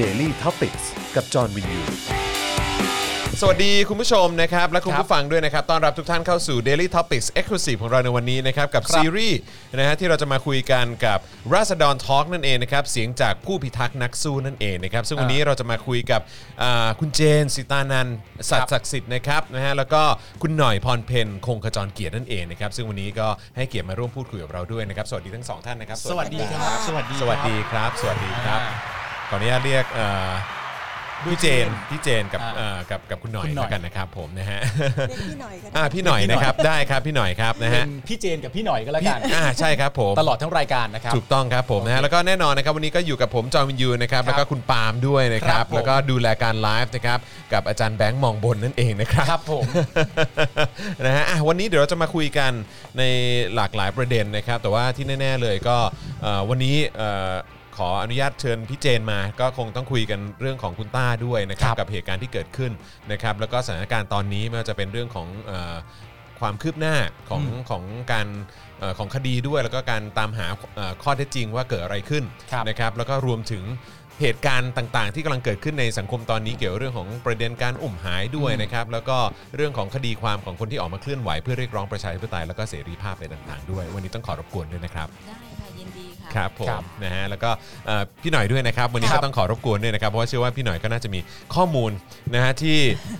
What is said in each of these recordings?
Daily t o p i c กกับจอห์นวินยู สวัสดีคุณผู้ชมนะครับ และคุณผู้ฟังด้วยนะครับต้อนรับทุกท่านเข้าสู่ Daily Topics Exclusive ของเราในวันนี้นะครับ กับซีรีส์นะฮะที่เราจะมาคุยกันกับราษฎรทอล์กนั่นเองนะครับ เสียงจากผู้พิทักษ์นักสู้นั่นเองนะครับ ซึ่งวันนี้เราจะมาคุยกับอ่าคุณเจนสิตานันท์สัตย์ศักดิ์สิทธิ์นะครับนะฮะแล้วก็คุณหน่อยพรเพนคงขจรเกียรตินั่นเองนะครับซึ่งวันนี้ก็ให้เกียรติมาร่วมพูดคุยกับเราด้วยนะครับสวัสดีทั้งสองท่านนะครับสวัสดีครับ สวัสดีสวัสดีครับ สวัสดีครับ ขออนุญาตเรียกเอ่อพี่เจนพี่เจนกับอ่าเอ่อกับกับคุณหน่อยคุณหน่อยแล้วกันนะครับผมนะฮะเรียกพี่หน่อยก็ได้อ่าพี่หน่อยนะครับได้ครับพี่หน่อยครับนะเป็ฮะนพี่เจนกับพี่หน่อยก็แล้วกันอ่าใช่ครับผมตลอดทั้งรายการนะครับถูกต้องครับผมนะฮะแล้วก็แน่นอนนะครับวันนี้ก็อยู่กับผมจอห์นวินยูนะครับครับแล้วก็คุณปาล์มด้วยนะครับครับผมแล้วก็ดูแลการไลฟ์นะครับกับอาจารย์แบงค์มองบนนั่นเองนะครับครับผมนะฮะอะวันนี้เดี๋ยวเราจะมาคุยกันในหลากหลายประเด็นนะครับแต่ว่าที่แน่ ๆเลยก็เอ่อวันนี้เอ่อ ขออนุญาตเชิญพี่เจนมา ก็คงต้องคุยกันเรื่องของคุณต้าด้วยนะครับครับกับเหตุการณ์ที่เกิดขึ้นนะครับแล้วก็สถานการณ์ตอนนี้ไม่ว่าจะเป็นเรื่องของเอ่อความคืบหน้าของของการเอ่อของคดีด้วย แล้วก็การตามหาเอ่อข้อเท็จจริงว่าเกิดอะไรขึ้นครับ นะครับแล้วก็รวมถึงเหตุการณ์ต่างๆ ที่กำลังเกิดขึ้นในสังคมตอนนี้เกี่ยวกับเรื่องของประเด็นการอุ่มหายด้วยนะครับแล้วก็เรื่องของคดีความของคนที่ออกมาเคลื่อนไหวเพื่อเรียกร้องประชาธิปไตยแล้วก็เสรีภาพอะไรต่างๆด้วย วันนี้ต้องขอรบกวนด้วยนะครับ ได้ ค่ะยินดีค่ะครับผครัมบนะฮะแล้วก็เอ่อพี่หน่อยด้วยนะครับ วันนี้ครัก็บต้องขอรบกวนด้วยนะครับเพราะว่าเชื่อว่าพี่หน่อยก็น่าจะมีข้อมูลนะฮะที่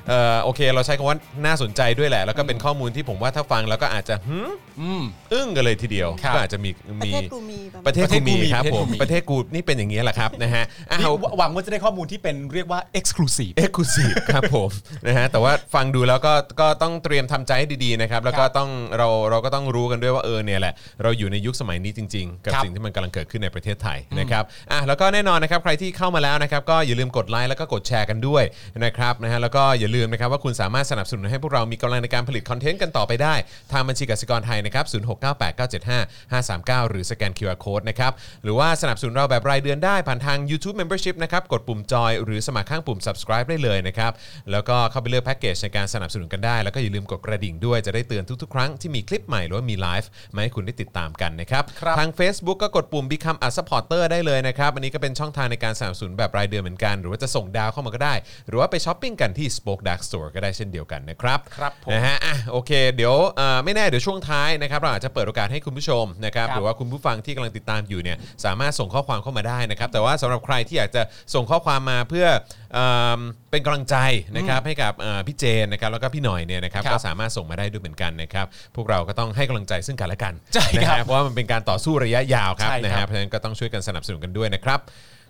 เอ่อโอเค เราใช้คำว่าน่าสนใจด้วยแหละ แล้วก็เป็นข้อมูลที่ผมว่าถ้าฟังแล้วก็อาจจะหืมอืม อึ้งกันเลยทีเดียวครับ ก็อาจจะมีประมีเทศกูมีประมาณประเทศกูมีครับผมปประระเทเทศศกูกูมีนี่เป็นอย่างนี้แหละครับนะฮะอะนี่เอา หวังว่าจะได้ข้อมูลที่เป็นเรียกว่า exclusive เอ็กซ์คลูซีฟครับผม นะฮะแต่ว่าฟังดูแล้วก็ก็ต้องเตรียมทำใจให้ดีๆนะครับแล้วก็ครับต้องเราเราก็ต้องรู้กันด้วยว่าเออเนี่ยแหละเราอยู่ในยุคสมัยนี้จริง ๆ กับครับสิ่งที่มันกำลังเกิดขึ้นในประเทศไทยนะครับอะแล้วก็แน่นอนนะครับใครที่เข้ามาแล้วนะครับก็อย่าลืมกดไลค์แล้วก็กดแชร์กันด้วยนะครับนะฮะแล้วก็อย่าลืมนะครับว่าคุณสามารถสนับสนุนให้พวกเรามีกำลังในการผลิตคอนเทนต์กันต่อไปได้ ทางบัญชีกสิกรไทยนะครับ0698975539หรือสแกน QR Code นะครับหรือว่าสนับสนุนเราแบบรายเดือนได้ผ่านทาง YouTube Membership นะครับกดปุ่มจอยหรือสมัครข้างปุ่ม subscribe ได้เลยนะครับแล้วก็เข้าไปเลือกแพ็กเกจในการสนับสนุนกันได้ แล้วก็อย่าลืมกดกระดิ่งด้วยจะได้เตือนทุกๆ ครั้งที่มีคลิปใหม่หรือว่ามีไลฟ์มาให้คุณได้ติดตามกันนะครับครับทาง Facebook ก็กดปุ่ม Become a supporter ได้เลยนะครับ อันนี้ก็เป็นช่องทางในการสนับสนุนแบบรายเดือนเหมือนกัน หรือว่าจะส่งดาวเข้ามาก็ได้ หรือว่าไปช้อปปิ้งกันที่ Spoke Dark Store ก็ได้เช่นเดียวกันนะครับครับผมนะฮะอะโอเค เดี๋ยวเอ่อไม่แน่เดี๋ยวช่วงท้ายนะครับเราอาจจะเปิดโอกาสให้คุณผู้ชมนะครับครับ หรือว่าคุณผู้ฟังที่กำลังติดตามอยู่เนี่ยสามารถส่งข้อความเข้ามาได้นะครับแต่ว่าสำหรับใครที่อยากจะส่งข้อความมาเพื่อเอมเป็นกำลังใจนะครับให้กับเอ่อพี่เจนนะครับแล้วก็พี่หน่อยเนี่ยนะครับครับก็สามารถส่งมาได้ด้วยเหมือนกันนะครับพวกเราก็ต้องให้กำลังใจซึ่งกันและกันใช่ครับนะฮะเพราะว่ามันเป็นการต่อสู้ระยะยาวครับใช่ครับนะฮะเพราะฉะนั้นก็ต้องช่วยกันสนับสนุนกันด้วยนะครับ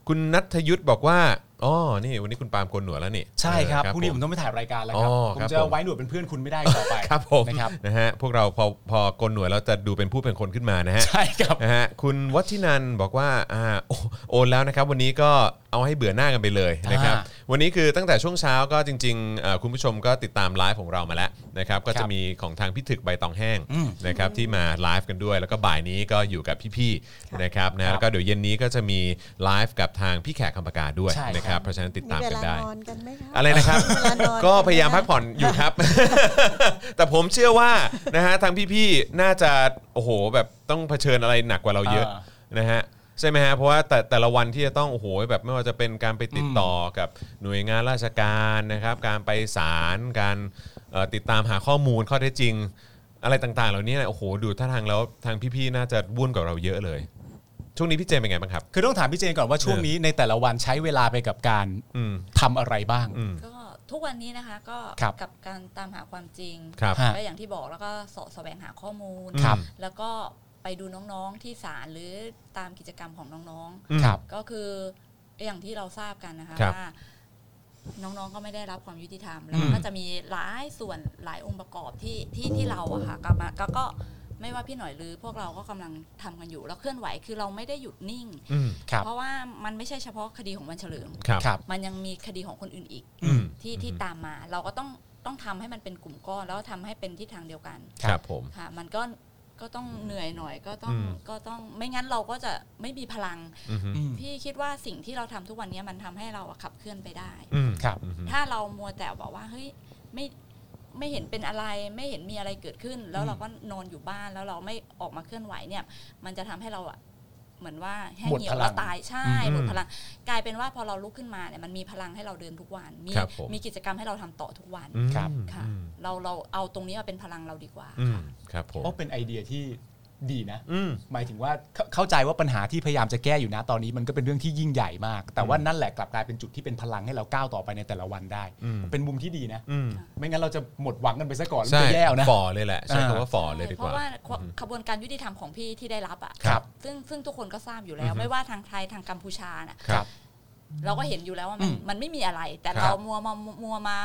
คุณนัทยุทธบอกว่า อ๋อ นี่วันนี้คุณปาล์มโกนหนวดแล้วนี่ใช่ครับเออพรุ่งนี้ผมต้องไปถ่ายรายการแล้วคอ๋รับอผมครับจะผมไว้หนวดเป็นเพื่อนคุณไม่ได้ต่อไปครับผมนะครับนะฮะพวกเราพอพอโกนหนวดแล้วจะดูเป็นผู้เป็นคนขึ้นมานะฮะใช่ครับนะฮะคุณวัฒนันบอกว่าอ่าโอโอนแล้วนะครับ วันนี้ก็เอาให้เบื่อหน้ากันไปเลยนะครับอ่าวันนี้คือตั้งแต่ช่วงเช้าก็จริงๆเอ่อคุณผู้ชมก็ติดตามไลฟ์ของเรามาแล้วนะครับก็จะมีครับของทางพี่ถึกใบตองแห้งอืมนะครับที่มาไลฟ์กันด้วย แล้วก็บ่ายนี้ก็อยู่กับพี่ๆนะครับนะแล้วก็เดี๋ยวเย็นนี้ก็จะมีไลฟ์กับทางพี่แขกคำผกาด้วยใช่ครับนะครับเพราะฉะนั้นติดตามกันลาได้มีเวลานอนกันไหมคะอะไรนะครับ มีเวลานอนก็พยายามพักผ่อนอยู่ครับ แต่ผมเชื่อว่านะฮะทางพี่ๆน่าจะโอ้โหแบบต้องเผชิญอะไรหนักกว่าเราเยอะอ่านะฮะใช่ไหมฮะเพราะว่าแต่แต่ละวันที่จะต้องโอ้โหแบบไม่ว่าจะเป็นการไปติดต่อกับหน่วยงานราชการนะครับ การไปศาลการเอ่อติดตามหาข้อมูลข้อเท็จจริง อะไรต่างๆ เหล่านี้เนี่ยโอ้โหดูท่าทางแล้วทางพี่ๆน่าจะวุ่นกว่าเราเยอะเลย ช่วงนี้พี่เจมเป็นไงบ้างครับ คือต้องถามพี่เจนก่อนว่าช่วงนี้ในแต่ละวันใช้เวลาไปกับการอืมทำอะไรบ้าง อืม ก็ทุกวันนี้นะคะก็ครับกับการตามหาความจริงครับฮะก็อย่างที่บอกแล้วก็เสาะแสวงหาข้อมูล ครับ แล้วก็ไปดูน้องๆที่ศาลหรือตามกิจกรรมของน้องอืม ครับ ๆ ก็คืออย่างที่เราทราบกันนะคะครับว่าน้องๆก็ไม่ได้รับความยุติธรรมแล้วมันอืมก็จะมีหลายส่วนหลายองค์ประกอบที่ที่ที่เราอะค่ะกลับมาก็ก็ ไม่ว่าพี่หน่อยหรือพวกเราก็กำลังทำกันอยู่ แล้วเคลื่อนไหวคือเราไม่ได้หยุดนิ่งอืมครับเพราะว่ามันไม่ใช่เฉพาะคดีของวันเฉลิมครับครับมันยังมีคดีของคนอื่นอีกอืมที่ที่ตามมา เราก็ต้องต้องทำให้มันเป็นกลุ่มก้อนแล้วทำให้เป็นทิศทางเดียวกัน ครับผมค่ะ มันก็ก็ต้องเหนื่อยหน่อยก็ต้องอืมก็ต้องไม่งั้นเราก็จะไม่มีพลังอืมอืมพี่คิดว่าสิ่งที่เราทำทุกวันนี้มันทำให้เราอะขับเคลื่อนไปได้อืมครับอืมถ้าเรามัวแต่บอกว่าเฮ้ยไม่ ไม่เห็นเป็นอะไร ไม่เห็นมีอะไรเกิดขึ้น แล้วอืมเราก็นอนอยู่บ้านแล้วเราไม่ออกมาเคลื่อนไหวเนี่ย มันจะทำให้เราอะเหมือนว่าแห้งหมดเหี่ยพวลัแล้งวตายใช่อืมหมดพลังกลายเป็นว่าพอเราลุกขึ้นมาเนี่ยมันมีพลังให้เราเดินทุกวัน มีครับผมมีกิจกรรมให้เราทำต่อทุกวันอืมครับค่ะอืมเราเราเอาตรงนี้มาเป็นพลังเราดีกว่าอืมค่ะครับผมโอ้เป็นไอเดียที่ ดีนะอืมหมายถึงว่าเข้าเข้าใจว่าปัญหาที่พยายามจะแก้อยู่นะตอนนี้มันก็เป็นเรื่องที่ยิ่งใหญ่มาก แต่ว่านั่นแหละกลับกลายเป็นจุดที่เป็นพลังให้เราก้าวต่อไปในแต่ละวันได้อืมเป็นมุมที่ดีนะอืมไม่งั้นเราจะหมดหวังกันไปซะก่อนแล้วใช่จะแย่เอานะฝ่อเลยแหละใช้อ่าคำว่าฝ่อเลยดีกเพว่าราะว่าขบวนการยุติธรรมของพี่ที่ได้รับอะครับซึ่งซึ่งทุกคนก็ทราบอยู่แล้วอือฮึไม่ว่าทางไทยทางกัมพูชาน่ะครับเราก็เห็นอยู่แล้วว่ามันอืมมันไม่มีอะไร แต่ครับเรามัวมามัวมา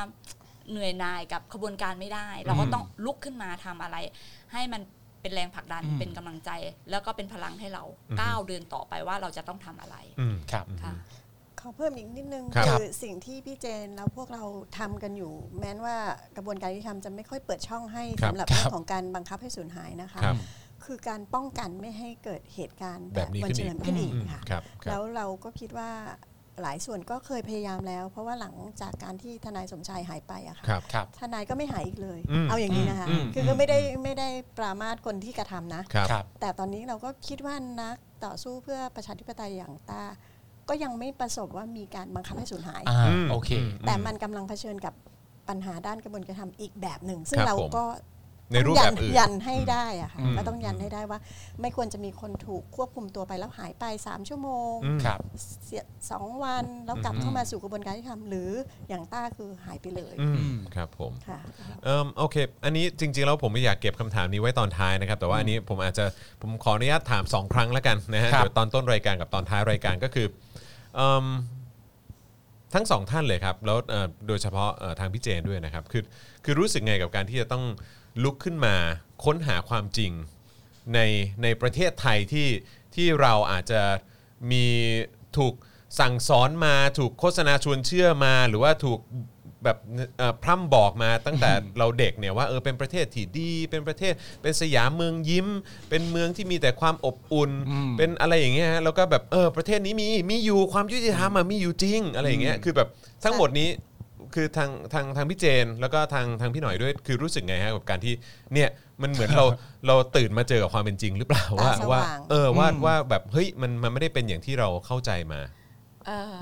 เหนื่อยหน่ายกับขบวนการไม่ได้ เราก็อืมต้องลุกขึ้นมาทำอะไร ให้มัน เป็นแรงผลักดันอืมเป็นกำลังใจ แล้วก็เป็นพลังให้เราก้าวเดินต่อไปว่าเราจะต้องทำอะไรอืมครับค่ะขอเพิ่มอีกนิดนึงครับคือสิ่งที่พี่เจนแล้วพวกเราทำกันอยู่ แม้ว่ากระบวนการยุติธรรมจะไม่ค่อยเปิดช่องให้ครับสำหรับครับเรื่องของการบังคับให้สูญหายนะคะครับคือการป้องกันไม่ให้เกิดเหตุการณ์แบบนี้วัขึ้นเฉอีกลิมขึ้นอีกอืมค่ะครับครัแล้บวเราก็คิดว่า หลายส่วนก็เคยพยายามแล้ว เพราะว่าหลังจากการที่ทนายสมชายหายไปอะค่ะครับครับทนายก็ไม่หายอีกเลยอืมเอาอย่างนี้นะคะอืมคือก็ไม่ได้ไม่ได้ปรามาสคนที่กระทำนะครับครับแต่ตอนนี้เราก็คิดว่านักต่อสู้เพื่อประชาธิปไตยอย่างต้าก็ยังไม่ประสบว่ามีการบังคับให้สูญหายอ่าอืมโอเคอืมแต่มันกำลังเผชิญกับปัญหาด้านกระบวนการทำอีกแบบหนึ่ง ซึ่งครับเราผมก็ ในรูปแบบอื่นยันให้ได้อะค่ะอืมก็ต้องยันให้ได้ว่า ไม่ควรจะมีคนถูกควบคุมตัวไปแล้วหายไป 3 ชั่วโมงอืมครับเสียสองวันแล้วกลับอืมเข้ามาสู่กระบวนการที่ทำหรืออย่างต้าคือหายไปเลยอืมอืมครับผมค่ะเอ่มโอเค อันนี้จริง ๆ แล้วผมไม่อยากเก็บคำถามนี้ไว้ตอนท้ายนะครับ แต่ว่าอันนี้ผมอาจจะผมขออนุญาตถาม 2 ครั้งแล้วกันนะฮะครับเดี๋ยวตอนต้นรายการกับตอนท้ายรายการก็คือเอิ่มทั้งสองท่านเลยครับแล้วเอ่อโดยเฉพาะเอ่อทางพี่เจนด้วยนะครับคือคือรู้สึกไงกับการที่จะต้อง ลุกขึ้นมาค้นหาความจริงในในประเทศไทยที่ที่เราอาจจะมีถูกสั่งสอนมาถูกโฆษณาชวนเชื่อมา หรือว่าถูกแบบเอ่อพร่ำบอกมาตั้งแต่เราเด็กเนี่ยว่าเออเป็นประเทศที่ดี เป็นประเทศเป็นสยามเมืองยิ้ม เป็นเมืองที่มีแต่ความอบอุ่นอืมเป็นอะไรอย่างเงี้ยฮะแล้วก็แบบเออประเทศนี้มีมีอยู่ความยุติธรรมอะมีอยู่จริงอะไรอย่างเงี้ยคือแบบทั้งหมดนี้ คือทางทางทางพี่เจน แล้วก็ทางทางพี่หน่อยด้วยคือรู้สึกไงฮะกับการที่เนี่ยมันเหมือนเราเราตื่นมาเจอกับความเป็นจริงหรือเปล่าว่าตาสว่าว่างเออว่าอืมว่าแบบเฮ้ยมันมันไม่ได้เป็นอย่างที่เราเข้าใจมา เอ่อ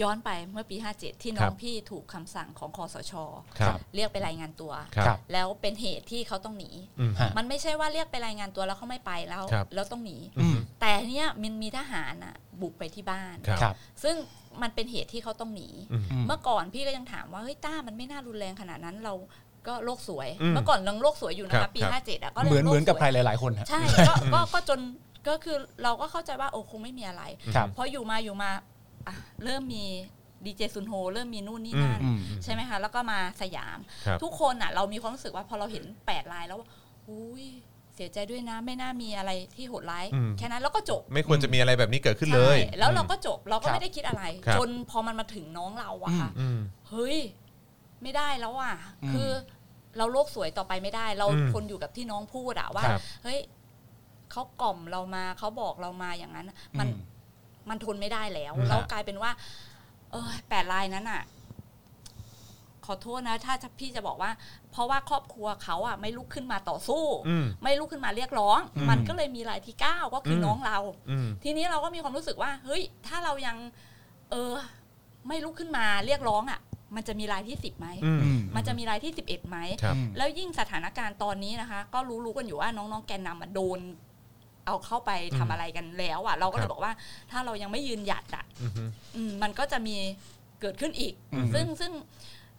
ย้อนไปเมื่อปี 57 ที่น้ครัองบพี่ถูกคำสั่งของคอสชครับเรียกไปรายงานตัวครับครับแล้วเป็นเหตุที่เขาต้องหนีอืมฮะมันไม่ใช่ว่าเรียกไปรายงานตัวแล้วเขาไม่ไปแล้วครับแล้วต้องหนีอืมแต่เนี้ยมันมีทหารอะบุกไปที่บ้านครับครับซึ่งมันเป็นเหตุที่เขาต้องหนีอืมอืมเมื่อก่อนพี่ก็ยังถามว่าเฮ้ยต้ามันไม่น่ารุนแรงขนาดนั้นเราก็โลกสวยอืมเมื่อก่อนยังโลกสวยอยู่นะครัคะบปีครับ57อะก็เหมือนโลเหมือนกับสวยใครหลาย ๆ คนฮะใช่ก็ก็ก็จนก็คือเราก็เข้าใจว่าโอ้คงไม่มีอะไรครับพออยู่มาอยู่มาอะ เริ่มมีดีเจซุนโฮเริ่มมีนู่นนี่อืมนั่นอืมใช่ไหมคะแล้วก็มาสยามครับทุกคนอะ เรามีความรู้สึกว่าพอเราเห็นแปดลายแล้วว่าอุ้ยเสียใจด้วยนะไม่น่ามีอะไรที่โหดร้ายอืมแค่นั้นแล้วก็จบ ไม่ควรจะมีอะไรแบบนี้เกิดขึ้นเลยใช่แล้วเราก็จบเราก็ครับไม่ได้คิดอะไรครับจนพอมันมาถึงน้องเราอะค่ะอืมเฮ้ย ไม่ได้แล้วอะอืมคือเราโลกสวยต่อไปไม่ได้ เราอืมคนอยู่กับที่น้องพูดอะว่าครับเฮ้ยเขากล่อมเรามาเขาบอกเรามาอย่างนั้น มันอื มมันทนไม่ได้แล้วอืมแล้วกลายเป็นว่า เออแปดลายนั้นอะ ขอโทษนะ ถ้าพี่จะบอกว่า เพราะว่าครอบครัวเขาอะไม่ลุกขึ้นมาต่อสู้ อืม ไม่ลุกขึ้นมาเรียกร้อง อืมมันก็เลยมีรายที่เก้าก็คืออม น้องเรา อืม ทีนี้เราก็มีความรู้สึกว่า เฮ้ย ถ้าเรายัง เออ ไม่ลุกขึ้นมาเรียกร้องอะ มันจะมีรายที่สิบไหม อืมอืมมันจะมีรายที่สิบเอ็ดไหม ครับอืมแล้วยิ่งสถานการณ์ตอนนี้นะคะ ก็รู้ๆกันอยู่ว่าน้องๆแกนนำอะโดน เอาเข้าไปทำอะไรกันแล้วอะเราก็เลครัยบบอกว่าถ้าเรายังไม่ยืนหยัดอะอืมอืมมันก็จะมีเกิดขึ้นอีกอืมซึ่งซึ่ง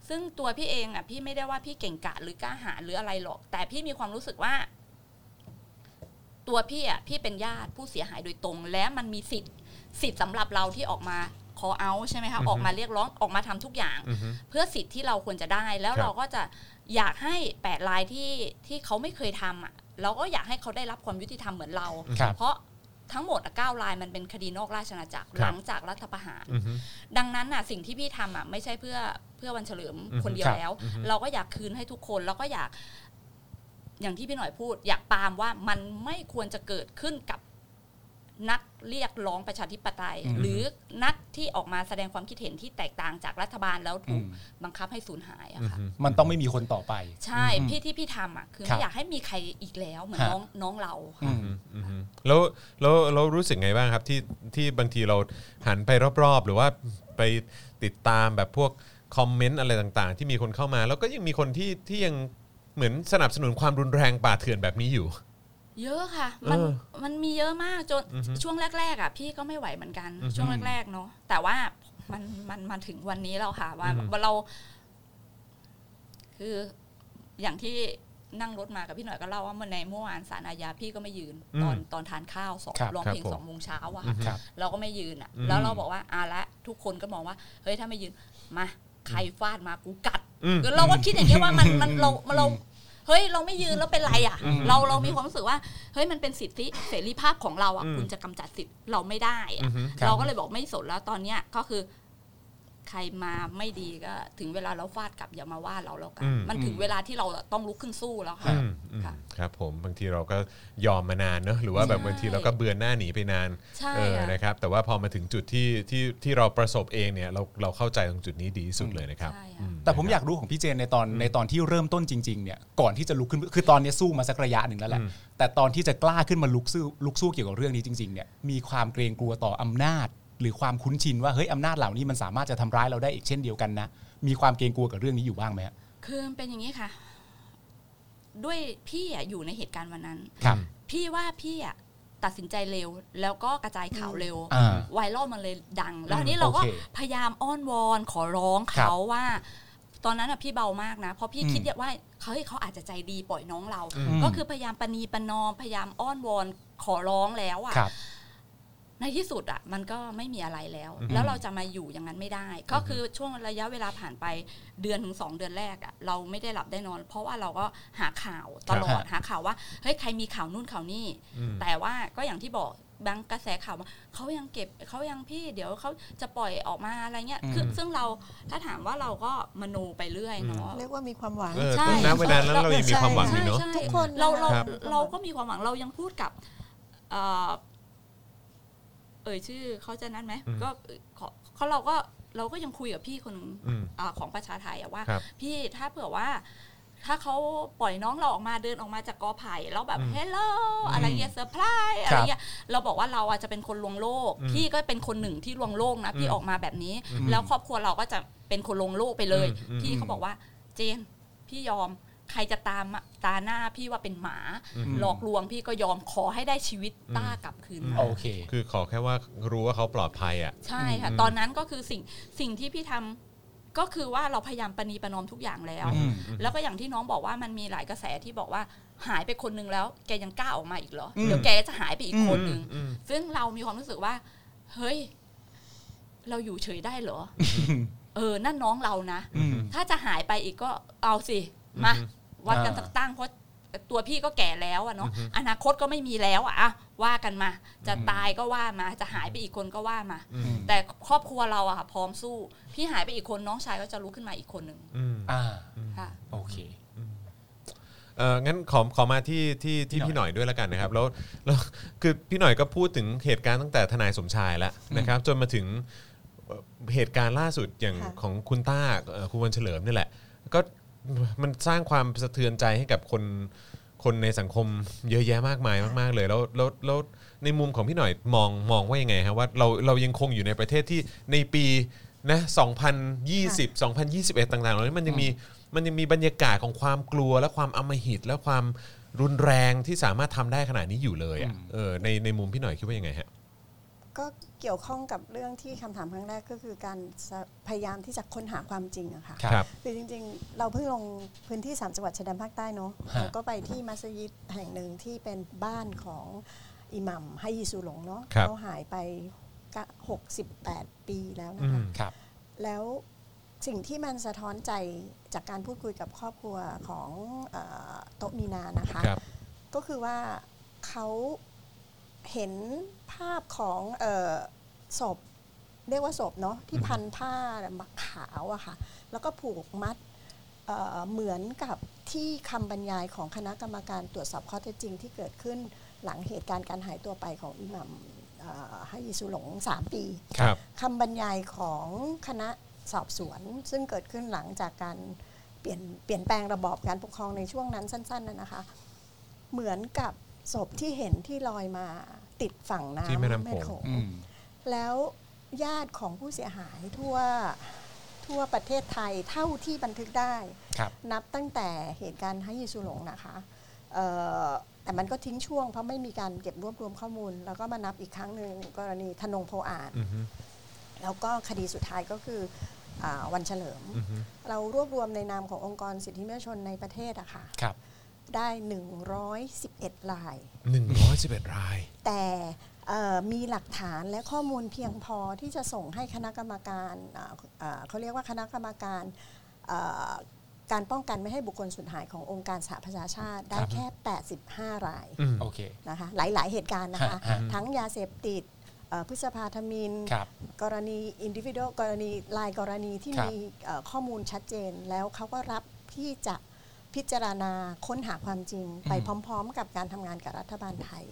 ซึ่งตัวพี่เองอะพี่ไม่ได้ว่าพี่เก่งกาจหรือกล้าหาญหรืออะไรหรอก แต่พี่มีความรู้สึกว่า ตัวพี่อะพี่เป็นญาติผู้เสียหายโดยตรง และมันมีสิทธิ์สิทธิ์สำหรับเราที่ออกมาขอเอาใช่ไหมคะออกมาเรียกร้องออกมาทำทุกอย่างอืมเพื่อสิทธิ์ที่เราควรจะได้ แล้วครับเราก็จะอยากให้แปดรายที่ที่เขาไม่เคยทำอะ เราก็อยากให้เขาได้รับความยุติธรรมเหมือนเรา ครับเพราะทั้งหมดอะเก้ารายมันเป็นคดีนอกราชอาณาจักรครับ หลังจากรัฐประหาร อืมดังนั้นน่ะสิ่งที่พี่ทำอะไม่ใช่เพื่อเพื่อวันเฉลิมอือฮึคนเดียวครับแล้ว อือฮึ เราก็อยากคืนให้ทุกคนแล้วก็อยากอย่างที่พี่หน่อยพูด อยากปรามว่ามันไม่ควรจะเกิดขึ้นกับ นักเรียกร้องประชาธิปไตยอืมหรือนักที่ออกมาแสดงความคิดเห็นที่แตกต่างจากรัฐบาลแล้วถูกอืมบังคับให้สูญหายอะค่ะมันต้องไม่มีคนต่อไป ใช่อืมพี่ที่พี่ทำอะคือครัไม่บอยากให้มีใครอีกแล้วเหมือนฮะน้องน้องเราอืค่ะมอืมแล้วแล้วเรารู้สึกไงบ้างครับที่ที่บางทีเราหันไปรอบๆ หรือว่าไปติดตามแบบพวกคอมเมนต์อะไรต่างๆ ที่มีคนเข้ามา แล้วก็ยังมีคนที่ที่ยังเหมือนสนับสนุนความรุนแรงป่าเถื่อนแบบนี้อยู่ เยอะค่ะ มันเออมันมีเยอะมากจนอือฮึช่วงแรก ๆ อะ พี่ก็ไม่ไหวเหมือนกันอือฮึช่วงแรกๆเนาะแต่ว่ามันมันมาถึงวันนี้แล้วค่ะว่าอือฮึว่าเรา คืออย่างที่นั่งรถมากับพี่หน่อยก็เล่าว่าเมื่อในเมื่อวานสารอาญาพี่ก็ไม่ยืน ตอนตอนทานข้าวสองครับร้องครับเพลงผมสองโมงเช้าอะอืค่ะอฮึครับเราก็ไม่ยืนอะอืมแล้วเราบอกว่าอะละทุกคนก็มองว่าเฮ้ยถ้าไม่ยืนมาใครฟาดมากูกัดอืมคือเราก็คิดอย่างนี้ยว่ามันมันเราเรา เฮ้ยเราไม่ยืนแล้วเป็นไรอะอืมเราเรามีความรู้สึกว่าเฮ้ยมันเป็นสิทธิเสรีภาพของเราอะอืมคุณจะกำจัดสิทธิ์เราไม่ได้อือะอฮึครับเราก็เลยบอกไม่สนแล้วตอนเนี้ยก็คือ ใครมาไม่ดีก็ ถึงเวลาเราฟาดกลับอย่ามาว่าเราแล้วกันอืมมันถึงเวลาที่เราต้องลุกขึ้นสู้แล้วอืค่ะมอืมค่ะครับผมบางทีเราก็ยอมมานานเนอะหรือว่าแบบใช่บางทีเราก็เบือนหน้าหนีไปนานใช่เออค่ะนะครับ แต่ว่าพอมาถึงจุดที่ที่ที่เราประสบเองเนี่ยเราเราเข้าใจตรงจุดนี้ดีที่สุดเลยนะครับใช่อืค่ะแต่ผมอยากรู้ของพี่เจนในตอนในตอนที่เริ่มต้นจริงๆเนี่ยก่อนที่จะลุกขึ้นคือตอนนี้สู้มาสักระยะหนึ่งแล้วแหละอืมแต่ตอนที่จะกล้าขึ้นมาลุกสู้ลุกสู้เกี่ยวกับเรื่องนี้จริงๆเนี่ยมีความเกรงกลัวต่ออำนาจ หรือความคุ้นชินว่าเฮ้ยอำนาจเหล่านี้มันสามารถจะทำร้ายเราได้อีกเช่นเดียวกันนะมีความเกรงกลัวกับเรื่องนี้อยู่บ้างไหมฮะคือมันเป็นอย่างนี้ค่ะ ด้วยพี่อะอยู่ในเหตุการณ์วันนั้นครับพี่ว่าพี่อะตัดสินใจเร็ว แล้วก็กระจายข่าวเร็วอ่าไวรัลมันเลยดัง แล้วอันนี้เราก็โอเคพยายามอ้อนวอนขอร้องเขาว่า ตอนนั้นอะพี่เบามากนะ เพราะพี่อืมคิดว่าเฮ้ยเขาอาจจะใจดีปล่อยน้องเราอืมก็คือพยายามปณีประนอมพยายามอ้อนวอนขอร้องแล้วอะครับ ในที่สุดอะมันก็ไม่มีอะไรแล้วอืมแล้วเราจะมาอยู่อย่างนั้นไม่ได้ ก็คือช่วงระยะเวลาผ่านไปเดือนถึงสองเดือนแรกอะเราไม่ได้หลับได้นอน เพราะว่าเราก็หาข่าวตลอดครับหาข่าวว่าเฮ้ยใครมีข่าวนู่นข่าวนี่อืมแต่ว่าก็อย่างที่บอกบางกระแสข่าวว่าเขายังเก็บเขายังพี่เดี๋ยวเขาจะปล่อยออกมาอะไรเงี้ยคืออืมซึ่งเราถ้าถามว่าเราก็มโนไปเรื่อยเนาะเรียกว่ามีความหวังเออใช่ณเวลานั้นเรายังมีความหวังอยู่เนาะใช่ทุกคนเราเราครับเราก็มีความหวังเรายังพูดกับ เอ่อเอ่ยชื่อเขาจะนั้นไหมอืมก็ขอเขาเราก็เราก็ยังคุยกับพี่คนหนึ่งอืมอ่าของประชาไทยอะว่าครับพี่ถ้าเผื่อว่าถ้าเขาปล่อยน้องเราออกมาเดินออกมาจากกอไผ่แล้วแบบอืม hello อะไรเงี้ยเซอร์ไพรส์อะไรเงี้ยเราบอกว่าเราอาจจะเป็นคนลวงโลกอืมพี่ก็เป็นคนหนึ่งที่ลวงโลกนะพี่อืมออกมาแบบนี้อืมแล้วครอบครัวเราก็จะเป็นคนลวงโลกไปเลยอืมพี่เขาบอกว่าเจน พี่ยอม ใครจะตามมาตราหน้าพี่ว่าเป็นหมาอืมหลอกลวงพี่ก็ยอมขอให้ได้ชีวิตต้ากลับคืนมาโอเค คือขอแค่ว่ารู้ว่าเขาปลอดภัยอะใช่ค่ะอืมตอนนั้นก็คือสิ่งสิ่งที่พี่ทำก็คือว่าเราพยายามประนีประนอมทุกอย่างแล้วอืมแล้วก็อย่างที่น้องบอกว่ามันมีหลายกระแสที่บอกว่าหายไปคนนึงแล้ว แกยังกล้าออกมาอีกเหรออืมเดี๋ยวแกจะหายไปอีกคนนึงอืมซึ่งเรามีความรู้สึกว่า เฮ้ย เราอยู่เฉยได้เหรอ เออ นั่นน้องเรานะอืมถ้าจะหายไปอีกก็เอาสิ มาอืม วัดกันอ่าสักตั้งเพราะตัวพี่ก็แก่แล้วอะเนาะอนาคตก็ไม่มีแล้วอะอะว่ากันมา จะตายก็ว่ามา จะหายไปอีกคนก็ว่ามาอืมแต่ครอบครัวเราอะค่ะพร้อมสู้ พี่หายไปอีกคนน้องชายก็จะลุกขึ้นมาอีกคนหนึ่งอืมอ่าค่ะโอเคเอองั้นขอขอมาที่ที่ที่พี่พี่หหน่น่ออยยด้วยแล้วกันนะครับแล้วแล้วคือพี่หน่อยก็พูดถึงเหตุการณ์ตั้งแต่ทนายสมชายแล้วนะครับ จนมาถึงเอ่อเหตุการณ์ล่าสุดอย่างค่ะของคุณต้าเอ่อคุณวันเฉลิมนี่แหละก็ มันสร้างความสะเทือนใจให้กับคนคนในสังคมเยอะแยะมากมายมาก ๆ เลย แล้วแล้วแล้วในมุมของพี่หน่อยมองมองว่ายังไงครับว่าเราเรายังคงอยู่ในประเทศที่ในปีนะ2020 2021 ต่างๆเหล่านี้มันยังมีมันยังมีบรรยากาศของความกลัวและความอำมหิตและความรุนแรงที่สามารถทำได้ขนาดนี้อยู่เลยอะอืมเออในในมุมพี่หน่อยคิดว่ายังไงฮะ ก็เกี่ยวข้องกับเรื่องที่คำถามครั้งแรกก็คือการพยายามที่จะค้นหาความจริงอะค่ะครับคือจริงๆ เราเพิ่งลงพื้นที่ 3 จังหวัดชายแดนภาคใต้เนาะฮะแล้วก็ไปที่มัสยิดแห่งหนึ่งที่เป็นบ้านของอิหมัมให้ยีซูหลงเนาะครับเขาหายไปกะ68 ปีแล้วอืนะคะมครับ แล้วสิ่งที่มันสะท้อนใจจากการพูดคุยกับครอบครัวของเออโต๊ะมีนานะคะครับก็คือว่าเขา เห็นภาพของเออศพเรียกว่าศพเนาะที่พันผ้ามักขาวอะค่ะ แล้วก็ผูกมัดเอ่อเหมือนกับที่คำบรรยายของคณะกรรมการตรวจสอบข้อเท็จจริงที่เกิดขึ้นหลังเหตุการณ์การหายตัวไปของอิหมัมเอ่อให้ยิสุหลง 3 ปีครับคำบรรยายของคณะสอบสวน ซึ่งเกิดขึ้นหลังจากการเปลี่ยนเปลี่ยนแปลงระบอบการปกครองในช่วงนั้นสั้น ๆนะนะคะ เหมือนกับ ศพที่เห็นที่ลอยมาติดฝั่งน้ำที่แม่น้ำโขงอืมแล้วญาติของผู้เสียหายทั่วทั่วประเทศไทยเท่าที่บันทึกได้ครับนับตั้งแต่เหตุการณ์ให้ยิสุหลงนะคะเอ่อแต่มันก็ทิ้งช่วง เพราะไม่มีการเก็บรวบรวมข้อมูล แล้วก็มานับอีกครั้งหนึ่งกรณีธนงโพอาจอือฮึแล้วก็คดีสุดท้ายก็คืออาวันเฉลิมอือฮึเรารวบรวมในนามขององค์กรสิทธิมนุษยชนในประเทศอะค่ะครับ ได้ 111 รายหนึ่งร้อยสิบเอ็ดราย แต่เอ่อมีหลักฐานและข้อมูลเพียงพอที่จะส่งให้คณะกรรมการอ่าอ่าเขาเรียกว่าคณะกรรมการเอ่อการป้องกันไม่ให้บุคคลสูญหายขององค์การสหประชาชาติได้ครับแค่ 85 รายอืมโอเคนะคะหลาย ๆ เหตุการณ์นะคะฮะฮะทั้งยาเสพติดเอ่อพฤษภาธมินครับกรณีอินดิวิ u a l กรณีลายกรณีที่ครับมีเอ่อข้อมูลชัดเจนแล้วเขาก็รับที่จะ พิจารณาค้นหาความจริงไปพร้อม ๆ กับการทำงานกับรัฐบาลไทย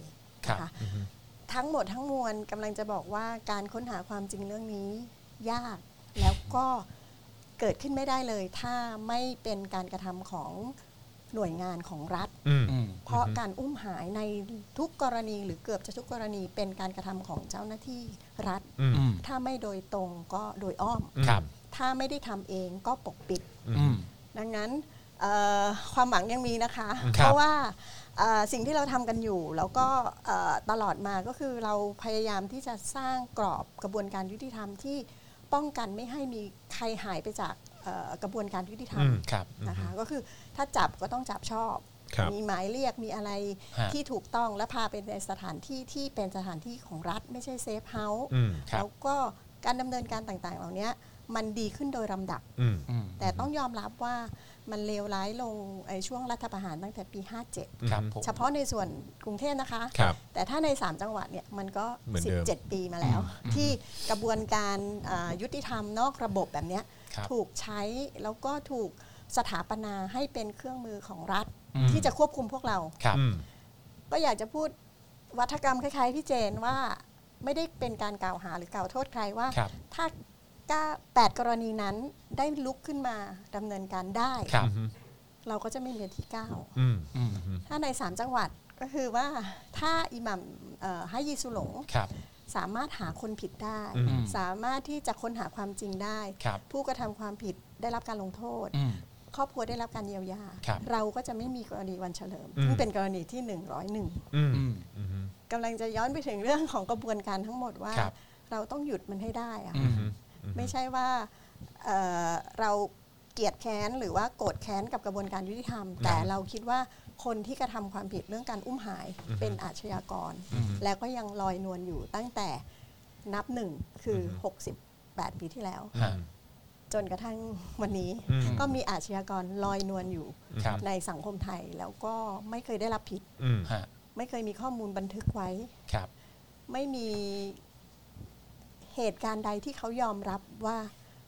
ครับนะคะทั้งหมดทั้งมวลกำลังจะบอกว่าการค้นหาความจริงเรื่องนี้ยากแล้วก็เกิดขึ้นไม่ได้เลย ถ้าไม่เป็นการกระทำของหน่วยงานของรัฐอืมอืมเพราะการอุ้มหายในทุกกรณีหรือเกือบจะทุกกรณีเป็นการกระทำของเจ้าหน้าที่รัฐอืมอืมถ้าไม่โดยตรงก็โดยอ้อมครับถ้าไม่ได้ทำเองก็ปกปิดอืมดังนั้นเอ่อ ความหวังยังมีนะคะครับเพราะว่าเอ่อสิ่งที่เราทำกันอยู่ แล้วก็เอ่อตลอดมาก็คือเราพยายามที่จะสร้างกรอบกระบวนการยุติธรรมที่ป้องกันไม่ให้มีใครหายไปจากเอ่อกระบวนการยุติธรรมอืมครับนะคะก็คือถ้าจับก็ต้องจับชอบครับมีหมายเรียกมีอะไรฮะที่ถูกต้องและพาไปในสถานที่ที่เป็นสถานที่ของรัฐ ไม่ใช่ safe house อืมครับแล้วก็การดำเนินการต่างๆ เหล่านี้มันดีขึ้นโดยลำดับอืมอืมแต่ต้องยอมรับว่า มันเลวร้ายลงไอ้ช่วงรัฐประหารตั้งแต่ปีครับผม57เฉพาะในส่วนกรุงเทพนะคะ ครับแต่ถ้าใน 3 จังหวัดเนี่ยมันก็ เหมือนเดิม17 ปีมาแล้ว ที่กระบวนการอ่ายุติธรรมนอกระบบแบบเนี้ยครับ ถูกใช้แล้วก็ถูกสถาปนาให้เป็นเครื่องมือของรัฐ อืม ที่จะควบคุมพวกเรา ครับ อืม ก็อยากจะพูดวัฒกรรมคล้ายๆพี่เจนว่าไม่ได้เป็นการกล่าวหาหรือกล่าวโทษใครว่า ครับ ถ้า ก้าแปดกรณีนั้นได้ลุกขึ้นมาดำเนินการได้ ครับเราก็จะไม่มีวันที่เก้าอืมอืมถ้าในสามจังหวัดก็คือว่าถ้าอิหมัมเอ่อให้ยีสุหลง ครับ สามารถหาคนผิดได้ อืม สามารถที่จะค้นหาความจริงได้ ครับผู้กระทำความผิดได้รับการลงโทษ อืม ครอบครัวได้รับการเยียวยา ครับเราก็จะไม่มีกรณีวันเฉลิมอืม ซึ่งเป็นกรณีที่ 101อืมอืม อืม กำลังจะย้อนไปถึงเรื่องของกระบวนการทั้งหมดว่า ครับ เราต้องหยุดมันให้ได้อะอืม ไม่ใช่ว่าเอ่อเราเกลียดแค้นหรือว่าโกรธแค้นกับกระบวนการยุติธรรม แต่เราคิดว่าคนที่กระทำความผิดเรื่องการอุ้มหายเป็นอาชญากรอืมแล้วก็ยังลอยนวลอยู่ตั้งแต่นับหนึ่งคืออ68 ปีที่แล้วฮะจนกระทั่งวันนี้อืมก็มีอาชญากรลอยนวลอยู่ครับในสังคมไทยแล้วก็ไม่เคยได้รับผิดอืมฮะไม่เคยมีข้อมูลบันทึกไว้ครับไม่มี เหตุการณ์ใดที่เขายอมรับว่า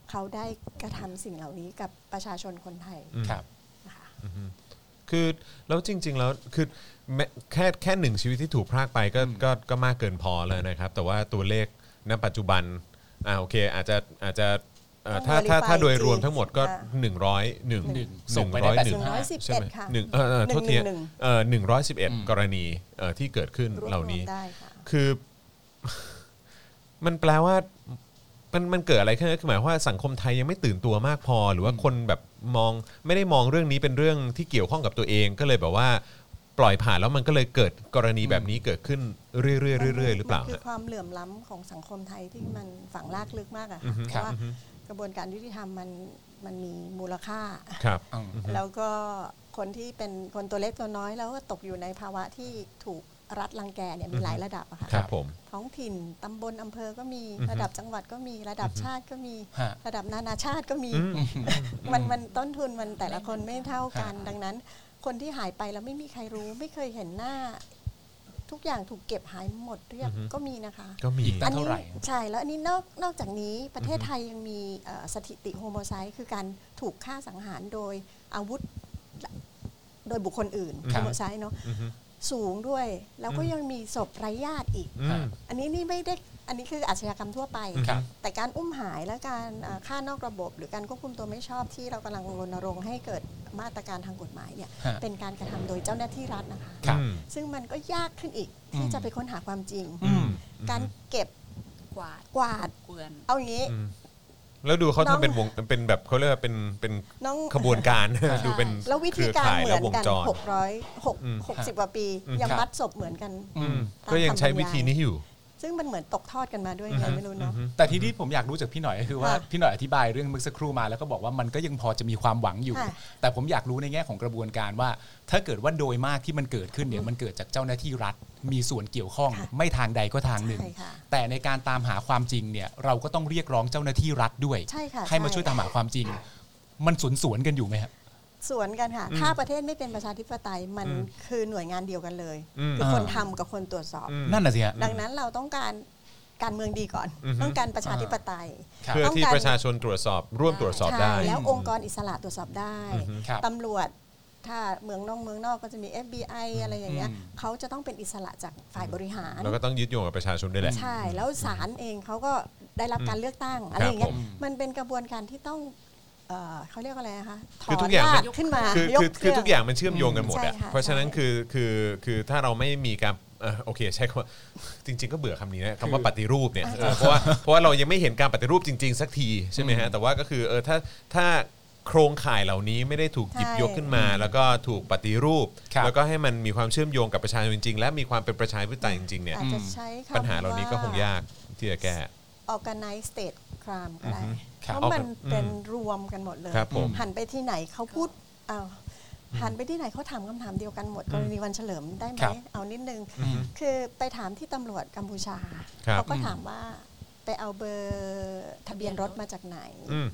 เขาได้กระทำสิ่งเหล่านี้กับประชาชนคนไทยครับนะคะคือแล้วจริง ๆ แล้วคือแม้แค่แค่หนึ่งชีวิตที่ถูกพรากไปก็ก็ก็มากเกินพอแล้วนะครับ แต่ว่าตัวเลขณปัจจุบันอ่าโอเคอาจจะอาจจะเอ่อต้องถ้าถ้า verify ถ้าโดยจริงรวมทั้งหมดก็อ่าหนึ่งร้อยหนึ่งหนึ่งส่งไปได้หนึ่งร้อย111ใช่ไหมค่ะหนึ่งเออเออโทษทีหนึ่งหนึ่งเออหนึ่งร้อยสิบเอ็ดอืมกรณีเอ่อที่เกิดขึ้นรวบเหล่ารวนี้มได้ค่ะคือ มันแปลว่ามันมันเกิดอะไรขึ้นคือหมายความว่าสังคมไทยยังไม่ตื่นตัวมากพอ หรือว่าคนแบบมองไม่ได้มองเรื่องนี้เป็นเรื่องที่เกี่ยวข้องกับตัวเองก็เลยแบบว่าปล่อยผ่านแล้วมันก็เลยเกิดกรณีแบบนี้เกิดขึ้นเรื่อยๆเรื่อยๆหรือเปล่ามันคือฮะความเหลื่อมล้ำของสังคมไทยที่มันฝังลากลึกมากอะอืค่ะอฮึเพราะว่ากระบวนการยุติธรรมมันมันมีมูลค่าครับอืมแล้วก็คนที่เป็นคนตัวเล็กตัวน้อยแล้วก็ตกอยู่ในภาวะที่ถูก รัฐรังแกเนี่ยมีหลายระดับอะค่ะครับผมท้องถิ่นตำบลอำเภอก็มีอือฮึระดับจังหวัดก็มีระดับชาติก็มีฮะระดับนานาชาติก็มีอืมมันมันต้นทุนมันแต่ละคนไม่เท่ากัน ดังนั้น คนที่หายไปแล้วไม่มีใครรู้ไม่เคยเห็นหน้า ทุกอย่างถูกเก็บหายหมดเรียบอือฮึก็มีนะคะ ก็มีอีกตั้อังนเท่านี้ไหร่ใช่แล้วอันนี้นอกนอกจากนี้ประเทศไทยยังมีเอ่อสถิติโฮโมไซต์คือการถูกฆ่าสังหารโดยอาวุธโดยบุคคลอื่นครัโฮบโมไซต์เนาะอือฮึ สูงด้วย แล้วก็ยังมีศพไร้ญาติอีกอืมอันนี้นี่ไม่ได้อันนี้คืออาชญากรรมทั่วไปครับแต่การอุ้มหายและการอ่าฆ่านอกระบบ หรือการควบคุมตัวไม่ชอบที่เรากำลังรณรงค์ให้เกิดมาตรการทางกฎหมายเนี่ยฮะเป็นการกระทำโดยเจ้าหน้าที่รัฐนะคะครับอืมซึ่งมันก็ยากขึ้นอีกที่อืมจะไปค้นหาความจริงอืมการเก็บกวาดกวาดเกวียนเอาอย่างนี้อืม แล้วดูเขาน้องทำเป็นวงเป็นแบบเขาเรียกว่าเป็นเป็นน้อง ขบวนการ ดูเป็นแล้ววิเคธีรือการข่ายเหมืและอนวงกันจร600อืม6 60กว่าปีอืมยังครับมัดศพเหมือนกันอืมก็ยังใช้วิธีนี้อยู่ ซึ่งมันเหมือนตกทอดกันมาด้วยไงไม่รู้เนาะแต่ที่ที่ผมอยากรู้จากพี่หน่อยก็คือว่าค่ะพี่หน่อยอธิบายเรื่องเมื่อสักครู่มาแล้วก็บอกว่ามันก็ยังพอจะมีความหวังอยู่ค่ะแต่ผมอยากรู้ในแง่ของกระบวนการว่า ถ้าเกิดว่าโดยมากที่มันเกิดขึ้นเนี่ยมันเกิดจากเจ้าหน้าที่รัฐ มีส่วนเกี่ยวข้องค่ะไม่ทางใดก็ทางหนึ่งใช่ค่ะแต่ในการตามหาความจริงเนี่ยเราก็ต้องเรียกร้องเจ้าหน้าที่รัฐด้วยใช่ค่ะให้มาใช่ช่วยตามหาความจริง มันสวนสวนๆกันอยู่ไหมครับ สวนกันค่ะ ถ้าประเทศไม่เป็นประชาธิปไตยมันอืมคือหน่วยงานเดียวกันเลยอืมคือคนอ่าทำกับคนตรวจสอบอืมนั่นน่ะสิฮะดังนั้นเราต้องการการเมืองดีก่อนอือฮึต้องการประชาธิปไตยครับเพื่อต้องที่การประชาชนตรวจสอบร่วมตรวจสอบได้ใช่แล้วองค์กรอิสระตรวจสอบได้อือฮึครับตำรวจถ้าเมืองนอกเมืองนอกก็จะมี FBI อะไรอย่างเงี้ยอืมเขาจะต้องเป็นอิสระจากฝ่ายบริหาร แล้วก็ต้องยึดโยงกับประชาชนด้วยแหละ ใช่ แล้วศาลเองเขาก็ได้รับการเลือกตั้งอะไรครับอย่างเงี้ยผมมันเป็นกระบวนการที่ต้อง เอ่อเขาเรียกว่าอะไรนะคะถคืออทุนกอย่างรากมันขึ้นมาคือยกคือคือเครื่ทุกอย่างมันเชื่อมโยงกันหมดใช่อะค่ะเพราะฉะนั้นใช่ คือคือคือถ้าเราไม่มีการเอ่อโอเคใช้คำว่าจริง ๆ ก็เบื่อคำนี้นะคำว่าปฏิรูปเนี่ยเออเพราะว่าเพราะว่าเรายังไม่เห็นการปฏิรูปจริง ๆ สักทีใช่ไหมฮะแต่ว่าก็คือเออถ้าถ้าโครงข่ายเหล่านี้ไม่ได้ถูกหยิบใช่ ยกขึ้นมา แล้วก็ถูกปฏิรูป ครับ แล้วก็ให้มันมีความเชื่อมโยงกับประชาชนจริงๆและมีความเป็นประชาธิปไตยจริงๆเนี่ยอาจจะใช้คำปัญหาเหล่านี้ก็คงยากที่จะแก้ว่า organized state crime ก็ได้ครับ เพราะมันอืมเป็นรวมกันหมดเลยครับผมหันไปที่ไหนเขาพูดอ้าวหันไปที่ไหนเขาถามคำถามเดียวกันหมดกรณีวันเฉลิมได้ไหมครับเอานิดนึงอืมคือไปถามที่ตำรวจกัมพูชาครับเขาก็ถามว่าไปเอาเบอร์ทะเบียนรถมาจากไหนอืม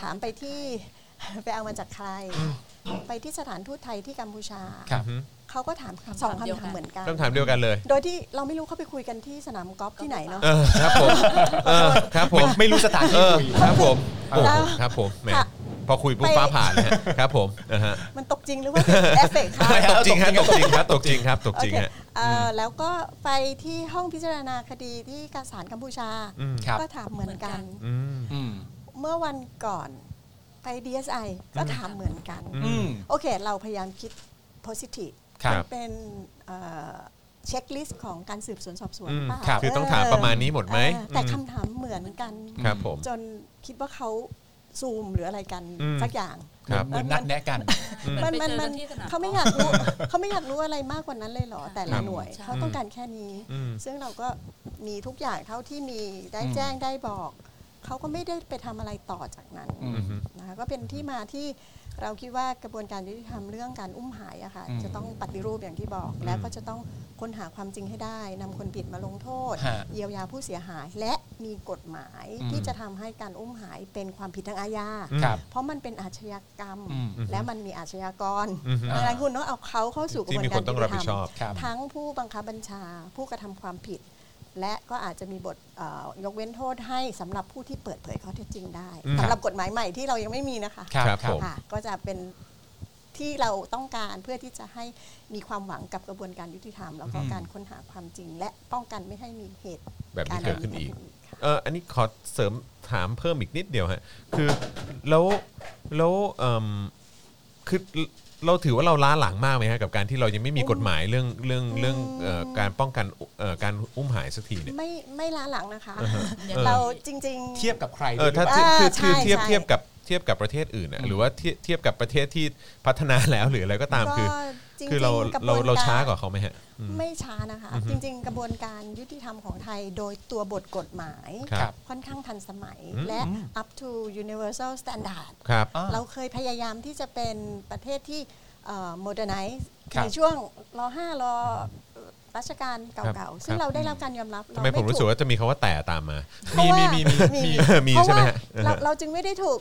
ถามไปที่ไปเอามาจากใคร ไปที่สถานทูตไทยที่กัมพูชาครับอืม เขาก็ถามคำถามสองเดียวคำกัถามนเหมือนกันคำถามเดียวกันเลย โดยที่เราไม่รู้เขาไปคุยกันที่สนามกอล์ฟที่ไหนเนาะเออครับผมเออครับผมไม่รู้สถานเอที่อคุยครับผมโอ้แล้วครับผมแหมค่ะพอคุยปุ๊บไปฟ้าผ่าเลยฮะครับผมนะฮะมันตกจริงหรือว่าเป็นเอฟเฟกต์คะตกจริงฮะตกจริงครับตกจริงครับตกโอจริงเคฮะเอ่ออแล้วก็ไปที่ห้องพิจารณาคดีที่การศาลกัมพูชาอืมครับก็ถามเหมือนกันอืมอืมเมื่อวันก่อนไป DSI ก็ถามเหมือนกันอืมโอเค เราพยายามคิด positive ครับมัน เป็นเช็คลิสต์ของการสืบสวนสอบสวนอืมเปล่าครับคือต้องถามประมาณนี้หมดไหมเออแต่อืมคำถามเหมือนกันครับผมจนคิดว่าเขาซูมหรืออะไรกันอืมสักอย่างครับเหมือนนัดแนะกันเหมืมัอนนไปมันเจอมักันนที่สนามเขาไม่อยากรู้เขาไม่อยากรู้อะไรมากกว่านั้นเลยเหรอแต่ครัละบหน่วยใช่เขาต้องการแค่นี้อืมซึ่งเราก็มีทุกอย่างเท่าที่มีได้อืมแจ้งได้บอก เขาก็ไม่ได้ไปทำอะไรต่อจากนั้นอืมนะคะก็เป็นที่มาที่ เราคิดว่ากระบวนการยุติธรรมเรื่องการอุ้มหายอะค่ะอืมจะต้องปฏิรูปอย่างที่บอก แล้วก็จะต้องค้นหาความจริงให้ได้นำคนผิดมาลงโทษฮะเยียวยาผู้เสียหาย และมีกฎหมายอืมที่จะทำให้การอุ้มหายเป็นความผิดทางอาญาครับเพราะมันเป็นอาชญากรรมอืมและมันมีอาชญากรอืมดังนั้นคุณต้องเอาเขาเข้าสู่กระที่บวนมีกาครนต้องรับผิดชอบครับทั้งผู้บังคับบัญชาผู้กระทำความผิด และก็อาจจะมีบทเอ่อยกเว้นโทษให้สำหรับผู้ที่เปิดเผยข้อเท็จจริงได้อืมสำหรับกฎหมายใหม่ที่เรายังไม่มีนะคะครับครับครับผมค่ะก็จะเป็นที่เราต้องการเพื่อที่จะให้มีความหวังกับกระบวนการยุติธรรม แล้วก็อืมการค้นหาความจริง และป้องกันไม่ให้มีเหตุแบบนี้เกิดขึ้นอีกค่ะเอออันนี้ขอเสริมถามเพิ่มอีกนิดเดียวฮะคือแล้วแล้วเอิ่มคือ เราถือว่าเราล้าหลังมากไหมฮะกับการที่เรายังไม่มีกฎหมายเรื่องเรื่องเรื่องเอ่อการป้องกันเอ่อการอุ้มหายสักทีเนี่ย ไม่ไม่ล้าหลังนะคะเดี๋ยวเราจริง เทียบกับใครเออถ้าด้วยหรือเปล่คือคือใช่เทียบใช่ เทียบกับเทียบกับประเทศอื่นอะหรือว่าเทียบเทียบกับประเทศที่พัฒนาแล้วหรืออะไรก็ตามก็คือ จริงๆคือเรากระบเราวนเราการช้ากว่าเขาไหมฮะอืม ไม่ช้านะคะ อือฮึจริง ๆ กระบวนการยุติธรรมของไทยโดยตัวบทกฎหมาย ครับค่อนข้างทันสมัยอืม และ up to universal standard ครับอ่าเราเคยพยายามที่จะเป็นประเทศที่เอ่อ modernize ครับ ในช่วงรห้ารอรัชกาลครับ เก่าๆ ซึ่งเราได้รับการยอมรับทำไมผมรู้สึกว่าจะมีคำว่าแต่ตามมา เพราะว่ามีมีมีมีมีมีเพราะใช่ไหมว่าฮะ เราเราจึงไม่ได้ถูก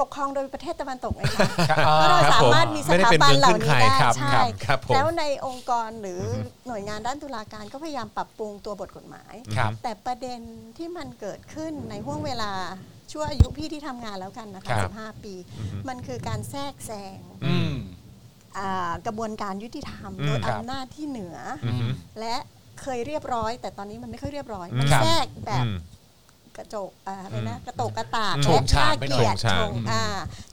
ปกครองโดยประเทศตะวันตกไงคะครับเพราะเราครับสามารถผมมีสไม่ได้ถาเป็นบันเมืองเหล่าขึ้นใครนี้ได้ครับใช่ครับครับผมแล้วในองค์กรหรืออหน่วยงานด้านตุลาการก็พยายามปรับปรุงตัวบทกฎหมายครับแต่ประเด็นที่มันเกิดขึ้นในห่วงเวลาชั่วอายุพี่ที่ทำงานแล้วกันนะครัคะบ15 ปี มันคือการแทรกแซงอืมอ่ากระบวนการยุติธรรมอืมโดยครับอำนาจที่เหนือออือฮึและเคยเรียบร้อย แต่ตอนนี้มันไม่ค่อยเรียบร้อยอืมมันครับแทรกแบบอืม กระจกอ่าอะไรนะกระโตกกระตากโฉงฉางไปหน่อยเกียรติโฉงฉางชงอ่า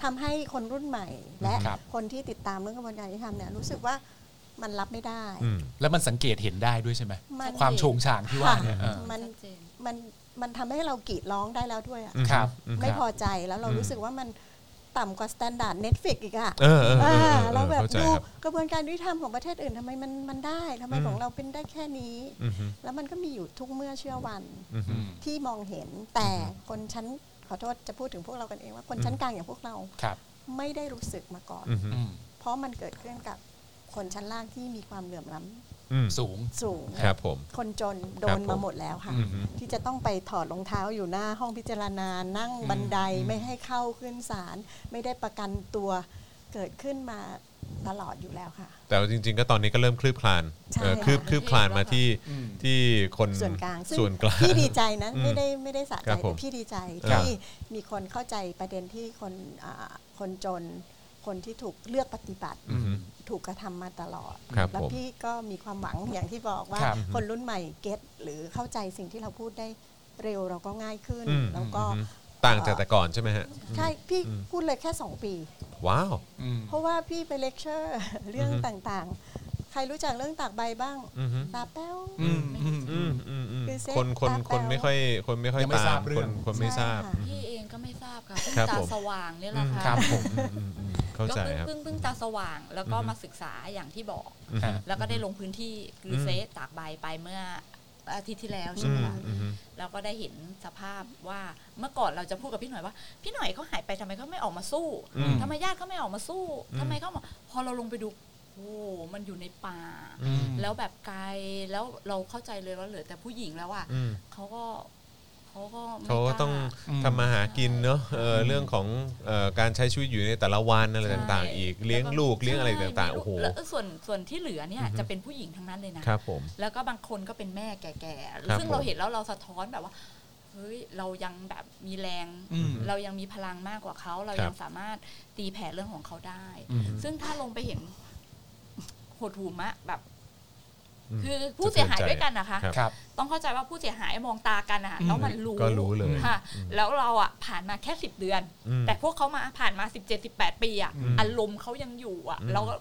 ทำให้คนรุ่นใหม่ และครับคนที่ติดตามเรื่องกระบวนการยุติธรรมเนี่ยรู้สึกว่ามันรับไม่ได้อืมแล้วมันสังเกตเห็นได้ด้วยใช่ไหมมันความโชงฉางที่ว่าเนี่ยค่ะเออมันชัดเจนมันมันทำให้เรากรีดร้องได้แล้วด้วยอะครับไม่ครับพอใจแล้วเราอืมรู้สึกว่ามัน ต่ำกว่ามาตรฐานเน็ตฟิกอีกอะเออเออเออเอออ่าเออเราแบบเข้าใจดูครับกระบวนการยุติธรรมของประเทศอื่นทำไมมันมันได้ทำไมอืมของเราเป็นได้แค่นี้อือฮึแล้วมันก็มีอยู่ทุกเมื่อเชื่อวันอือฮึอืมที่มองเห็นแต่คนชั้นขอโทษจะพูดถึงพวกเรากันเองว่าคนชั้นกลางอย่างพวกเราครับไม่ได้รู้สึกมาก่อนอือฮึอืมเพราะมันเกิดขึ้นกับคนชั้นล่างที่มีความเหลื่อมล้ำอืม สูงสูงครับผม คนจนโดครับนผมมาหมดแล้วค่ะอือฮึที่จะต้องไปถอดรองเท้าอยู่หน้าห้องพิจารณานั่งบันไดอืมไม่ให้เข้าขึ้นศาลไม่ได้ประกันตัวเกิดขึ้นมาตลอดอยู่แล้วค่ะ แต่ว่าจริง ๆ ก็ตอนนี้ก็เริ่มคลืบคลานใช่เออคลืบค่ะคลืบคลานมาที่อืมที่คนส่วนกลางซึ่งส่วนกลางพี่ดีใจนะอืมไม่ได้ไม่ได้สะคใจรับผมแต่พี่ดีใจครับที่มีคนเข้าใจประเด็นที่คนอ่าคนจน คนที่ถูกเลือกปฏิบัติ อือฮึ ถูกกระทำมาตลอด ครับแล้วผมพี่ก็มีความหวังอย่างที่บอกว่า ครับคนรุ่นใหม่ get หรือเข้าใจสิ่งที่เราพูดได้เร็วเราก็ง่ายขึ้น อืม แล้วก็อือฮึต่างจากแต่ก่อนใช่ไหมฮะ ใช่พี่อืมพูดเลยแค่สองปี wow อืม เพราะราะว่าพี่ไปเลคเชอร์ เรื่องอือฮึ ต่างๆ ใครรู้จักเรื่องตากใบบ้าง อือฮึตาแป๋ว อืมอืมอืมอืมอืมคือเซ็ตคนคนตาคนแป๋วไม่ค่อย คนไม่ค่อยยังไม่ตาทรามบเรื่คอนง คนไม่ทราบ ใช่ค่ะ พี่เองก็ไม่ทราบค่ะเพิ่งครับตาผม สว่างเนี่ยแหละค่ะ ครับผม อืมอืมอืม เข้าใจก็ครับเพิ่งเพิ่งตาสว่าง แล้วก็อือฮึมาศึกษาอย่างที่บอกอือฮึแล้วก็ได้ลงพื้นที่คืออมเซตตากใบไปเมื่ออาทิตย์ที่แล้วอืใช่ไหมมคะอืมแล้วก็ได้เห็นสภาพว่าเมื่อก่อนเราจะพูดกับพี่หน่อยว่า พี่หน่อยเขาหายไปทำไมเขาไม่ออกมาสู้อืมทำไมญาติเขาไม่ออกมาสู้อืมทำไมเขามาพอเราลงไปดูโอ้มันอยู่ในป่าอืมแล้วแบบไกลแล้วเราเข้าใจเลยว่าเหลือแต่ผู้หญิงแล้วอะอืมเขาก็ เขาก็ไม่เขาก็ล้ต้องอืมทำมาหากินเนอะเออเรื่องของเอ่อการใช้ชีวิตอยู่ในแต่ละวันอะไรต่าง ๆ อีกเลี้ยงลูกเลี้ยงอะไรต่างๆใช่โอ้โห แล้วส่วนส่วนที่เหลือเนี่ยอือฮึ จะเป็นผู้หญิงทั้งนั้นเลยนะครับผม แล้วก็บางคนก็เป็นแม่แก่ครับๆซึ่งผมเราเห็นแล้วเราสะท้อนแบบว่าเฮ้ยเรายังแบบมีแรง อืม เรายังมีพลังมากกว่าเขาเราครับยังสามารถตีแผ่เรื่องของเขาได้ อืม ซึ่งถ้าลงไปเห็นโหดหูมะแบบอืม คือผู้เสียหายด้วยกันนะคะครับครับ ต้องเข้าใจว่าผู้เสียหายมองตากันนะคะแล้วมันรู้ก็รู้เลย ค่ะอืมแล้วเราอะผ่านมาแค่สิบเดือน อืมแต่พวกเขามาผ่านมาสิบเจ็ดสิบแปดปีอะอืมอารมณ์เขายังอยู่อะอืมเราก็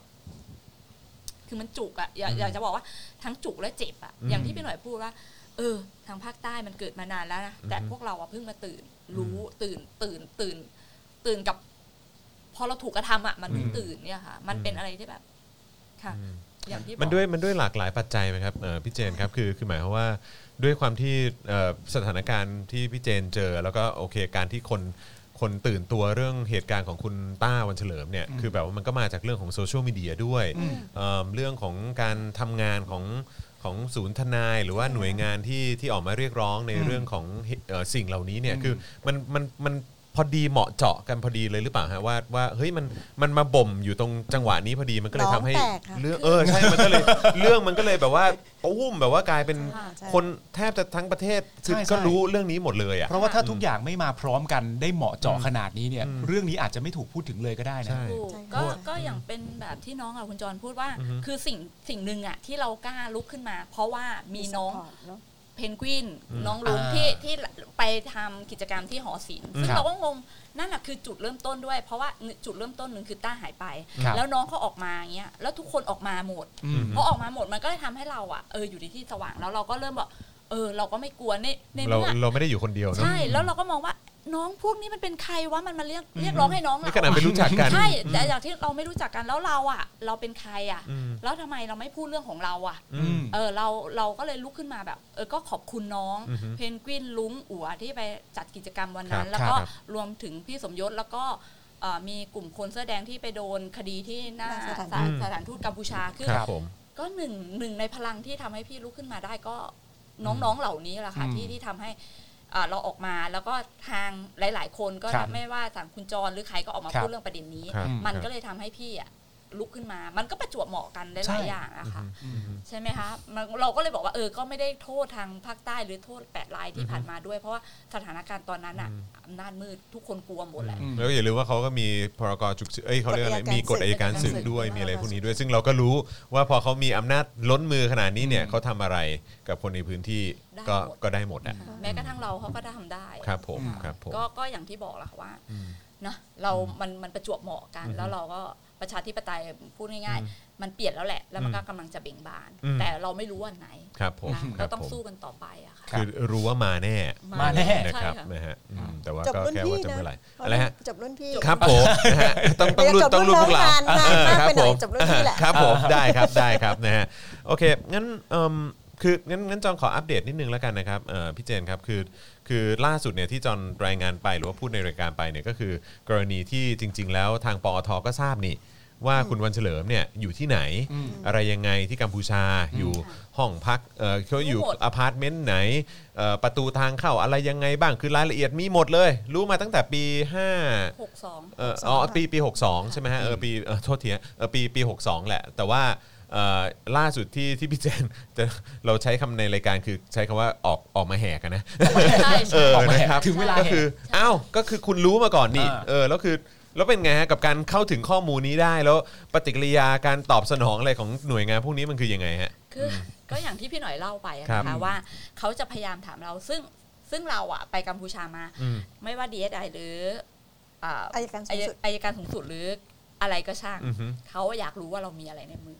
คือมันจุกอะอยากอืมอยากจะบอกว่าทั้งจุกและเจ็บอะอืมอย่างที่พี่หน่อยพูดว่า เออ ทางภาคใต้มันเกิดมานานแล้วนะแต่อืมพวกเราอะเพิ่งมาตื่น รู้ตื่นตื่นตื่น ตื่นกับ พอเราถูกกระทำอะมันเพิ่งอืมตื่นเนี่ยค่ะ มันเป็นอะไรที่แบบ ค่ะ อืม อย่างที่บอก มันด้วยมันด้วยหลากหลายปัจจัยไหมครับเอ่อพี่เจนครับคือคือหมายความว่าด้วยความที่เอ่อสถานการณ์ที่พี่เจนเจอ แล้วก็โอเคการที่คนคนตื่นตัวเรื่องเหตุการณ์ของคุณต้าวันเฉลิมเนี่ยอืมคือแบบว่ามันก็มาจากเรื่องของโซเชียลมีเดียด้วยอืมเอิ่มเรื่องของการทำงานของของศูนย์ทนายหรือว่าหน่วยงานที่ที่ออกมาเรียกร้องในอืมเรื่องของเอ่อสิ่งเหล่านี้เนี่ยอืมคือมันมันมันพ อดีเหมาะเจาะกันพอดีเลยหรือเปล่าฮะว่าว่าเฮ้ยมันมันมาบ่มอยู่ตรงจังหวะนี้พอดีมันก็เลยทำให้น้องแตกค่ะ เรื่องเออใช่มันก็เลย เรื่องมันก็เลยแบบว่าตุ้มแบบว่ากลายเป็นค่ะใช่ คนแทบจะทั้งประเทศคือใช่ใช่ ก็รู้เรื่องนี้หมดเลยอะ เพราะว่าถ้าทุกอย่างไม่มาพร้อมกันได้เหมาะเจาะอืมขนาดนี้เนี่ย อืม เรื่องนี้อาจจะไม่ถูกพูดถึงเลยก็ได้นะ ใช่ ถูกใช่ก็ค่ะ ก็อย่างเป็นแบบที่น้องกับคุณจรพูดว่า อือฮึ คือสิ่งสิ่งหนึ่งอะที่เรากล้าลุกขึ้นมา เพราะว่ามีน้อง support เนอะ เพนกวินอืมน้องลุงอ่าที่ที่ไปทำกิจกรรมที่หอศิลป์ซึ่งครับเราก็งงนั่นแหะคือจุดเริ่มต้นด้วย เพราะว่าจุดเริ่มต้นหนึ่งคือต้าหายไปครับแล้วน้องเขาออกมาอย่างเงี้ยแล้วทุกคนออกมาหมดอืมพอออกมาหมดมันก็เลยทำให้เราอะเอออยู่ในที่สว่างแล้วเราก็เริ่มบอกเออเราก็ไม่กลัวในในเราเมื่อเราไม่ได้อยู่คนเดียวเนอะใช่ แล้วเราก็มองว่า น้องพวกนี้มันเป็นใครวะมันมาเรียกเรียกร้องให้น้องนี่เราขนาดอะไม่รู้จักกันใช่แต่อย่างที่เราไม่รู้จักกันแล้วเราอะ เราเป็นใครอะอืมแล้วทำไมเราไม่พูดเรื่องของเราอะอืมเออเราเราก็เลยลุกขึ้นมาแบบ เออก็ขอบคุณน้องอือฮึเพนกวินลุงอัวที่ไปจัดกิจกรรมวันครับนั้น แล้วก็ครับรวมถึงพี่สมยศแล้วก็เอ่อมีกลุ่มคนเสื้อแดงที่ไปโดนคดีที่หน้าหน้าสถานศาลทูตสถานทูตกัมพูชาคือครับผมก็หนึ่งหนึ่งในพลังที่ทำให้พี่ลุกขึ้นมาได้ก็น้องๆเหล่านี้แหละค่ะอืมที่ที่ทำให้อ่า เราออกมาแล้วก็ทางหลาย ๆ คนก็ครับไม่ว่าทางคุณจรหรือใครก็ออกมาครับพูดเรื่องประเด็นนี้ครับมันครับก็เลยทำให้พี่อะ ลุกขึ้นมา มันก็ประจวบเหมาะกันหใช่ลายๆอย่างอะค่ะใช่ไหมคะมันเราก็เลยบอกว่าเออก็ไม่ได้โทษทางภาคใต้หรือโทษแปดรายที่ผ่านมาด้วย เพราะว่าสถานการณ์ตอนนั้นอะอำนาจมืดทุกคนกลัวหมดแหละอืมแล้วอย่าลืมว่าเขาก็มีพรกฉุกเฉินเอ้ยเขาเรียกอะไรกฎอัยการมีกฎอัยการศึศึกกด้วยศึกมีอะไรพรกพวกนี้ด้วย ซึ่งเราก็รู้ว่าพอเขามีอำนาจล้นมือขนาดนี้เนี่ยเขาทำอะไรกับคนในพื้นที่ได้ก็หมดก็ได้หมดอะแม้กระทั่งเราเขาก็ทำได้ครับผมอืมครับผมก็ก็อย่างที่บอกแหละค่ะว่านะเรามันมันประจวบเหมาะกันแล้วเราก็ ประชาธิปไตยพูดง่ายๆ มันเปลี่ยนแล้วแหละ แล้วมันก็กำลังจะเบ่งบานอืมแต่เราไม่รู้วันไหนครับผมนะครับเราต้องผมสู้กันต่อไปอะค่ะคือรู้ว่ามาแน่มาแน่นะครับใช่ค่ะนะฮะอืมแต่ว่าจบก็รุ่นแค่พี่ว่าจะนะเมื่อไหร่อะไรฮะจบรุ่นพี่ครับผมนะฮะต้องต้องรุ่นจบต้องรุ่นพวกเรานนานมากครัไปหน่อยผมจบรุ่นพี่แหละครับผมได้ครับได้ครับนะฮะโอเคงั้นเอิ่มคืองั้นงั้นจอนขออัปเดตนิดนึงแล้วกันนะครับเอ่อพี่เจนครับคือ คือล่าสุดเนี่ยที่จอนรายงานไปหรือว่าพูดในรายการไปเนี่ยก็คือ กรณีที่จริง ๆ แล้วทางปอทก็ทราบนี่ว่าคุณวันเฉลิมเนี่ยอยู่ที่ไหน อะไรยังไงที่กัมพูชาอยู่ห้องพักเออเขาอยู่รู้หมดอพาร์ตเมนต์ไหนเอ่อประตูทางเข้าอะไรยังไงบ้างคือรายละเอียดมีหมดเลย รู้มาตั้งแต่ปี5หกสองเอออ๋อปีปี 62 ใช่ไหมฮะเออปีเออโทษทีฮะเออปีปี 62 แหละ แต่ว่าเอ่อ ล่าสุดที่ที่พี่เจนจะเราใช้คำในรายการคือใช้คำว่าออกออกมาแหกอะนะใช่เอใช่อออกมาแหกนะครับถึงเวลาก็คืออ้าวก็คือคุณรู้มาก่อนนี่อ่าเออแล้วคือแล้วเป็นไงฮะกับการเข้าถึงข้อมูลนี้ได้แล้วปฏิกิริยาการตอบสนองอะไรของหน่วยงานพวกนี้มันคือยังไงฮะคือก็อย่างที่พี่หน่อยเล่าไปอะครับนะคะว่าเขาจะพยายามถามเราซึ่งซึ่งเราอะไปกัมพูชามาอืมไม่ว่า DSI หรืออ่าอายการสูงสุดอายการสูงสุดหรืออะไรก็ช่างอือฮึเขาอยากรู้ว่าเรามีอะไรในมือ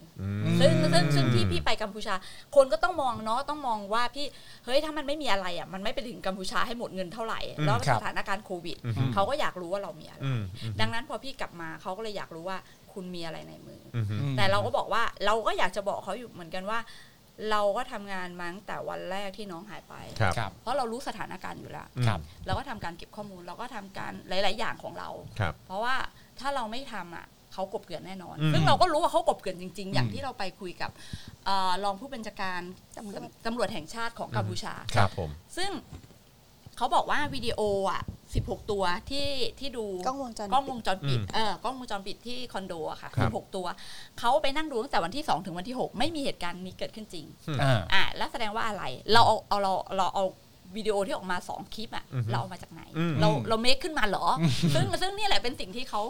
อือม ซึ่งซึ่งซึ่งที่พี่ไปกัมพูชา คนก็ต้องมองเนาะต้องมองว่าพี่เฮ้ยถ้ามันไม่มีอะไรอะมันไม่ไปถึงกัมพูชาให้หมดเงินเท่าไหร่อืมแล้วครับสถานการณ์โควิดอือฮึเขาก็อยากรู้ว่าเรามีอะไรอืมอืมดังนั้นพอพี่กลับมาเขาก็เลยอยากรู้ว่าคุณมีอะไรในมือออืมอืมแต่เราก็บอกว่าเราก็อยากจะบอกเขาอยู่เหมือนกันว่า เราก็ทำงานมาตั้งแต่วันแรกที่น้องหายไปครับครับเพราะเรารู้สถานการณ์อยู่แล้วครับเราก็ทำการเก็บข้อมูล เราก็ทำการหลาย ๆ อย่างของเราครับเพราะว่าถ้าเราไม่ทำอะ เขากบเกลื่อนแน่นอนอืมซึ่งเราก็รู้ว่าเขากบเกลื่อนจริง ๆ อย่างอืมที่เราไปคุยกับเอ่อรองผู้บัญชาการตำรวจตำรวจแห่งชาติของกัมพูชาครับผมซึ่งเขาบอกว่าวิดีโออะ16 ตัวที่ที่ดูกล้องวงจรกล้องวงจรปิดอืมเออกล้องวงจรปิดที่คอนโดอะค่ะครับ16 ตัว เขาไปนั่งดูตั้งแต่วันที่ 2 ถึงวันที่ 6 ไม่มีเหตุการณ์นี้เกิดขึ้นจริงอ่าอะแล้วแสดงว่าอะไรเราเอาเอาเราเราเอาวิดีโอที่ออกมาสองคลิปอะอือฮึเราเอามาจากไหนอืมเราเราเมคขึ้นมาเหรอ ซึ่งซึ่งนี่แหละเป็นสิ่งที่เขา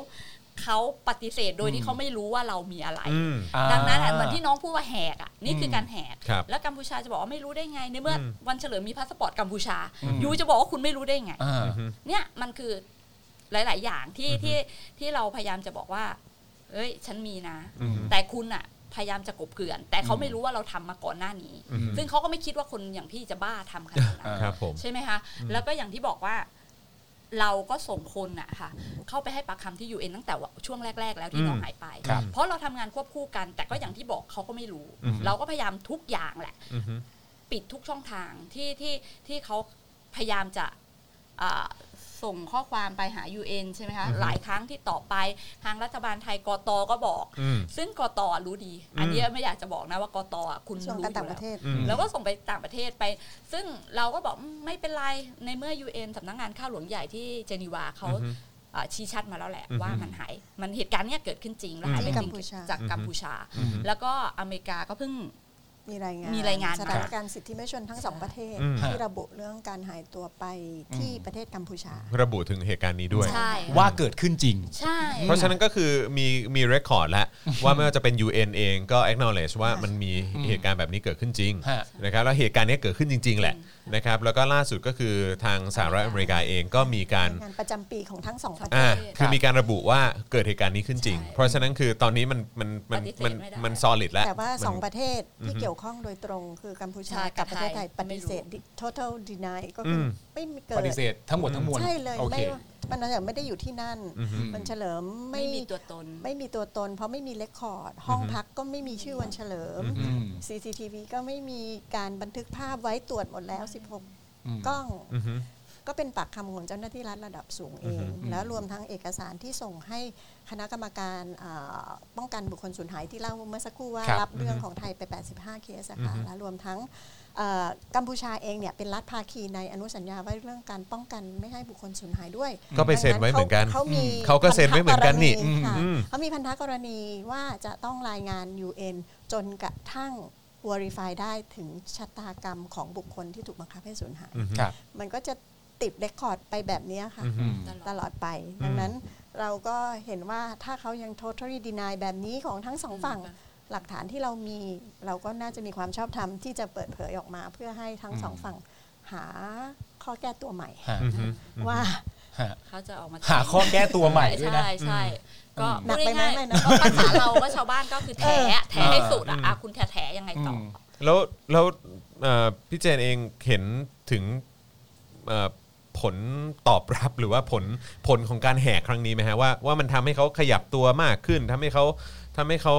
เขาปฏิเสธโดยที่เขาไม่รู้ว่าเรามีอะไรอืมดังนั้นอะเหมือนที่น้องพูดว่าแหกอะนี่คือการแหกครับแล้วกัมพูชาจะบอกว่าไม่รู้ได้ไงในเมื่ออืมวันเฉลิมมีพาสปอร์ตกัมพูชาอืม you จะบอกว่าคุณไม่รู้ได้ไงอ่าเนี่ยมันคือหลาย ๆ อย่างที่ที่ที่เราพยายามจะบอกว่า เอ้ย ฉันมีนะอืมแต่คุณอะพยายามจะกลบเกลื่อน แต่เขาอืมไม่รู้ว่าเราทำมาก่อนหน้านี้อืมซึ่งเขาก็ไม่คิดว่าคนอย่างพี่จะบ้าทำขนาดนั้นอ่าครับผมใช่ไหมคะ แล้วก็อย่างที่บอกว่า เราก็ส่งคนอะค่ะ เข้าไปให้ปากคำที่ยูเอ็นตั้งแต่ว่าช่วงแรก ๆ แล้วที่น้องหายไป ครับเพราะเราทำงานควบคู่กัน แต่ก็อย่างที่บอกเขาก็ไม่รู้ อืมเราก็พยายามทุกอย่างแหละ อืมปิดทุกช่องทางที่ที่ที่เขาพยายามจะอ่า ส่งข้อความไปหา UN ใช่ไหมคะอือฮึหลายครั้งที่ต่อไปทางรัฐบาลไทยกตก็บอกอืมซึ่งกตรู้ดี อันนี้ไม่อยากจะบอกนะว่ากตคุณส่วนรู้การอต่างยู่ปแล้วระเทศอืมแล้วก็ส่งไปต่างประเทศไป ซึ่งเราก็บอกอืมไม่เป็นไรในเมื่อ UN สำนักงานข้าวหลวงใหญ่ที่เจนีวาเขาอือฮึอ่าชี้ชัดมาแล้วแหละอือฮึว่ามันหาย มันเหตุการณ์เนี้ยเกิดขึ้นจริงแล้วหายไปที่จกัริมงพูชาจากกัมพูชาอือฮึแล้วก็อเมริกาก็เพิ่ง มีรายงานมีรายงานสถานการณ์สิทธิมนุษยชนทั้งสองประเทศอืมที่ระบุเรื่องการหายตัวไปที่ประเทศกัมพูชา ระบุถึงเหตุการณ์นี้ด้วยใช่ว่าเกิดขึ้นจริง ใช่ เพราะฉะนั้นก็คือมีมีเรคคอร์ดแล้ว ว่าไม่ว่าจะเป็น UN เองก็ acknowledge ว่ามันมีเหตุการณ์แบบนี้เกิดขึ้นจริงฮะนะครับแล้วเหตุการณ์นี้เกิดขึ้นจริง ๆ แหละนะครับแล้วก็ล่าสุดก็คือทางสหรัฐอเมริกาเองก็มีการ งานประจำปีของทั้งสองประเทอ่าศ คือมีการระบุว่าเกิดเหตุการณ์นี้ขึ้นจริง ใช่เพราะฉะนั้นคือตอนนี้มันมันมันปฏิเสธมันไม่ได้ มันซอลิดแล้วแต่ว่าสองมันประเทศที่เกี่ยวข้องโดยตรงคือกัมพูชาใช่กับประเทศไทยกับไทยปฏิเสธ total deny ก็คืออม ไม่มีเกิด ปฏิเสธทั้งหมดทั้งมวลใช่เลยโอเค ไม่ มันเฉลิมไม่ได้อยู่ที่นั่นอือฮึมันเฉลิมไม่ไม่มีตัวตน ไม่มีตัวตน เพราะไม่มีเลคคอร์ด ห้องพักก็ไม่มีชื่อวันเฉลิมอือืม CCTV ก็ไม่มีการบันทึกภาพไว้ตรวจหมดแล้วอืม16 กล้องอือฮึก็เป็นปากคำของเจ้าหน้าที่รัฐระดับสูงเองอืมแล้วรวมทั้งเอกสารที่ส่งให้คณะกรรมการอ่าป้องกันบุคคลสูญหายที่เล่าเมื่อสักครู่ว่าครับรับเรื่องของไทยไป 85 เคสอะค่ะอือฮึแล้วรวมทั้งเอ่อ กัมพูชาเองเนี่ยเป็นรัฐภาคีในอนุสัญญาไว้เรื่องการป้องกันไม่ให้บุคคลสูญหายด้วย ก็ไปเซ็นไว้เหมือนกันเขามีเขาก็เซ็นไว้เหมือนกันนี่พัธกรณีค่ะอืมเขามีพันธกรณีว่าจะต้องรายงาน UN จนกระทั่ง verify ได้ถึงชะตากรรมของบุคคลที่ถูกบังคับให้สูญหายครับมันก็จะติดเรคคอร์ดไปแบบเนี้ยค่ะอืมตลอดไป ดังนั้นเราก็เห็นว่าถ้าเขายัง totally deny แบบนี้ของทั้งสองฝั่งอืม หลักฐานที่เรามีเราก็น่าจะมีความชอบธรรมที่จะเปิดเผยออกมา เพื่อให้ทั้งสองฝั่งหาข้อแก้ตัวใหม่ฮะอือฮึว่าฮะเขาจะออกมาหาข้อแก้ตัวใหม่ด้วยนะใช่ใช่ก็หนัพูกดไปไหมง่ายไม่ๆนะก็ภาษาเราก็ชาวบ้านก็คือแถเออแถให้สุดอะอะคุณแถแถยังไงต่ออมแล้วแล้วเอ่อพี่เจนเองเห็นถึงเอ่อผลตอบรับหรือว่าผลผลของการแหกครั้งนี้ไหมฮะว่าว่ามันทำให้เขาขยับตัวมากขึ้นทำให้เขา ทำให้เขา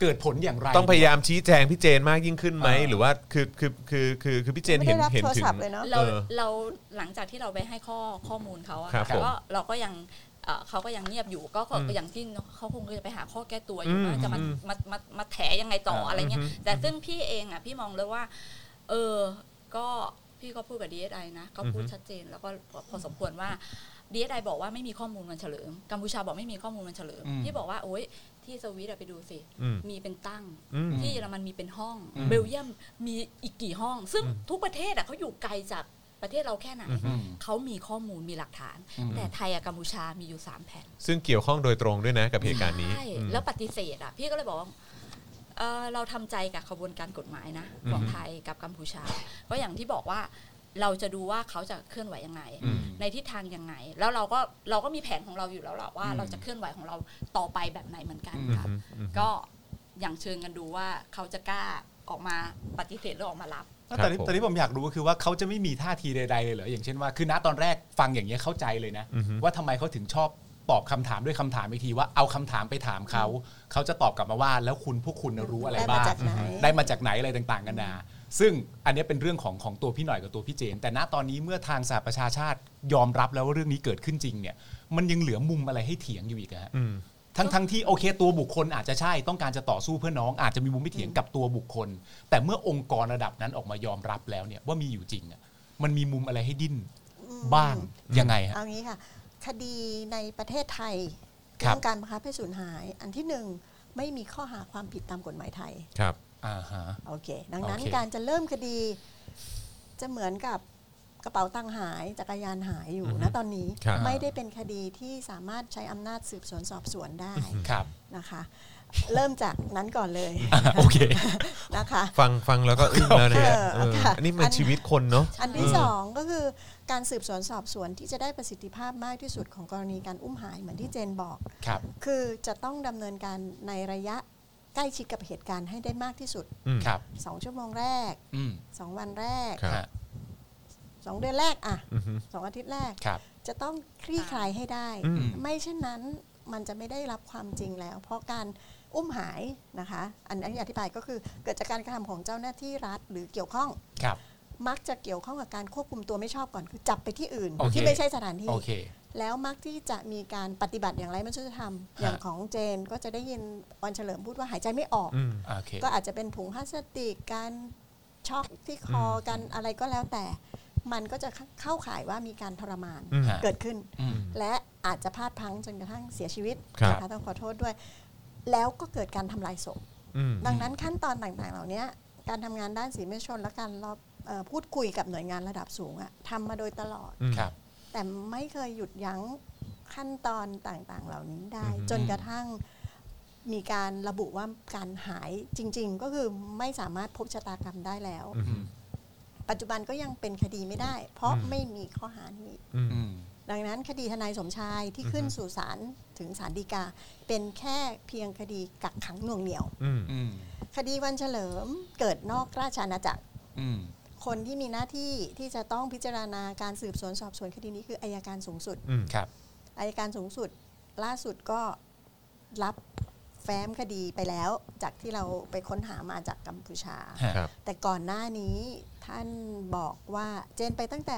เกิดผลอย่างไรต้องพยายามชี้แจงพี่เจนมากยิ่งขึ้นไหมอ่าหรือว่าคือคือคือคือคือพี่เจนไม่เห็ได้นรับเห็นโทรถึงศัพท์เลยเนาะเราเออเราหลังจากที่เราไปให้ข้อข้อมูลเขาอะครับแต่ก็ผมเราก็ยังเอ่อเขาก็ยังเงียบอยู่ก็ก็อืมอย่างที่เขาคงจะไปหาข้อแก้ตัวอยู่อืมว่าจะมาอืมมามามาแถยังไงต่ออะไรเงี้ยอืมแต่ซึ่งพี่เองอะพี่มองเลยว่า เออก็พี่ก็พูดกับ DSI นะก็พูดอือฮึชัดเจนแล้วก็พอสมควรว่า DSI บอกว่าไม่มีข้อมูลมันเฉลิมกัมพูชาบอกไม่มีข้อมูลมันเฉลิมอืมพี่บอกว่าโอ๊ย ที่สวิตอะไปดูสิอืมมีเป็นตั้งอืมที่เยอรมันมีเป็นห้องอืมเบลเยียมมีอีกกี่ห้อง ซึ่งทุกประเทศอะเขาอยู่ไกลจากประเทศเราแค่ไหนอืมเขามีข้อมูลมีหลักฐานอืมแต่ไทยกับกัมพูชามีอยู่ 3 แผ่น ซึ่งเกี่ยวข้องโดยตรงด้วยนะกับเหตุการณ์นี้ ใช่อืมแล้วปฏิเสธอะพี่ก็เลยบอกว่าเอ่อเราทำใจกับขบวนการกฎหมายนะของอืมไทยกับกัมพูชาก็อย่างที่บอกว่า เราจะดูว่าเขาจะเคลื่อนไหวยังไงอืมในทิศทางยังไง แล้วเราก็เราก็มีแผนของเราอยู่แล้วแหละว่าอืมเราจะเคลื่อนไหวของเราต่อไปแบบไหนเหมือนกันอืมครับอืมก็อย่างเชิญกันดูว่าเขาจะกล้าออกมาปฏิเสธหรือออกมารับแต่ที่ผมแต่ที่ผมอยากรู้ก็คือว่าเขาจะไม่มีท่าทีใดๆเลยเหรออย่างเช่นว่าคือณตอนแรกฟังอย่างนี้ยเข้าใจเลยนะอือฮึว่าทำไมเขาถึงชอบตอบคำถามด้วยคำถามอีกทีว่าเอาคำถามไปถามเขาเขาจะตอบกลับมาว่า แล้วคุณพวกคุณรู้อะไรได้มาบ้างจากไหนได้มาจากไหนอะไรต่างๆกันานา ซึ่งอันเนี้ยเป็นเรื่องของของตัวพี่หน่อยกับตัวพี่เจน แต่ณตอนนี้เมื่อทางสหประชาชาติยอมรับแล้วว่าเรื่องนี้เกิดขึ้นจริงเนี่ย มันยังเหลือมุมอะไรให้เถียงอยู่อีกอะฮะอืมทั้งทั้งที่โอเคตัวบุคคลอาจจะใช่ต้องการจะต่อสู้เพื่อน้องอาจจะมีมุมไม่เถียงกับตัวบุคคล แต่เมื่อองค์กรระดับนั้นออกมายอมรับแล้วเนี่ยว่ามีอยู่จริงอะมันมีมุมอะไรให้ดิ้นบ้างยังไงฮะเอางี้ค่ะ คดีในประเทศไทยครับเรื่องการบังคับให้สูญหาย อันที่หนึ่งไม่มีข้อหาความผิดตามกฎหมายไทยครับ อ่าฮะโอเค ดังนั้นโอเค การจะเริ่มคดี จะเหมือนกับกระเป๋าตังค์หายจักรยานหายอยู่อือฮึนะตอนนี้ครับ ไม่ได้เป็นคดีที่สามารถใช้อำนาจสืบสวนสอบสวนได้ครับนะคะ เริ่มจากนั้นก่อนเลยโอเค นะคะ ฟังฟังแล้วก็อึ้งแล้วนะฮะเออเออค่ะ อันนี้มันชีวิตคนเนาะ อันที่สองก็คือการสืบสวนสอบสวนที่จะได้ประสิทธิภาพมากที่สุดของกรณีการอุ้มหายเหมือนที่เจนบอก ครับ คือจะต้องดำเนินการในระยะ ใกล้ชิดกับเหตุการณ์ให้ได้มากที่สุดอืมครับ2ชั่วโมงแรกอืม2วันแรกครับฮะ2เดือนแรกอะอือฮึสองอาทิตย์แรกครับจะต้องคลี่คลายให้ได้อืมไม่เช่นนั้นมันจะไม่ได้รับความจริงแล้ว เพราะการอุ้มหายนะคะ อันนี้อธิบายก็คือเกิดจากการกระทำของเจ้าหน้าที่รัฐหรือเกี่ยวข้องครับมักจะเกี่ยวข้องกับการควบคุมตัวไม่ชอบก่อนคือจับไปที่อื่นโอเคที่ไม่ใช่สถานที่โอเค แล้วมักที่จะมีการปฏิบัติอย่างไรไม่ใช่จะทำอย่างของเจนก็จะได้ยินวันเฉลิมพูดว่าหายใจไม่ออก อืมโอเค ก็อาจจะเป็นถุงพลาสติกการช็อกที่คอกันอะไรก็แล้วแต่ มันก็จะเข้าข่ายว่ามีการทรมานอืม เกิดขึ้น อืม และอาจจะพลาดพลังจนกระทั่งเสียชีวิตครับ นะคะต้องขอโทษด้วย แล้วก็เกิดการทำลายศพ อืม ดังนั้นขั้นตอนต่างๆ เหล่านี้การทำงานด้านสีเมชนและการรอบเอ่อพูดคุยกับหน่วยงานระดับสูงอะทำมาโดยตลอดอืมครับ แต่ไม่เคยหยุดยั้งขั้นตอนต่างๆ เหล่านี้ได้อือฮึจนกระทั่งมีการระบุว่าการหายจริง ๆ ก็คือไม่สามารถพบชะตากรรมได้แล้วอืมปัจจุบันก็ยังเป็นคดีไม่ได้ เพราะอืมไม่มีข้อหานี้อืมอืมดังนั้นคดีทนายสมชายที่ขึ้นอือฮึสู่ศาลถึงศาลฎีกา เป็นแค่เพียงคดีกักขังหน่วงเหนียวอืมอืมคดีวันเฉลิมเกิดนอกราชอาณาจักรอืม คนที่มีหน้าที่ที่จะต้องพิจารณาการสืบสวนสอบสวนคดีนี้คืออายการสูงสุดอืมครับอายการสูงสุดล่าสุดก็รับแฟ้มคดีไปแล้ว จากที่เราไปค้นหามาจากกัมพูชาฮะครับ แต่ก่อนหน้านี้ท่านบอกว่าเจนไปตั้งแต่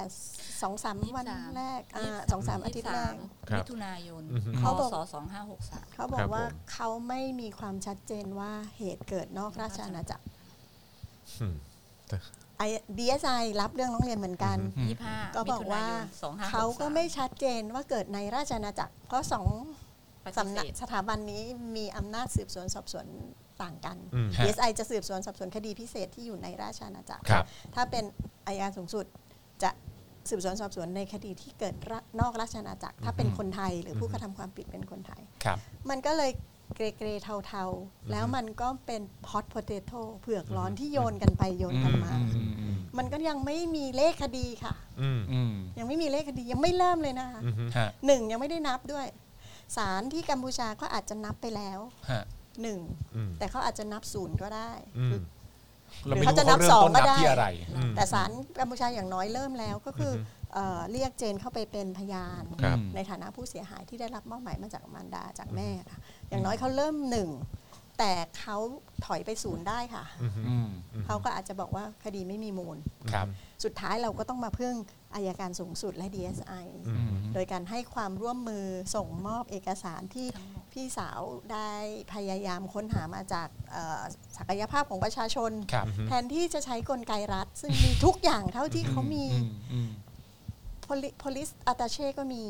สองสามวัน23แรกสองสามอาทิตย์แรก ครับมิถุนายนอือฮึ พเขาบอกศสองห้าหกสามเขาบอครักบว่าผม เขาไม่มีความชัดเจนว่าเหตุเกิดนอกราชอาณาจักร อืมแต่ ไอดีเอสไอรับเรื่องร้องเรียนเหมือนกันอืมยี่ห้าก็บอกว่าสองห้าเขาก็ไม่ชัดเจนว่าเกิดในราชอาณาจักร เพราะสองสำสำนันักกสถาบันนี้มีอำนาจสืบสวนสอบสวนต่างกัน อืมฮะ DSI จะสืบสวนสอบสวนคดีพิเศษที่อยู่ในราชอาณาจักร ครับ ถ้าเป็นอายการสูงสุดจะสืบสวนสอบสวนในคดีที่เกิดระนอกราชอาณาจักร ถ้าเป็นคนไทยหรือผู้กระทำความผิดเป็นคนไทย ครับ มันก็เลย เกรเกรเทาๆ แล้วมันก็เป็นพอตโพเตโต้เผือกร้อนที่โยนกันไปโยนกันมาอืมอืมมันก็ยังไม่มีเลขคดีค่ะอืมอืมยังไม่มีเลขคดียังไม่เริ่มเลยนะคะอืมฮะหนึ่งยังไม่ได้นับด้วยศาลที่กัมพูชาก็อาจจะนับไปแล้วฮะหนึ่งอืมแต่เขาอาจจะนับศูนย์ก็ได้อืมเราไม่เขารู้จะว่านัเขาบเริ่มสองต้นก็นับได้ที่อะไรอืมแต่ศาลกัมพูชาอย่างน้อยเริ่มแล้วก็คือเอ่อเรียกเจนเข้าไปเป็นพยานครับในฐานะผู้เสียหายที่ได้รับมอบหมายมาจากมารดาจากแม่ค่ะ อย่างน้อยเขาเริ่มหนึ่งแต่เขาถอยไปศูนย์ได้ค่ะอืมเขาก็อาจจะบอกว่าคดีไม่มีมูลครับสุดท้ายเราก็ต้องมาพึ่งอายการสูงสุดและ DSI อืมโดยการให้ความร่วมมือส่งมอบเอกสารที่พี่สาวได้พยายามค้นหามาจากเอ่อศักยภาพของประชาชนครับแทนที่จะใช้กลไกรัฐ ซึ่งมีทุกอย่างเท่าที่เขามีอืมอืม Poli- police attache ก็มี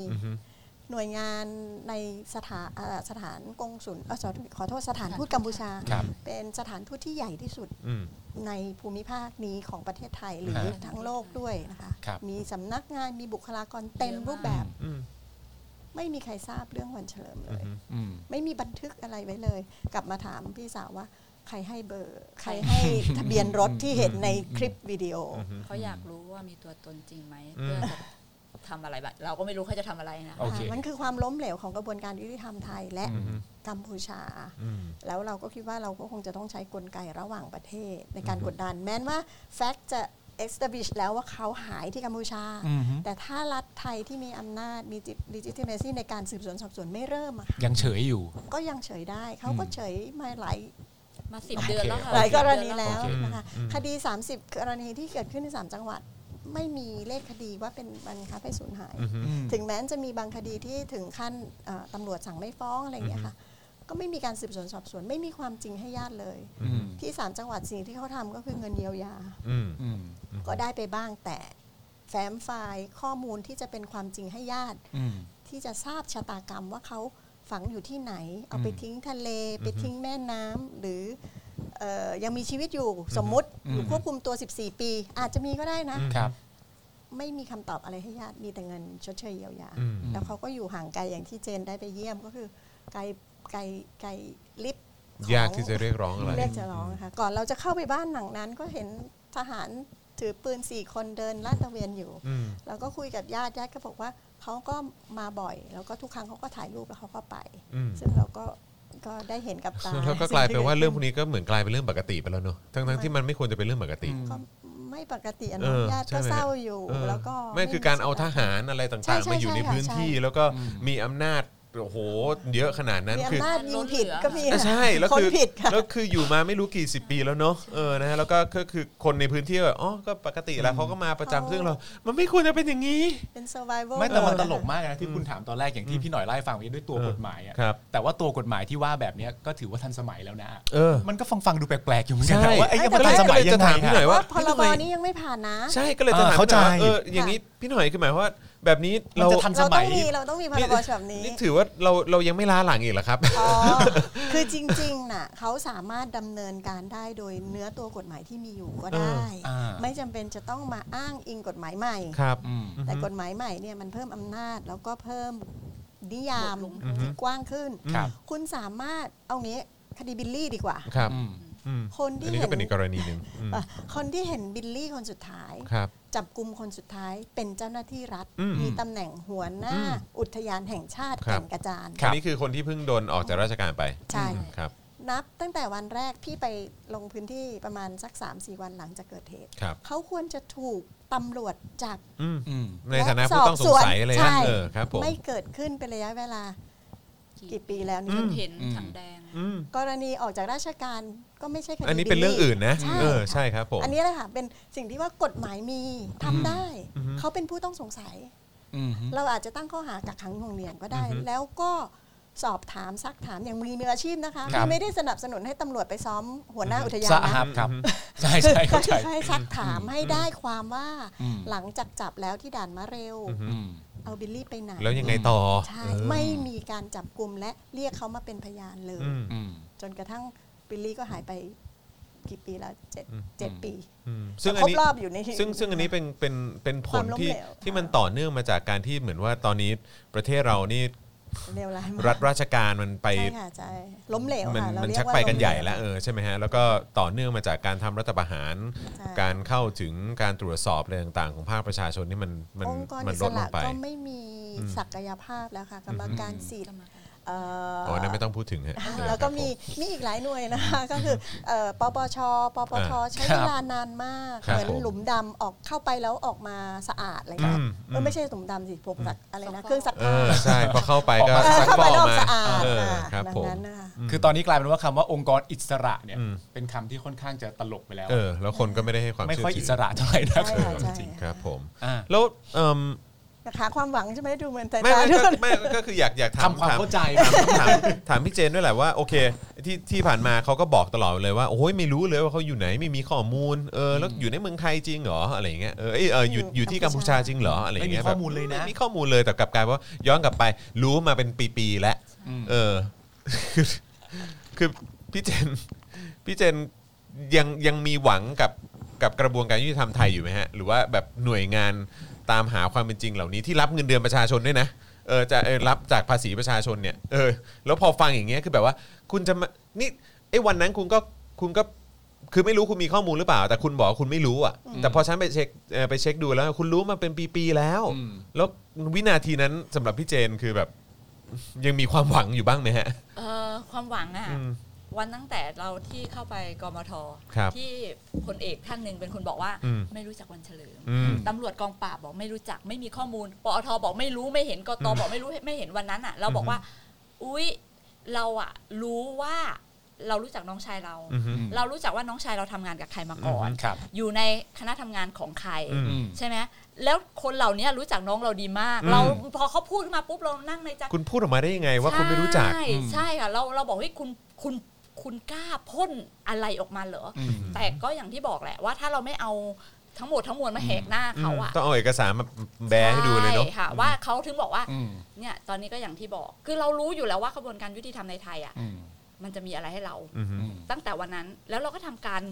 หน่วยงานในสถานเอ่อสถานกงสุลเอ่อขอขอโทษสถานทูตกัมพูชาครับเป็นสถานทูตที่ใหญ่ที่สุดอืมในภูมิภาคนี้ของประเทศไทยหรือฮะทั้งโลกด้วยนะคะครับมีสำนักงานมีบุคลากรเต็มรูปแบบอืมไม่มีใครทราบเรื่องวันเฉลิมเลยอืมไม่มีบันทึกอะไรไว้เลย กลับมาถามพี่สาวว่า ใครให้เบอร์ ใครให้ทะเบียนรถที่เห็นในคลิปวิดีโออเขาอยากรู้ว่ามีตัวตนจริงไหมอืมเพื่อจะ ทำอะไรบ้างเราก็ไม่รู้เขาจะทำอะไรนะโอเคค่ะมันคือความล้มเหลวของกระบวนการยุติธรรมไทยและกัมพูชาอืมแล้วเราก็คิดว่าเราก็คงจะต้องใช้กลไกระหว่างประเทศในการกดดัน แม้นว่าแฟกต์จะ establish แล้วว่าเขาหายที่กัมพูชาอืมแต่ถ้ารัฐไทยที่มีอำนาจมี legitimacy ในการสืบสวนสอบสวนไม่เริ่มอะค่ะยังเฉยอยู่ ก็ยังเฉยได้เขาก็เฉยมาหลายมาสิบเดือนแล้วค่ะหลายกรสิบณีเดือนแล้วโอเคนะคะคดี 30 กรณีที่เกิดขึ้นใน 3 จังหวัด ไม่มีเลขคดีว่าเป็นบันคับให้สูญหายอืมถึงแม้จะมีบางคดีที่ถึงขั้นเอ่อตำรวจสั่งไม่ฟ้องอะไรอย่างเงี้ยค่ะ ก็ไม่มีการสืบสวนสอบสวน ไม่มีความจริงให้ญาติเลยอืมที่3จังหวัดสิ่งที่เขาทำก็คือเงินเยียวยาอืมอืมก็ได้ไปบ้างแต่แฟ้มไฟล์ข้อมูลที่จะเป็นความจริงให้ญาติอืมที่จะทราบชะตากรรมว่าเขาฝังอยู่ที่ไหน เอาไปอืมทิ้งทะเล ไปทิ้งแม่น้ำหรือเออ ยังมีชีวิตอยู่สมมุติอยู่ควบคุมตัว 14 ปี อาจจะมีก็ได้นะครับไม่มีคำตอบอะไรให้ญาติมีแต่เงินชดเชยเยียวยาอืมแล้วเขาก็อยู่ห่างไกลอย่างที่เจนได้ไปเยี่ยมก็คือไกลไกลไกลลิฟต์ของยากที่จะเรียกร้องอะไรเรียกจะร้องนะคะก่อนเราจะเข้าไปบ้านหลังนั้น ก็เห็นทหารถือปืนสี่คนเดินลาดตระเวนอยู่อืมเราก็คุยกับญาติญาติก็บอกว่าเขาก็มาบ่อย แล้วก็ทุกครั้งเขาก็ถ่ายรูปแล้วเขาก็ไปอืมซึ่งเราก็ ก็ได้เห็นกับตาแล้วก็กลายเป็นว่าเรื่องพวกนี้ก็เหมือนกลายเป็นเรื่องปกติไปแล้วเนอะทั้งทั้งๆที่มันไม่ควรจะเป็นเรื่องปกติก็ไม่ปกติอะเอเนาะอญาติใช่ก็ไหมเศร้าอยู่เออแล้วก็ไม่คือการเอาทหารอะไรใช่ต่างใช่ๆมาอยู่ในใช่ค่ะพื้นที่ใช่แล้วก็มีอำนาจ โอ้โห เยอะขนาดนั้นมีคือ อำนาจยิงผิดก็มีอะใช่แล้วคนคือผิดค่ะ แล้วคืออยู่มาไม่รู้กี่สิบปีแล้วเนอะเออนะฮะแล้วก็ก็คือคนในพื้นที่แบบอ๋อก็ปกติแล้วเขาก็มาประจำซึ่งเรา มันไม่ควรจะเป็นอย่างนี้ เป็น survival ไม่แต่มัน mode ตอะลกมากนะที่คุณถามตอนแรกอย่างที่พี่หน่อยไล่าให้ฟังเมื่อกี้ด้วยตัวเออกฎหมายอะครับแต่ว่าตัวกฎหมายที่ว่าแบบเนี้ยก็ถือว่าทันสมัยแล้วนะเออ มันก็ฟังฟังๆดูแปลกๆอยู่เหมือนกันใช่นะว่าไอ้ยังแต่มันทันสมัยยังจะไงถามพี่หน่อยอะว่าว่าพรบนี้ยังไม่ผ่านนะ ใช่ก็เลยจะถามอ่าเข้าใจ เอออย่างนี้ พี่หน่อยคือหมายความว่าแบบนี้มันเราจะทันเราต้องมีเราต้องมีพรบฉบับนี้ นี่ถือว่าเราเรายังไม่ล้าหลังอีกเหรอครับ อ๋อ คือจริงๆน่ะเขาสามารถดำเนินการได้โดยเนื้อตัวกฎหมายที่มีอยู่ก็ได้อ่า ไม่จำเป็นจะต้องมาอ้างอิงกฎหมายใหม่ ครับ อืม แต่กฎหมายใหม่เนี่ยมันเพิ่มอำนาจแล้วก็เพิ่มนิยามบทลงโทษ ที่กว้างขึ้น ครับ คุณสามารถเอางี้คดีบิลลี่ดีกว่า ครับ อืมอืม คนอัที่นนี้เห็ก็นเป็นอีกกรณีหนึ่งอืมอะคนที่เห็นบิลลี่คนสุดท้ายครับจับกลุ่มคนสุดท้ายเป็นเจ้าหน้าที่รัฐอืมมีตำแหน่งหัวหน้าอืมอุทยานแห่งชาติครัแก่บงกระจานครัอับนนี้คือคนที่เพิ่งโดนออกจากราชการไปใช่อืมครับ นับตั้งแต่วันแรกพี่ไปลงพื้นที่ประมาณสัก3-4วันหลังจากเกิดเหตุครับเขาควรจะถูกตำรวจจับอืมอืมในฐานะผู้ต้องสงสัยเลยใช่นะเออครับผมไม่เกิดขึ้นเป็นระยะเวลา กี่ปีแล้วจนี่นเห็นอืมถังแดงอืม กรณีออกจากราชการก็ไม่ใช่คดีอันนี้เป็นเรื่องอื่นนะใช่เออค่ะใช่ครับผมอันนี้แหละค่ะเป็นสิ่งที่ว่ากฎหมายมีทำได้อือฮึเขาเป็นผู้ต้องสงสัยอืมเราอาจจะตั้งข้อหากักขังหน่วงเหนี่ยวก็ได้อือฮึแล้วก็สอบถามซักถามอย่างมีมืออาชีพนะคะครับที่ไม่ได้สนับสนุนให้ตำรวจไปซ้อมหัวหน้าอุทยาสนนะหับครับใช่คือใช่เข้าใจให้ซักถามให้ได้ความว่าอืมหลังจากจับแล้วที่ด่านมะเร็วอืม เอาบิลลี่ไปไหนแล้วยังไงต่อใช่เออไม่มีการจับกลุ่มและเรียกเขามาเป็นพยานเลยอืมอืมจนกระทั่งบิลลี่ก็หายไปกี่ปีแล้วเจ็ดอืมเจ็ดปีอืมซึ่งคอัรนบนี้รอบอยู่ในซึ่งซึ่งอันนี้เป็นเป็นเป็นผควาลมล้มที่เหลวที่มันต่อเนื่องมาจากการที่เหมือนว่าตอนนี้ประเทศเรานี่ เร็วร้ายมากรัฐราชการมันไปใช่ค่ะใช่ล้มเหลวมันค่ะเรามันเรียชักว่าไปกันมเหใหญ่แล้วเออใช่ไหมฮะแล้วก็ต่อเนื่องมาจากการทำรัฐประหาร ใช่การเข้าถึงการตรวจสอบอะไรต่างๆ ของภาคประชาชนนี่มันมันองค์กรมัอินสลดลระงไป ก็ไม่มีศักยภาพแล้วค่ะ กรรมการสิทธิ์เอ่อโอ้นั่นไม่ต้องพูดถึงฮะแล้วก็มีมีอีกหลายหน่วยนะคะก็คือเอ่อปปชปปทอ่าใช้เวลานานมากครับเหมือนผมหลุมดำออกเข้าไปแล้วออกมาสะอาดอะไรเงี้ยอืมเออไม่ใช่หลุมดำสิผมสักอะไรนะซักฟอกเครื่องซักเอผ้าอใช่พอเข้าไปก็ออกมาเออซักเข้าฟไปอกแล้วออกมาสะอาดเอออะครับดัผงมนั้นนะคะคือตอนนี้กลายเป็นว่าคำว่าองค์กรอิสระเนี่ยอืมเป็นคำที่ค่อนข้างจะตลกไปแล้วเออแล้วคนก็ไม่ได้ให้ความไม่เชื่ค่อยถือิสระเท่าไหร่นะใช่ค่ะใช่จริงครับผมๆอ่าแล้วเอ่ม หาความหวังใช่ไหมดูเหมือนแต่ไม่ตาไม่ทุกก็คน ไม่ก็คืออยากอยากถามทำความถเข้าใจ ถามถามพี่เจนด้วยแหละว่าโอเคที่ที่ผ่านมาเขาก็บอกตลอดเลยว่าโอ้ยไม่รู้เลยว่าเขาอยู่ไหนไม่มีข้อมูลเออแล้วอยู่ในเมืองไทยจริงเหรออะไรอย่างเงี้ยเออเอยเอออยู่อยู่ที่กัมพูชาจริงเหรออะไรอย่างเงี้ยไม่มีข้อมูลเลยนะแบบไม่มีข้อมูลเลยแต่กลับกลายว่าย้อนกลับไปรู้มาเป็นปีๆแล้วอืมเออคือคือพี่เจนพี่เจนยังยังมีหวังกับกับกระบวนการยุติธรรมไทยอยู่ไหมฮะ หรือว่าแบบหน่วยงาน ตามหาความเป็นจริงเหล่านี้ที่รับเงินเดือนประชาชนด้วยนะเออจะเออรับจากภาษีประชาชนเนี่ยเออแล้วพอฟังอย่างเงี้ยคือแบบว่า คุณจะมานี่ไอ้วันนั้นคุณก็คุณก็คือไม่รู้คุณมีข้อมูลหรือเปล่า แต่คุณบอกว่าคุณไม่รู้อะแต่พอฉันไปเช็คเอ่อไปเช็คดูแล้ว คุณรู้มาเป็นปีๆแล้ว อืม แล้ววินาทีนั้นสำหรับพี่เจนคือแบบ ยังมีความหวังอยู่บ้างไหมฮะ เอ่อความหวังอะอืม วันตั้งแต่เราที่เข้าไปกมทครับที่พลเอกท่านหนึ่งเป็นคนบอกว่าอืมไม่รู้จักวันเฉลิมอืมตำรวจกองปราบบอกไม่รู้จักไม่มีข้อมูลปอทบอกไม่รู้ไม่เห็นกตบอกไม่รู้ไม่เห็นวันนั้นอะ เราบอกว่า อุ๊ยเราอะ รู้ว่าเรารู้จักน้องชายเราอืมเรารู้จักว่าน้องชายเราทำงานกับใครมาก่อนครับอยู่ในคณะทำงานของใครอืมอืมใช่ไหมแล้วคนเหล่านี้รู้จักน้องเราดีมากอืมเราพอเขาพูดขึ้นมาปุ๊บเรานั่งในใจคุณพูดออกมาได้ยังไงว่าคุณไม่รู้จัก ใช่ใช่ค่ะเราเราบอกให้ยคุณคุณ คุณกล้าพ่นอะไรออกมาเหรอออืมแต่ก็อย่างที่บอกแหละว่าถ้าเราไม่เอาทั้งหมดทั้งมวลมาแหกหน้าเขาอะต้องเอาเอกสารมาแบร์ให้ดูเลยเนาะใช่ค่ะ ว่าเขาถึงบอกว่าอืมเนี่ยตอนนี้ก็อย่างที่บอก คือเรารู้อยู่แล้วว่ากระบวนการยุติธรรมในไทยอะอืมมันจะมีอะไรให้เราอืมอืมตั้งแต่วันนั้นแล้วเราก็ทำการ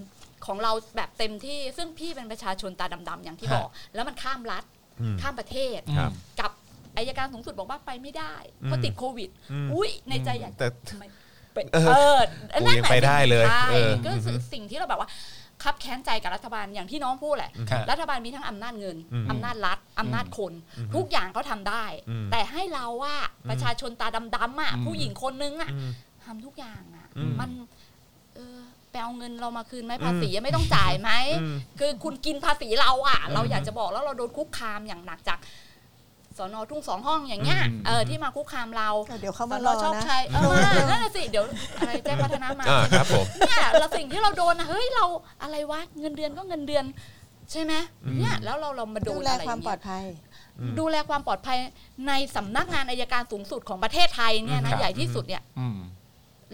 ของเราแบบเต็มที่ซึ่งพี่เป็นประชาชนตาดำๆอย่างที่ฮะบอก แล้วมันข้ามรัฐอืมข้ามประเทศครับกับอายการสูงสุดบอกว่าไปไม่ได้เพราะติดโควิดอืมอุ้ยในใจอยากแต่ทำ ไมเป็นเออเออกูนั่นยังแหะไปได้เลยใช่เออก็คือสิ่งที่เราแบบว่าคับแค้นใจกับรัฐบาลอย่างที่น้องพูดแหละครับรัฐบาลมีทั้งอำนาจเงินอืมอำนาจรัฐ อำนาจคน ทุกอย่างเขาทำได้อืมแต่ให้เราว่าประชาชนตาดำๆอะอืมผู้หญิงคนนึงอะอืมทำทุกอย่างอะอืมมันเออไปเอาเงินเรามาคืนไหมภาษีไม่ต้องจ่ายไหมอืมคือคุณกินภาษีเราอะ เราอยากจะบอกแล้วเราโดนคุกคามอย่างหนักจาก สอนอทุ่งสองห้องอย่างเงี้ยอืมเออที่มาคุกคามเราเดี๋ยวเขาสมาอนรออชอบนะชัยเออมานั่นน่ะสิเดี๋ยวอะไรแจ้งวัฒนามาอ่าครับผมเนี่ยเราสิ่งที่เราโดนนะเฮ้ยเราอะไรวะเงินเดือนก็เงินเดือน ใช่ไหมเนี่ยแล้วเราเรามาโดดูนแลอะไรอความย่างปลอเงี้ยดภัย ดูแลความปลอดภัยในสำนักงานอายการสูงสุดของประเทศไทยเนี่ยครันะบใหญ่ที่สุดเนี่ยอืม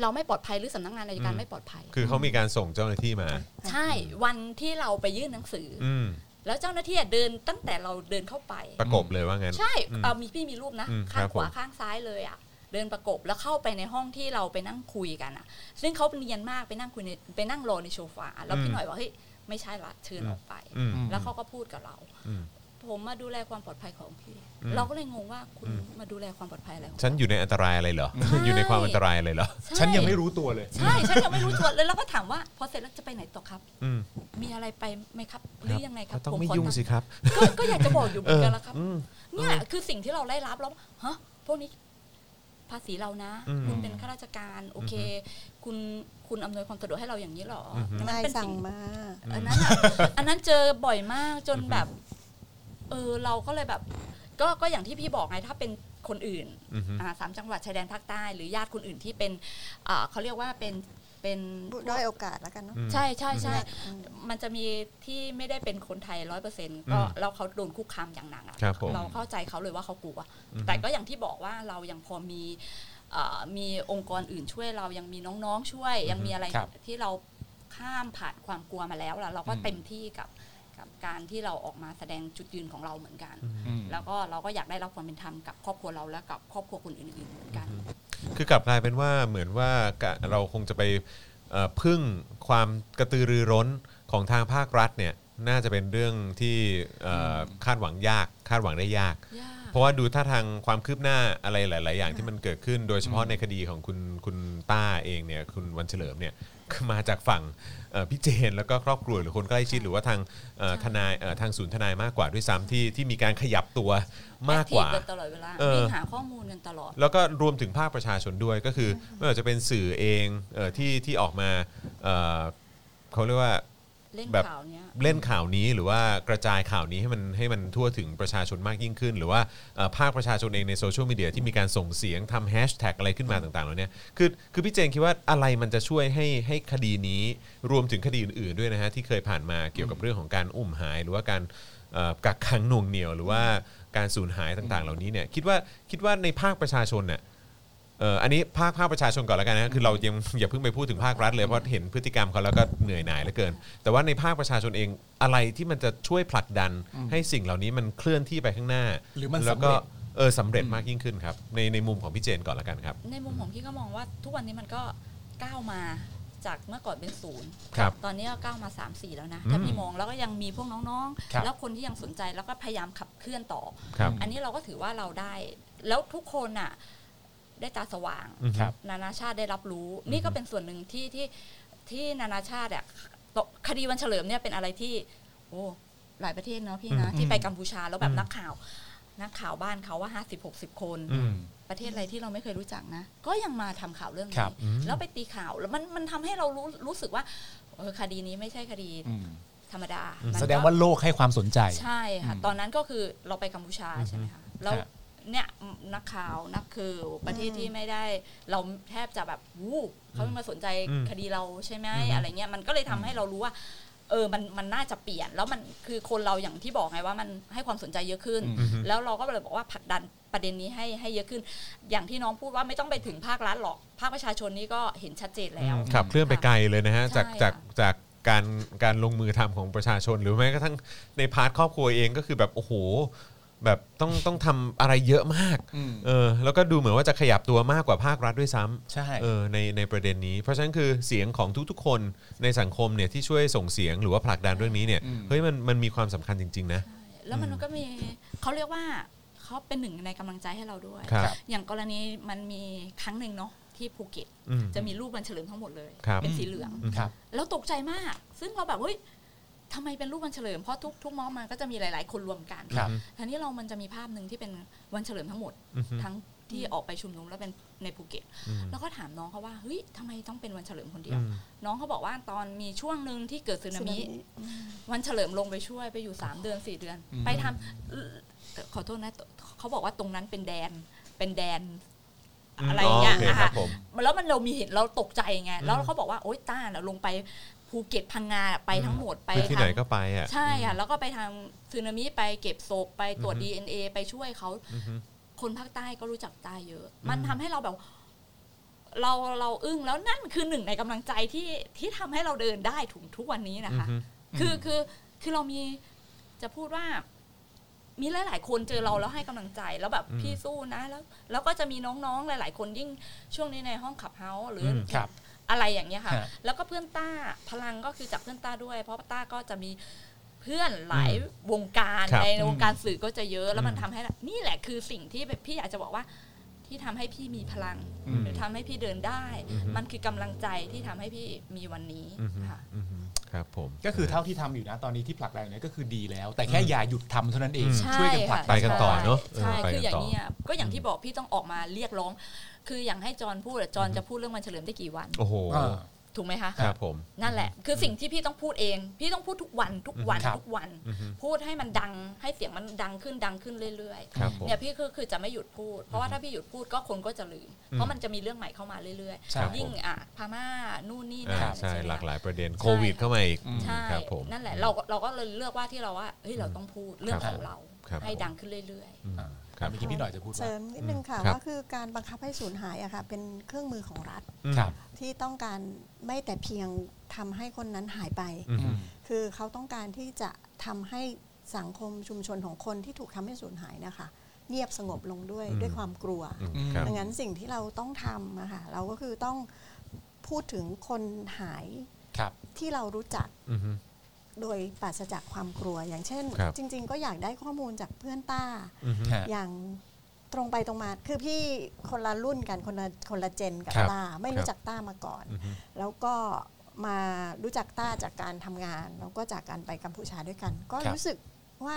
เราไม่ปลอดภัยหรือสำนักงานอายการอืมไม่ปลอดภัย คือเขามีการส่งเจ้าหน้าที่มา ใช่วันที่เราไปยื่นหนังสือออืม แล้วเจ้าหน้าที่อะเดินตั้งแต่เราเดินเข้าไป ประกบเลยว่างั้น ใช่อืมเอามีพี่มีรูปนะอืมข้างครับขวาผมข้างซ้ายเลยอะเดินประกบแล้วเข้าไปในห้องที่เราไปนั่งคุยกันอะ ซึ่งเขาเนียนมากไปนั่งคุยในไปนั่งรอในโซฟาแล้วพี่หน่อยว่าเฮ้ยไม่ใช่ละเชิญออกไปอืมแล้วเขาก็พูดกับเราอืมผมมาดูแลความปลอดภัยของพี่อืม เราก็เลยงงว่าคุณอืมมาดูแลความปลอดภัยอะไรของฉันอยู่ในอันตรายอะไรเหรอใช่อยู่ในความอันตรายอะไรเหรอใช่ฉันยังไม่รู้ตัวเลย ใช่ ฉันยังไม่รู้ตัวเลยแล้วก็ถามว่าพอเสร็จแล้วจะไปไหนต่อครับอืมมีอะไรไปไหมครับ หรือยังไงครับก็ต้องผไม่ขอยุ่งทำสิครับก็ก็อยากจะบอกอยู่เหมือนกันละครับอืมเนี่ยคือสิ่งที่เราได้รับแล้วฮะพวกนี้ภาษีเรานะอืมคุณเป็นข้าราชการโอเค คุณคุณอำนวยความสะดวกให้เราอย่างนี้เหรอออฮึมันนายเป็นสั่สิ่งงมาอันนั้นอะอันนั้นเจอบ่อยมากจนแบบ เออเราก็เลยแบบ ก็ก็อย่างที่พี่บอกไงถ้าเป็นคนอื่นอือฮึอ่าสามจังหวัดชายแดนภาคใต้ หรือญาติคนอื่นที่เป็นอ่าเขาเรียกว่าเป็นเป็นด้อยโอกาสแล้วกันเนาะอืมใช่ใช่ใช่อืมมันจะมีที่ไม่ได้เป็นคนไทยร้อยเปอร์เซ็นต์อืก็มแล้วเขาโดนคุกคามอย่างหนักอะครับผมเราเข้าใจเขาเลยว่าเขากลัวอือฮึแต่ก็อย่างที่บอกว่าเรายังพอมีเอ่อมีองค์กรอื่นช่วยเรายังมีน้องๆช่วยยังมีอะไรครับที่เราข้ามผ่านความกลัวมาแล้วล่ะเราก็อืมเต็มที่กับ กับการที่เราออกมาแสดงจุดยืนของเราเหมือนกันอืมแล้วก็เราก็อยากได้รับความเป็นธรรมกับครอบครัวเราและกับครอบครัวคนอื่นๆเหมือนกัน คือกลับกลายเป็นว่าเหมือนว่ากะเราคงจะไปเอ่อพึ่งความกระตือรือร้นของทางภาครัฐเนี่ยน่าจะเป็นเรื่องที่เอ่อคาดหวังยาก คาดหวังได้ยากยาก เพราะว่าดูท่าทางความคืบหน้าอะไรหลาย ๆ อย่างที่มันเกิดขึ้น โดยเฉพาะในคดีของคุณคุณต้าเองเนี่ยคุณวันเฉลิมเนี่ยคือมาจากฝั่งเอ่อ พี่เจนแล้วก็ครอบครัวหรือคนใกล้ชิดหรือว่าทางเอ่อทนายเอ่อทางศูนย์ทนายมากกว่าด้วยซ้ำที่ที่มีการขยับตัวมากกว่า active กันตลอดเวลาเออวิ่งหาข้อมูลกันตลอด แล้วก็รวมถึงภาคประชาชนด้วยก็คือไม่ว่าจะเป็นสื่อเองเออที่ที่ออกมาเอ่อเขาเรียกว่า เล่นแบบข่าวเนี้ย เล่นข่าวนี้หรือว่ากระจายข่าวนี้ให้มันให้มันทั่วถึงประชาชนมากยิ่งขึ้น หรือว่าเอ่อภาคประชาชนเองในโซเชียลมีเดียที่มีการส่งเสียงทำแฮชแท็กอะไรขึ้นมาต่างๆเหล่านี้คือคือพี่เจนคิดว่าอะไรมันจะช่วยให้ให้คดีนี้รวมถึงคดีอื่นๆด้วยนะฮะที่เคยผ่านมาเกี่ยวกับเรื่องของการอุ้มหาย หรือว่าการเอ่อกักขังหน่วงเหนียว หรือว่าการสูญหายต่างๆ เหล่านี้เนี่ยคิดว่าคิดว่าในภาคประชาชนเนี่ย เอ่ออันนี้ภาคภาคประชาชนก่อนแล้วกันนะคือเรายังอย่าเพิ่งไปพูดถึงภาครัฐเลยเพราะเห็นพฤติกรรมเขาแล้วก็เหนื่อยหน่ายเหลือเกิน แต่ว่าในภาคประชาชนเองอะไรที่มันจะช่วยผลักดันให้สิ่งเหล่านี้มันเคลื่อนที่ไปข้างหน้าหรือมันแล้วก็สำเร็จ เออสำเร็จมากยิ่งขึ้นครับ ในในมุมของพี่เจนก่อนแล้วกันครับ ในมุมของพี่ก็มองว่าทุกวันนี้มันก็ก้าวมาจากเมื่อก่อนเป็นศูนย์ครับตอนนี้ก็ก้าวมา 3 4 แล้วนะอืมถ้าพี่มองแล้วก็ยังมีพวกน้องครับ ๆ แล้วคนที่ยังสนใจแล้วก็พยายามขับเคลื่อนต่อ ครับ อันนี้เราก็ถือว่าเราได้ แล้วทุกคนน่ะ ได้ตาสว่างอือฮึครับ นานาชาติได้รับรู้ นี่ก็เป็นส่วนหนึ่งที่ที่ที่นานาชาติอะตคดีวันเฉลิมเนี่ยเป็นอะไรที่ โอ้หลายประเทศเนาะพี่นะอืมที่ไปกัมพูชาแล้วแบอืบมนักข่าว นักข่าวบ้านเขาว่าห้าสิบหกสิบคนอืมประเทศอะไรที่เราไม่เคยรู้จักนะ ก็ยังมาทำข่าวเรื่องครันี้บอืมแล้วไปตีข่าวแล้วมันมันทำให้เรารู้รู้สึกว่าเออคดีนี้ไม่ใช่คดีอืมธรรมดาอืมมันก็แสดงว่าโลกให้ความสนใจ ใช่ค่ะอืมตอนนั้นก็คือเราไปกัมพูชาใช่ไหมคะ แล้วฮะ เนี่ยนักข่าวนักคือประเทศที่ไม่ได้ เราแทบจะแบบวู้เขามาสนใจอืมคดีเราใช่ไหมอืมอะไรเงี้ยมันก็เลยทำให้เรารู้ว่า เออมันมันน่าจะเปลี่ยน แล้วมันคือคนเราอย่างที่บอกไงว่ามันให้ความสนใจเยอะขึ้นอืมแล้วเราก็เลยบอกว่าผลักดันประเด็นนี้ให้ให้เยอะขึ้น อย่างที่น้องพูดว่าไม่ต้องไปถึงภาครัฐหรอกภาคประชาชนนี่ก็เห็นชัดเจนแล้วขับเคลื่อนไปไกลเลยนะฮะใช่จากค่ะจากจากการการลงมือทำของประชาชน หรือแม้กระทั่งในพาร์ทครอบครัวเองก็คือแบบโอ้โห แบบต้องต้องทำอะไรเยอะมากอืม เออแล้วก็ดูเหมือนว่าจะขยับตัวมากกว่าภาครัฐด้วยซ้ำใช่ เออในในประเด็นนี้ เพราะฉะนั้นคือเสียงของทุกๆ คนในสังคมเนี่ยที่ช่วยส่งเสียงหรือว่าผลักดันเรื่องนี้เนี่ยอืม เฮ้ยมันมันมีความสำคัญจริง ๆ นะใช่แล้วมันก็มีเขาเรียกว่าเขาเป็นหนึ่งในกำลังใจให้เราด้วยครับครับ อย่างกรณีมันมีครั้งหนึ่งเนาะที่ภูเก็ต อืม จะมีรูปวันเฉลิมทั้งหมดเลย ครับเป็นสีเหลือง ครับ แล้วตกใจมาก ซึ่งเราแบบเฮ้ย ทำไมเป็นรูปวันเฉลิมเพราะทุกทุกมอบมันก็จะมีหลาย ๆ คนรวมกันครับทีนี้เรามันจะมีภาพหนึ่งที่เป็นวันเฉลิมทั้งหมดอือฮึทั้งที่ออกไปชุมนุมแล้วเป็นในภูเก็ตอืมแล้วก็ถามน้องเขาว่าเฮ้ยทำไมต้องเป็นวันเฉลิมคนเดีอืยวมน้องเขาบอกว่าตอนมีช่วงหนึ่งที่เกิดสึนามิวันเฉลิมลงไปช่วยไปอยู่ 3 เดือน 4 เดือนอืมไปทำเอ่อขอโทษนะเขาบอกว่าตรงนั้นเป็นแดนเป็นแดนอืมอะไรอย่างเงี้ยโอเคนะครัคะบผมแล้วมันเรามีเห็นเราตกใจไงอืมแล้วเขาบอกว่าโอ๊ยต้าน่ะลงไป ภูเก็ตพังงาไปทั้งหมดไปคือที่ไหนทำก็ไปอะใช่ค่ะแล้วก็ไปทำซึนามิไปเก็บศพไปตรวจอือฮึ DNA ไปช่วยเขาอือฮึคนภาคใต้ก็รู้จักใต้เยอะ มันทำให้เราแบบ เราเราอึ้งแล้วนั่นคือหนึ่งในกำลังใจที่ที่ทำให้เราเดินได้ถึงทุกวันนี้นะคะอือฮึคือคือคือเรามีจะพูดว่า มีหลาย ๆ คนเจอเราแล้วให้กำลังใจแล้วแบบอืมพี่สู้นะแล้ว แล้วก็จะมีน้องๆหลาย ๆ คนยิ่งช่วงนี้ในห้องขับเฮาส์หรือ อมครับอะไรอย่างเงี้ยค่ะฮะแล้วก็เพื่อนต้าพลังก็คือจากเพื่อนต้าด้วย เพราะต้าก็จะมีเพื่อนหลายวงการครับในอืมวงการสื่อก็จะเยอะแล้วมันอืมทำให้นี่แหละคือสิ่งที่แบบพี่อยากจะบอกว่าที่ทำให้พี่มีพลังอืมหรือทำให้พี่เดินได้อือฮึมันคือกำลังใจที่ทำให้พี่มีวันนี้อือฮึค่ะอือฮึครับผมก็คือเท่าที่ทำอยู่นะตอนนี้ที่ผลักดันอยู่เนี่ยก็คือดีแล้ว แต่แค่อย่าหยุดทำเท่านั้นเองอืมใช่ช่วยกันผลักไปกันต่อเนอะใช่เออไปคือกันอย่าต่งอเนี้ยก็อย่างที่บอกพี่ต้องออกมาเรียกร้อง คืออย่างให้จอห์นพูดอะจอห์นจะพูดเรื่องวันเฉลิมได้กี่วัน โอ้โห อ่า ถูกไหมคะครับผม นั่นแหละ คือสิ่งที่พี่ต้องพูดเอง พี่ต้องพูดทุกวันทุกวันครับ ทุกวัน อือฮึพูดให้มันดังให้เสียงมันดังขึ้นดังขึ้นเรื่อยครับผมๆเนี่ยพี่คือคือจะไม่หยุดพูด เพราะว่าถ้าพี่หยุดพูดก็คนก็จะลืมเพราะมันจะมีเรื่องใหม่เข้ามาเรื่อยใช่ ๆ ยิ่งอะพม่านู่นนี่อ่านั่นใช่ไหมหลากคะหลายประเด็นใช่โควิดเข้ามาอีกอืมใช่ครับผม นั่นแหละเราเราก็เลยเลือกว่าที่เราว่าเฮ้ยเราต้องพูดเรื่องครับของเรา ครับให้ดังขึ้นเรื่อยอ่าครับ เมื่อกี้พี่หน่อยจะพูดเสริว่ามนิดนึงค่ะครับว่าคือการบังคับให้สูญหายอะค่ะเป็นเครื่องมือของรัฐครับที่ต้องการไม่แต่เพียงทำให้คนนั้นหายไปอืมอืมคือเขาต้องการที่จะทำให้สังคมชุมชนของคนที่ถูกทำให้สูญหายนะคะ เงียบสงบลงด้วยอืมด้วยความกลัวอืมครับดังนั้นสิ่งที่เราต้องทำอะค่ะเราก็คือต้องพูดถึงคนหายครับที่เรารู้จักอืม โดยปราศจากความกลัว อย่างเช่น ครับ จริง ๆ ก็อยากได้ข้อมูลจากเพื่อนต้า อืมฮะ อย่างตรงไปตรงมา คือพี่คนละรุ่นกันคนละคนละเจนกับครับต้า ไม่ครู้รับจักต้ามาก่อน อืมแล้วก็มารู้จักต้าจากการทำงาน แล้วก็จากการไปกัมพูชาด้วยกัน ก็ครับ รู้สึกว่า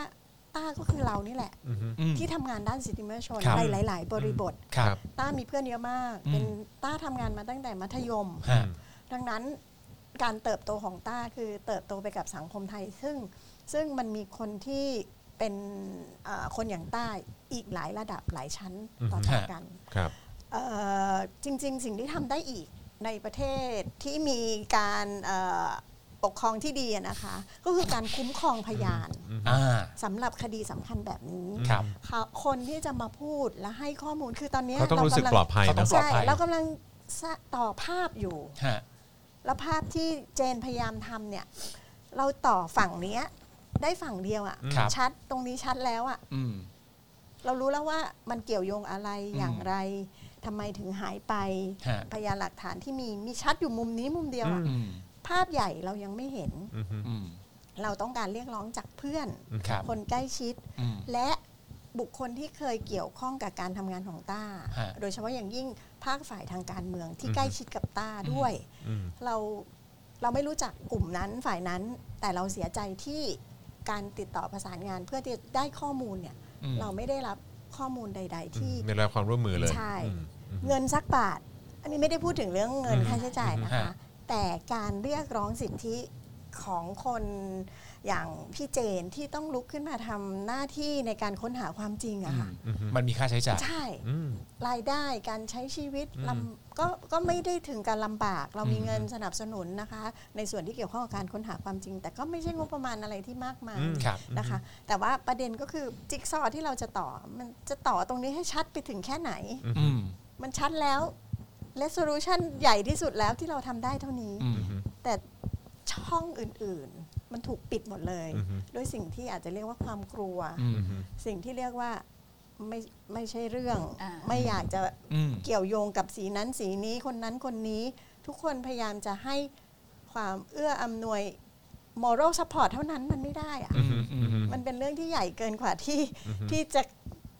ต้าก็คือเรานี่แหละ อืมอืม ที่ทำงานด้านสิทธิมนุษยชนครับ ในหลาย ๆ บริบท ครับ ต้ามีเพื่อนเยอะมาก อืม เป็นต้าทำงานมาตั้งแต่มัธยม ฮะ ดังนั้น การเติบโตของต้าคือเติบโตไปกับสังคมไทย ซึ่งซึ่งมันมีคนที่เป็นเอ่อคนอย่างต้าอีกหลายระดับหลายชั้นต่ออือฮึจากกันครับเอ่อจริง ๆ สิ่งที่ทำได้อีกในประเทศที่มีการเอ่อปกครองที่ดีอะนะคะ ก็คือการคุ้มครองพยานอ่าสำหรับคดีสำคัญแบบนี้ครับเขาคนที่จะมาพูดและให้ข้อมูลคือตอนนี้เขาต้องรู้สึกปลอดภัยเขาต้อนะงปลอดใช่ภัยเรากำลังสะต่อภาพอยู่ฮะ แล้วภาพที่เจนพยายามทำเนี่ย เราต่อฝั่งเนี้ย ได้ฝั่งเดียวอะครับชัดตรงนี้ชัดแล้วอะอืม เรารู้แล้วว่ามันเกี่ยวโยงอะไรอืมอย่างไรทำไมถึงหายไป ฮะ พยานหลักฐานที่มีมีชัดอยู่มุมนี้มุมเดียวอะอืมภาพใหญ่เรายังไม่เห็น อืมอืมเราต้องการเรียกร้องจากเพื่อน ครับคนใกล้ชิด อืม และบุคคลที่เคยเกี่ยวข้องกับการทำงานของต้า ฮะ โดยเฉพาะอย่างยิ่ง ภาคฝ่ายทางการเมืองที่อืมใกล้ชิดกับต้าด้วยอืมเราเราไม่รู้จักกลุ่มนั้นฝ่ายนั้น แต่เราเสียใจที่การติดต่อประสานงานเพื่อที่จะได้ข้อมูลเนี่ยอืมเราไม่ได้รับข้อมูลใด ๆ ที่ไม่ได้รับความร่วมมือเลยใช่อืมอืมเงินสักบาท อันนี้ไม่ได้พูดถึงเรื่องเงินอืมค่าใช้จ่ายนะฮะคะ แต่การเรียกร้องสิทธิ ของคนอย่างพี่เจนที่ต้องลุกขึ้นมาทำหน้าที่ในการค้นหาความจริงอะค่ะอืมมันมีค่าใช้จ่าย ใช่อืมรายได้การใช้ชีวิตอืมลำก็ก็ไม่ได้ถึงการลำบาก เรามีอืมเงินสนับสนุนนะคะ ในส่วนที่เกี่ยวข้องกับการค้นหาความจริง แต่ก็ไม่ใช่งบประมาณอะไรที่มากมายอืมครับนะคะ แต่ว่าประเด็นก็คือจิ๊กซอว์ที่เราจะต่อ มันจะต่อตรงนี้ให้ชัดไปถึงแค่ไหนอืมมันชัดแล้ว resolution ใหญ่ที่สุดแล้วที่เราทำได้เท่านี้อืมแต่ ช่องอื่นๆ มันถูกปิดหมดเลยอือฮึด้วยสิ่งที่อาจจะเรียกว่าความกลัวอืมสิ่งที่เรียกว่าไม่ไม่ใช่เรื่องอ่าไม่อยากจะอืมเกี่ยวโยงกับสีนั้นสีนี้คนนั้นคนนี้ ทุกคนพยายามจะให้ความเอื้ออำนวย moral support เท่านั้นมันไม่ได้อะอืมอืมมันเป็นเรื่องที่ใหญ่เกินกว่าที่ที่จะ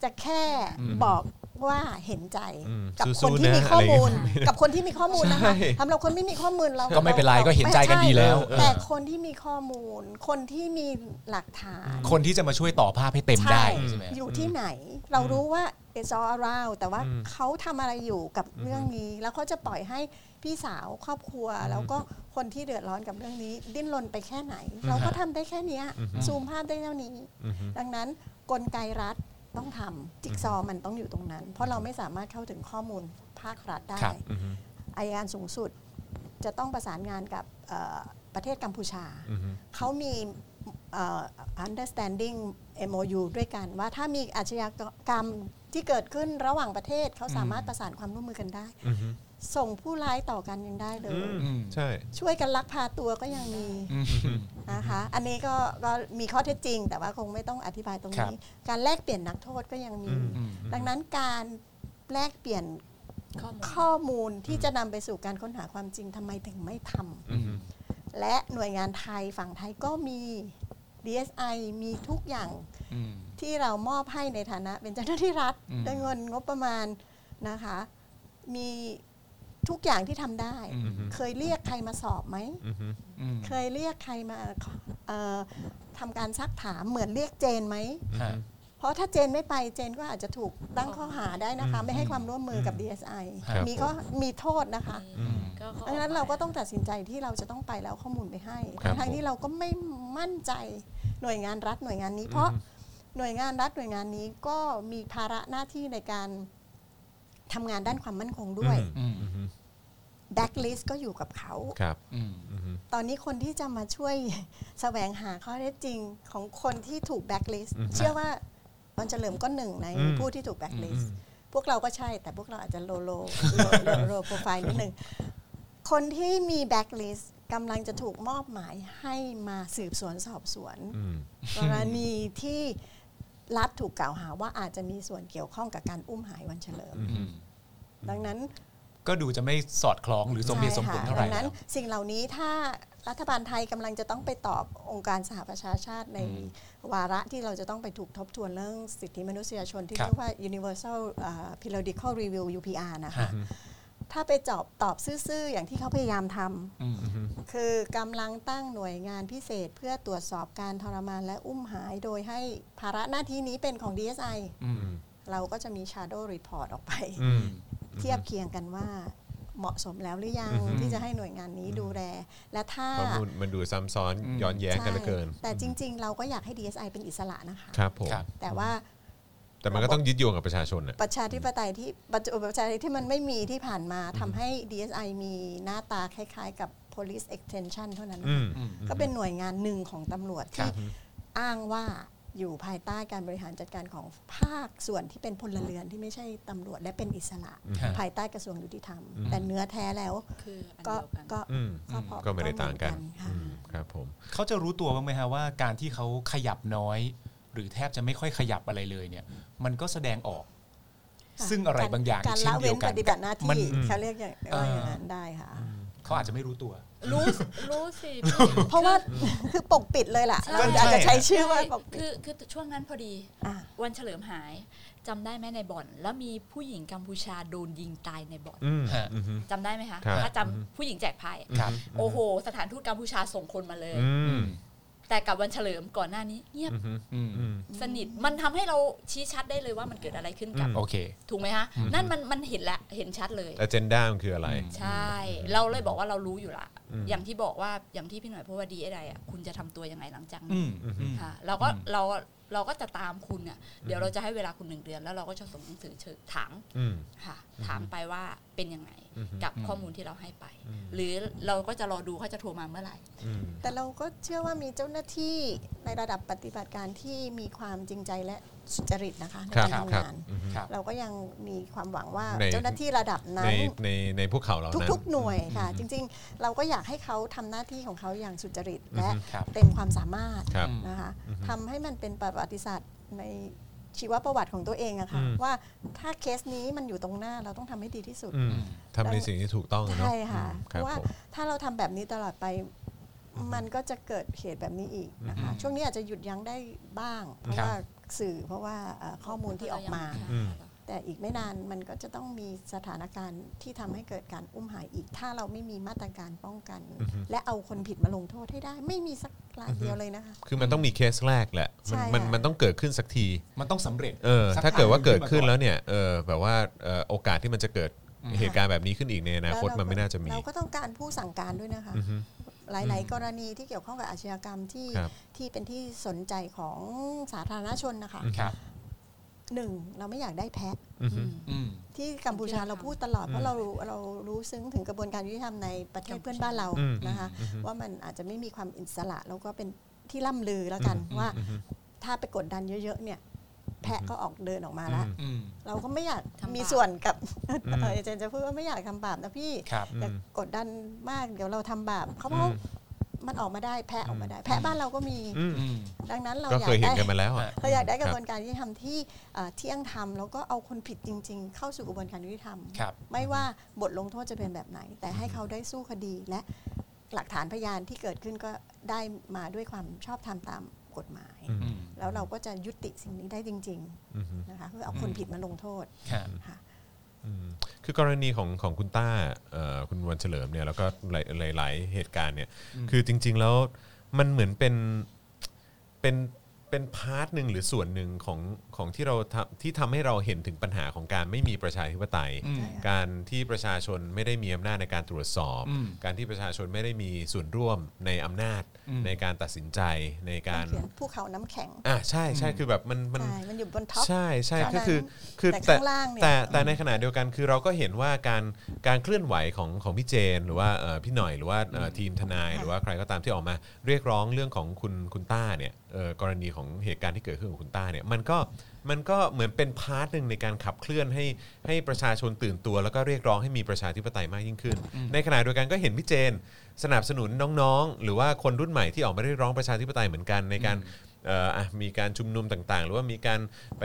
จะแค่อืมบอก ว่าเห็นใจอืมกับสู้คนๆที่นะมีข้อมูลอะไรอย่างเงี้ยกับคนที่มีข้อมูลนะคะใช่สำหรับคนไม่มีข้อมูลเราก็ไม่เป็นไรก็เห็นใจกันดีแล้ว แต่คนที่มีข้อมูล คนที่มีหลักฐาน คนที่จะมาช่วยต่อภาพให้เต็มได้ใช่ไหมอยู่ที่ไหนเรารู้ว่า it's all around แต่ว่าอืมเขาทำอะไรอยู่กับเรื่องนี้ แล้วเขาจะปล่อยให้พี่สาวครอบครัว แล้วก็คนที่เดือดร้อนกับเรื่องนี้ ดิ้นรนไปแค่ไหน เราก็ทำได้แค่เนี้ยซูมภาพได้เท่านี้อืมดังนั้นกลไกรัฐ ต้องทำจิ๊กซอว์มันต้องอยู่ตรงนั้น เพราะเราไม่สามารถเข้าถึงข้อมูลภาครัฐได้ครับอืมอายการสูงสุดจะต้องประสานงานกับเอ่อประเทศกัมพูชาอืมเขามีเอ่อ understanding MOU ด้วยกัน ว่าถ้ามีอาชญากรรมที่เกิดขึ้นระหว่างประเทศเขาสามารถประสานความร่วมมือกันได้อืม ส่งผู้ร้ายต่อกันยังได้เลยอืมใช่ ช่วยกันลักพาตัวก็ยังมีอืมนะคะ อันนี้ก็ก็มีข้อเท็จจริง แต่ว่าคงไม่ต้องอธิบายตรงครับนี้ การแลกเปลี่ยนนักโทษก็ยังมีอืมอืมดังนั้นการแลกเปลี่ยนข้อมูลข้อมูลที่จะนำไปสู่การค้นหาความจริงทำไมถึงไม่ทำอืมและหน่วยงานไทยฝั่งไทยก็มี DSI มีทุกอย่างอืมที่เรามอบให้ในฐานะเป็นเจ้าหน้าที่รัฐอืมด้วยเงินงบประมาณนะคะ มี ทุกอย่างที่ทำได้ อืม เคยเรียกใครมาสอบไหม อืมอืมเคยเรียกใครมาเอ่อทำการซักถามเหมือนเรียกเจนไหม ฮะ เพราะถ้าเจนไม่ไปเจนก็อาจจะถูกตั้งข้อหาได้นะคะ ไม่ให้ความร่วมมือกับ DSI ครับมีก็มีโทษนะคะอืม ก็เขาดังนั้นเราก็ต้องตัดสินใจที่เราจะต้องไปแล้วข้อมูลไปให้ครับทั้งๆที่เราก็ไม่มั่นใจหน่วยงานรัฐหน่วยงานนี้ เพราะหน่วยงานรัฐหน่วยงานนี้ก็มีภาระหน้าที่ในการ ทำงานด้านความมั่นคงด้วยอืมอืมแบ็กลิสก็อยู่กับเขาครับอืมอืมตอนนี้คนที่จะมาช่วยแสวงหาข้อเท็จจริงของคนที่ถูกแบ็กลิสอือฮึเชื่อว่าวันเฉลิมก็หนึ่งในอืมผู้ที่ถูกแบ็คลิสต์พวกเราก็ใช่ แต่พวกเราอาจจะ low low low low low profile นิดหนึ่งคนที่มีแบ็คลิสต์กำลังจะถูกมอบหมายให้มาสืบสวนสอบสวนอืมกรณีที่ รัฐถูกกล่าวหาว่าอาจจะมีส่วนเกี่ยวข้องกับการอุ้มหายวันเฉลิมอืมดังนั้นก็ดูจะไม่สอดคล้องหรือสมเหตุสมผลเท่าไหร่ดังนั้นแล้วสิ่งเหล่านี้ถ้ารัฐบาลไทยกำลังจะต้องไปตอบองค์การสหประชาชาติในวาระที่เราจะต้องไปถูกทบทวนเรื่องสิทธิมนุษยชนที่ครับเรียกว่า Universal อ่า Periodical Review UPR นะคะฮะ ถ้าไปจอบตอบซื่อๆอย่างที่เขาพยายามทอืมำคือกำลังตั้งหน่วยงานพิเศษ เพื่อตรวจสอบการทรมานและอุ้มหายโดยให้ภาระหน้าที่นี้เป็นของ DSI อืมเราก็จะมี Shadow Report ออกไปอืมเทียบเคียงกันว่าเหมาะสมแล้วหรือยังอือฮึที่จะให้หน่วยงานนี้ดูแล และถ้าข้อมูลมันดูซ้ำซ้อนอืมย้อนแย้งกันเหลือเกินใช่แต่จริง ๆ เราก็อยากให้ DSI เป็นอิสระนะคะครับผมครับแต่ว่า แต่มันก็ต้องยึดโยงกับประชาชนอะประชาธิปไตยที่ประจุประชาธิปไตยที่มันไม่มีที่ผ่านมาทำให้ DSI มีหน้าตาคล้าย ๆ กับ police extension เท่านั้นอืค่ะมอืมก็เป็นหน่วยงานหนึ่งของตำรวจครัที่บอ้างว่าอยู่ภายใต้การบริหารจัดการของภาคส่วนที่เป็นพลเรือนที่ไม่ใช่ตำรวจและเป็นอิสระ ครับ ภายใต้กระทรวงยุติธรรม แต่เนื้อแท้แล้วคืออันก็เดียวกัน ก็อืมก็พอก็ไม่ได้ต่างกันเหมือค่ะ อืมครับผม เขาจะรู้ตัวบ้างไหมฮะว่าการที่เขาขยับน้อย หรือแทบจะไม่ค่อยขยับอะไรเลยเนี่ย มันก็แสดงออกค่ะซึ่งอะไรบางอย่างการเช่นละเดีเว้ยวนกันปฏิบัติหน้ามัที่นเขาเรียกอย่างเอ่อว่าอย่างนั้นได้ค่ะเขาอาจจะไม่รู้ตัวรู้รู้สิพี่เพราะว่าคือปกปิดเลยล่ะใช่เราอาจจะใช้ชื่อว่าปกปิคืดอคือช่วงนั้นพอดีอะวันเฉลิมหายจำได้ไหมในบ่อน แล้วมีผู้หญิงกัมพูชาโดนยิงตายในบ่อนอืมฮะอืมจำได้ไหมคะครับถ้าจำผู้หญิงแจกไพ่ครับโอ้โห สถานทูตกัมพูชาส่งคนมาเลยอืม แต่กับวันเฉลิมก่อนหน้านี้เงียบอืมอืมอืมสนิทมันทำให้เราชี้ชัดได้เลยว่ามันเกิดอะไรขึ้นกับอืมโอเค ถูกไหมคะนั่นมันมันเห็นละเห็นชัดเลยอเจนดามันคืออะไรอืมใช่ เราเลยบอกว่าเรารู้อยู่ละอืมอย่างที่บอกว่าอย่างที่พี่หน่อยพูดว่าดีอะไรอะคุณจะทำตัวยังไงหลังจากอืนี้มอืมค่ะเราก็เรา เราก็จะตามคุณเนี่ยเดี๋ยวเราจะให้เวลาคุณหนึ่งเดือน แล้วเราก็จะส่งหนังสือเชิญถามอืมค่ะ ถามไปว่าเป็นยังไงอืมกับอืมข้อมูลที่เราให้ไป หรือเราก็จะรอดูเขาจะโทรมาเมื่อไหร่อืมแต่เราก็เชื่อว่ามีเจ้าหน้าที่ในระดับปฏิบัติการที่มีความจริงใจและ สุจริตนะคะในครับการครับทำงานอืมครับเราก็ยังมีความหวังว่าในเจ้าหน้าที่ระดับในนั้นในในพวกเขาเหล่านั้นทุกๆหน่วยค่ะ จริง ๆ เราก็อยากให้เขาทำหน้าที่ของเขาอย่างสุจริตและครับเต็มความสามารถครับนะคะทำให้มันเป็นประวัติศาสตร์ในชีวประวัติของตัวเองอะค่ะอืมว่าถ้าเคสนี้มันอยู่ตรงหน้าเราต้องทำให้ดีที่สุดอืมทำในสิ่งที่ถูกต้องอะเนาะใช่ค่ะอืมเพครับราะว่าผมถ้าเราทำแบบนี้ตลอดไปมันก็จะเกิดเหตุแบบนี้อีกนะคะช่วงนี้อาจจะหยุดยั้งได้บ้าง เพราะครับว่า สื่อ เพราะว่าเอ่อข้อมูลที่ออกมาอืมแต่อีกไม่นานมันก็จะต้องมีสถานการณ์ที่ทำให้เกิดการอุ้มหายอีก ถ้าเราไม่มีมาตรการป้องกัน และเอาคนผิดมาลงโทษให้ได้ ไม่มีสักรายเดียวเลยนะคะ คือมันต้องมีเคสแรกแหละ มันใช่มันค่ะมันต้องเกิดขึ้นสักที มันต้องสำเร็จ เออสักถ้าเกิดว่าครั้งหนึ่งเกิดขึ้นขึ้นมาก่อนแล้วเนี่ย เออ แบบว่าเอ่อโอกาสที่มันจะเกิดเหตุการณ์แบบนี้ขึ้นอีกในอนาคตแล้วเรมันไม่น่าจะมี เราก็ต้องการผู้สั่งการด้วยนะคะอือฮึ หลาย ๆ กรณีที่เกี่ยวข้องกับอาชญากรรมที่ครับที่เป็นที่สนใจของสาธารณชนนะคะครับหนึ่งเราไม่อยากได้แพะอือฮึอืมที่กัมพูชาเราพูดตลอดเพราะเราเรารู้ซึ้งถึงกระบวนการยุติธรรมในประเทศเพื่อนบ้านเราอืมนะคะว่ามันอาจจะไม่มีความอิสระแล้วก็เป็นที่ล่ำลือแล้วกันว่าถ้าไปกดดันเยอะ ๆ เนี่ย แพะก็ออกเดินออกมาแล้วอืมเราก็ไม่อยากทำบาปมีส่วนกับเอออาจารย์จะพูดว่าไม่อยากทำบาปนะพี่ครับอย่ากดดันมากเดี๋ยวเราทำบาปเขาบอกมันออกมาได้แพะออกมาได้ แพะบ้านเราก็มีอืมอืมดังนั้นเราก็อยาเคยกเห็นได้กันมาแล้วอะเราอยากได้กระบวนการยุติธรรมที่เอ่อเที่ยงธรรมแล้วก็เอาคนผิดจริง ๆ เข้าสู่กระบวนการยุติธรรมครับไม่ว่าบทลงโทษจะเป็นแบบไหน แต่ให้เขาได้สู้คดีและหลักฐานพยานที่เกิดขึ้นก็ได้มาด้วยความชอบธรรมตามกฎหมายอืม แล้วเราก็จะยุติสิ่งนี้ได้จริงอือฮึๆนะคะเพื่อเอาคนผิดมาลงโทษครับค่ะอืมคือกรณีของของคุณต้าเอ่อคุณวันเฉลิมเนี่ยแล้วก็หลายหลายหลายเหตุการณ์เนี่ยคือจริง ๆแล้วมันเหมือนเป็นเป็นเป็น part หนึ่งหรือส่วนหนึ่งของ ของที่เราทำที่ทำให้เราเห็นถึงปัญหาของการไม่มีประชาธิปไตยอืมใช่ค่ะการที่ประชาชนไม่ได้มีอำนาจในการตรวจสอบอืมการที่ประชาชนไม่ได้มีส่วนร่วมในอำนาจอืมในการตัดสินใจในการเขียนภูเขาน้ำแข็งอ่าใช่ใช่คือแบบมันมันใช่มันอยู่บน top ใช่ใช่เท่านั้นคือคือแต่แต่ข้างล่างเนี่ยแต่แต่ในขณะเดียวกันคือเราก็เห็นว่าการการเคลื่อนไหวของของพี่เจน หรือว่าเอ่อพี่หน่อยหรือว่าเอ่อทีมทนายหรือว่าใครก็ตามที่ออกมา เรียกร้องเรื่องของคุณคุณต้าเนี่ยเอ่อกรณีของเหตุการณ์ที่เกิดขึ้นของคุณต้าเนี่ยมันก็ มันก็เหมือนเป็น part หนึ่งในการขับเคลื่อนให้ให้ประชาชนตื่นตัว แล้วก็เรียกร้องให้มีประชาธิปไตยมากยิ่งขึ้น ในขณะเดียวกันก็เห็นพี่เจน สนับสนุนน้องๆ หรือว่าคนรุ่นใหม่ที่ออกมาเรียกร้องประชาธิปไตยเหมือนกันในการเอ่ออะ มีการชุมนุมต่างๆ หรือว่ามีการไป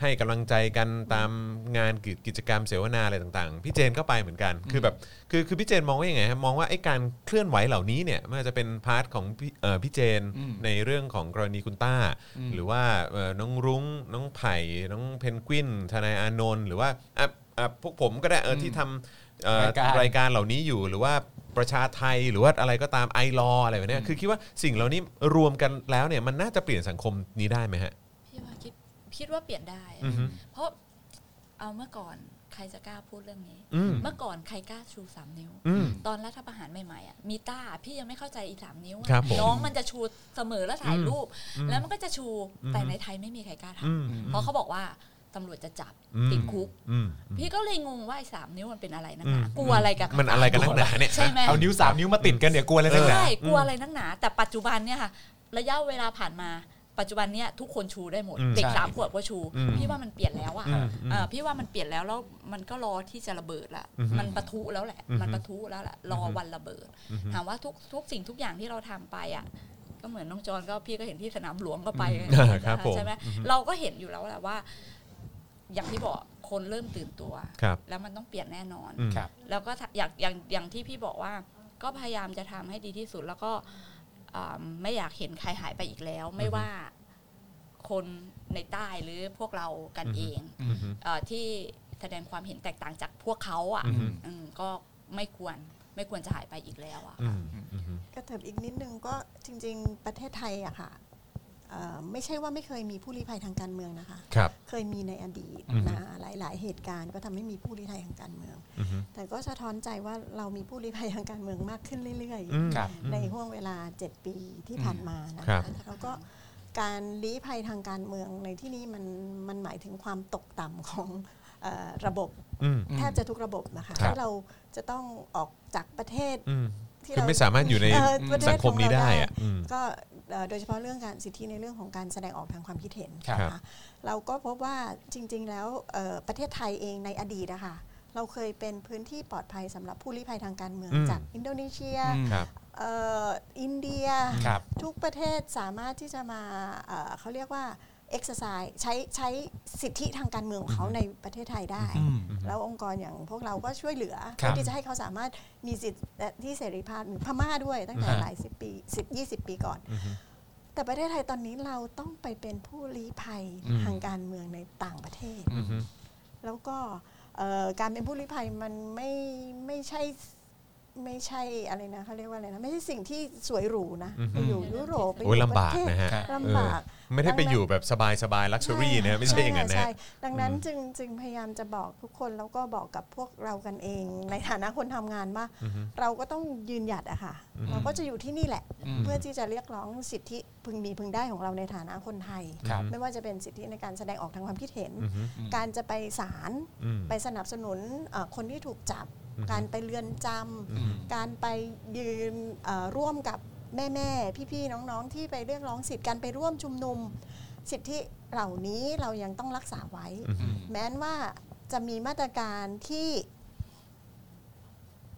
ให้กำลังใจกันตามงานกิกิจกรรมเสวนาอะไรต่างๆ พี่เจนก็ไปเหมือนกัน คือแบบคือคือพี่เจนมองว่ายังไงครับมองว่าไอ้การเคลื่อนไหวเหล่านี้เนี่ยไม่ว่าจะเป็น part ของพี่เอ่อพี่เจนอืมในเรื่องของกรณีคุณต้า หรือว่าเอ่อน้องรุ้งน้องไผ่น้องเพนกวินทนายอานนท์หรือว่าอะอะพวกผมก็ได้เออที่ทำ เอ่อรายการ รายการเหล่านี้อยู่หรือว่าประชาไทยหรือว่าอะไรก็ตามไอรออะไรแบบเนี้ยคือคิดว่าสิ่งเหล่านี้รวมกันแล้วเนี่ยมันน่าจะเปลี่ยนสังคมนี้ได้ไหมฮะ พี่ว่าคิดคิดว่าเปลี่ยนได้ อือฮึ เพราะเอาเมื่อก่อนใครจะกล้าพูดเรื่องนี้ อืม เมื่อก่อนใครกล้าชูสามนิ้ว อืม ตอนรัฐประหารใหม่ๆอะมีต้าพี่ยังไม่เข้าใจอีสามนิ้วอะครับผมน้องมันจะชูเสมอแล้วถ่ายอืมรูปอืมแล้วมันก็จะชูอืมแต่ในไทยไม่มีใครกล้าทอืมำเพราะเขาบอกว่า ตำรวจจะจับอืมติดคุกอืมพี่ก็เลยงงว่าไอ้สามนิ้วมันเป็นอะไรนักอืหมนากลัวอะไรกับมันอะไรกันนักหนาเนี่ยใช่ไหมเอานิ้วสามนิ้วมาติดกันเดี๋ยวกลัวอะไรสักหนาใช่กลัวอะไรนักหนา แต่ปัจจุบันเนี่ยค่ะระยะเวลาผ่านมาปัจจุบันเนี่ยทุกคนชูได้หมดอืมเด็กใช่สามขวบก็ชูอืมพี่ว่ามันเปลี่ยนแล้วอะอืมอืมอ่าพี่ว่ามันเปลี่ยนแล้วแล้วมันก็รอที่จะระเบิดละอือฮึมันปะทุแล้วแหละอือฮึมันปะทุแล้วแหละรอออฮึวันระเบิดอือฮึถามว่าทุกทุกสิ่งทุกอย่างที่เราทำไปอะก็เหมือนน้องจอนก็พี่ก็เห็นที่สนามหลวงก็ไปอ่าครับผมใช่ไหมอือฮึเราก็เห็นอยู่แล้วแหละว่า อย่างที่บอกคนเริ่มตื่นตัว ครับแล้วมันต้องเปลี่ยนแน่นอน อืม ครับ แล้วก็ถ้าอย่างอย่างอย่างที่พี่บอกว่า ก็พยายามจะทำให้ดีที่สุด แล้วก็อ่าไม่อยากเห็นใครหายไปอีกแล้ว ไม่ว่าคนในใต้หรือพวกเรากันเองอืม เอ่อที่แสดงความเห็นแตกต่างจากพวกเขาอะอืม อืมก็ไม่ควรไม่ควรจะหายไปอีกแล้วอะ อืมอืมก็เถิบอีกนิดนึงก็จริง ๆ ประเทศไทยอะค่ะเอ่อ ไม่ใช่ว่าไม่เคยมีผู้ลี้ภัยทางการเมืองนะคะครับเคยมีในอดีตอือฮึนะหลาย ๆ เหตุการณ์ก็ทำให้มีผู้ลี้ภัยทางการเมืองอืมแต่ก็สะท้อนใจว่าเรามีผู้ลี้ภัยทางการเมืองมากขึ้นเรื่อยอืมครับๆในห่วงเวลา 7 ปีที่ผ่านมานะครัคะบแล้วก็การลี้ภัยทางการเมืองในที่นี้มันมันหมายถึงความตกต่ำของเออระบบอืมแทบจะทุกระบบนะคะครับที่เราจะต้องออกจากประเทศอืมที่คือเราไม่สามารถอยู่ในเอ่อประเทศสังคมนี้ของเราได้ได้อะอืมก็เอ่อ โดยเฉพาะเรื่องการสิทธิในเรื่องของการแสดงออกทางความคิดเห็นครับนะคะเราก็พบว่าจริง ๆ แล้วเอ่อประเทศไทยเองในอดีตนะคะเราเคยเป็นพื้นที่ปลอดภัยสำหรับผู้ลี้ภัยทางการเมืองอืมจากอินโดนีเซียอืมครับเอ่ออินเดียครับทุกประเทศสามารถที่จะมาเอ่อเขาเรียกว่า exercise ใช้ใช้สิทธิทางการเมืองของเขาในประเทศไทยได้อืมแล้วองค์กรอย่างพวกเราก็ช่วยเหลือครัเพื่อบที่จะให้เขาสามารถมีสิทธิและที่เสรีภาพหรือพม่าด้วยตั้งแต่ฮะหลายสิบปีสิบยี่สิบปีก่อนอือฮึแต่ประเทศไทยตอนนี้เราต้องไปเป็นผู้ลี้ภัยอืมทางการเมืองในต่างประเทศอือฮึแล้วก็เอ่อการเป็นผู้ลี้ภัยมันไม่ไม่ใช่ ไม่ใช่อะไรนะเขาเรียกว่าอะไรนะไม่ใช่สิ่งที่สวยหรูนะอือฮึไปอยู่ยุโรปไปอโอ้ยยู่ลำบากประเทศนะฮะครับลำบากเออไม่ได้ไปอยู่แบบสบายสบายลักชัวรี่นะฮะไม่ใช่อย่างนั้นนะใช่ฮะดังนั้นอืมจึงจึงพยายามจะบอกทุกคนแล้วก็บอกกับพวกเรากันเอง ในฐานะคนทำงานว่าอือฮึเราก็ต้องยืนหยัดอะค่ะอืมเราก็จะอยู่ที่นี่แหละอืมเพื่อที่จะเรียกร้องสิทธิพึงมีพึงได้ของเราในฐานะคนไทยครับไม่ว่าจะเป็นสิทธิในการแสดงออกทางความคิดเห็นอือฮึการจะไปศาลอืมไปสนับสนุนเอ่อคนที่ถูกจับอือฮึ การไปเรือนจำอืมการไปยืนเอ่อร่วมกับแม่แม่ๆ พี่ๆ น้องๆ ที่ไปเรียกร้องสิทธิการไปร่วมชุมนุม สิทธิเหล่านี้เรายังต้องรักษาไว้อือฮึแม้นว่าจะมีมาตรการที่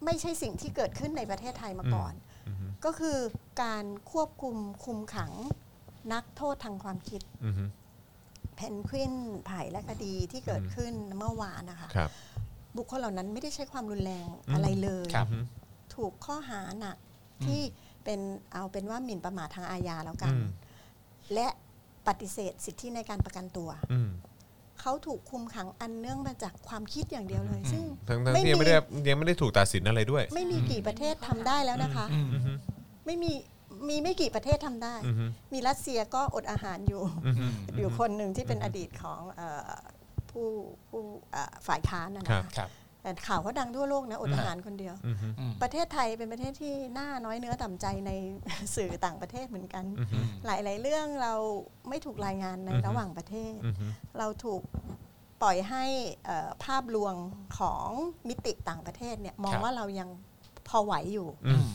ไม่ใช่สิ่งที่เกิดขึ้นในประเทศไทยมาก่อนอือฮึก็คือการควบคุมคุมขังนักโทษทางความคิดอือฮึเพนกวินไผ่และคดีที่เกิดขึ้นเมื่อวานนะคะครั บบุคคลเหล่านั้นไม่ได้ใช้ความรุนแรงอืมอะไรเลยครับถูกข้อหาหนักที่เป็นเอาเป็นว่าหมิ่นประมาททางอาญาแล้วกัอืนมและปฏิเสธสิทธิในการประกันตัวอืมเขาถูกคุมขังอันเนื่องมาจากความคิดอย่างเดียวเลย ซึ่งทั้งทั้งไม่ที่ยังมีไม่ได้ยังไม่ได้ถูกตัดสินอะไรด้วย ไม่มีกี่ประเทศทำได้แล้วนะคะอืมอือฮึไม่มีมีไม่กี่ประเทศทำได้อือฮึมีรัสเซียก็อดอาหารอยู่อือฮึอยู่คนหนึ่งที่เป็นอดีตของเอ่อ ผู้ผู้เอ่อฝ่ายค้านนะครันะบครับแต่ข่าวเขาดังทั่วโลกนะอดอาหารคนเดียวอือฮึอืมประเทศไทยเป็นประเทศที่น่าน้อยเนื้อต่ำใจในสื่อต่างประเทศเหมือนกันอือฮึหลาย ๆ เรื่องเราไม่ถูกรายงานในอือฮึระหว่างประเทศอือฮึเราถูกปล่อยให้เอ่อภาพลวงของมิติต่างประเทศเนี่ยมองครับว่าเรายังพอไหวอยู่อืม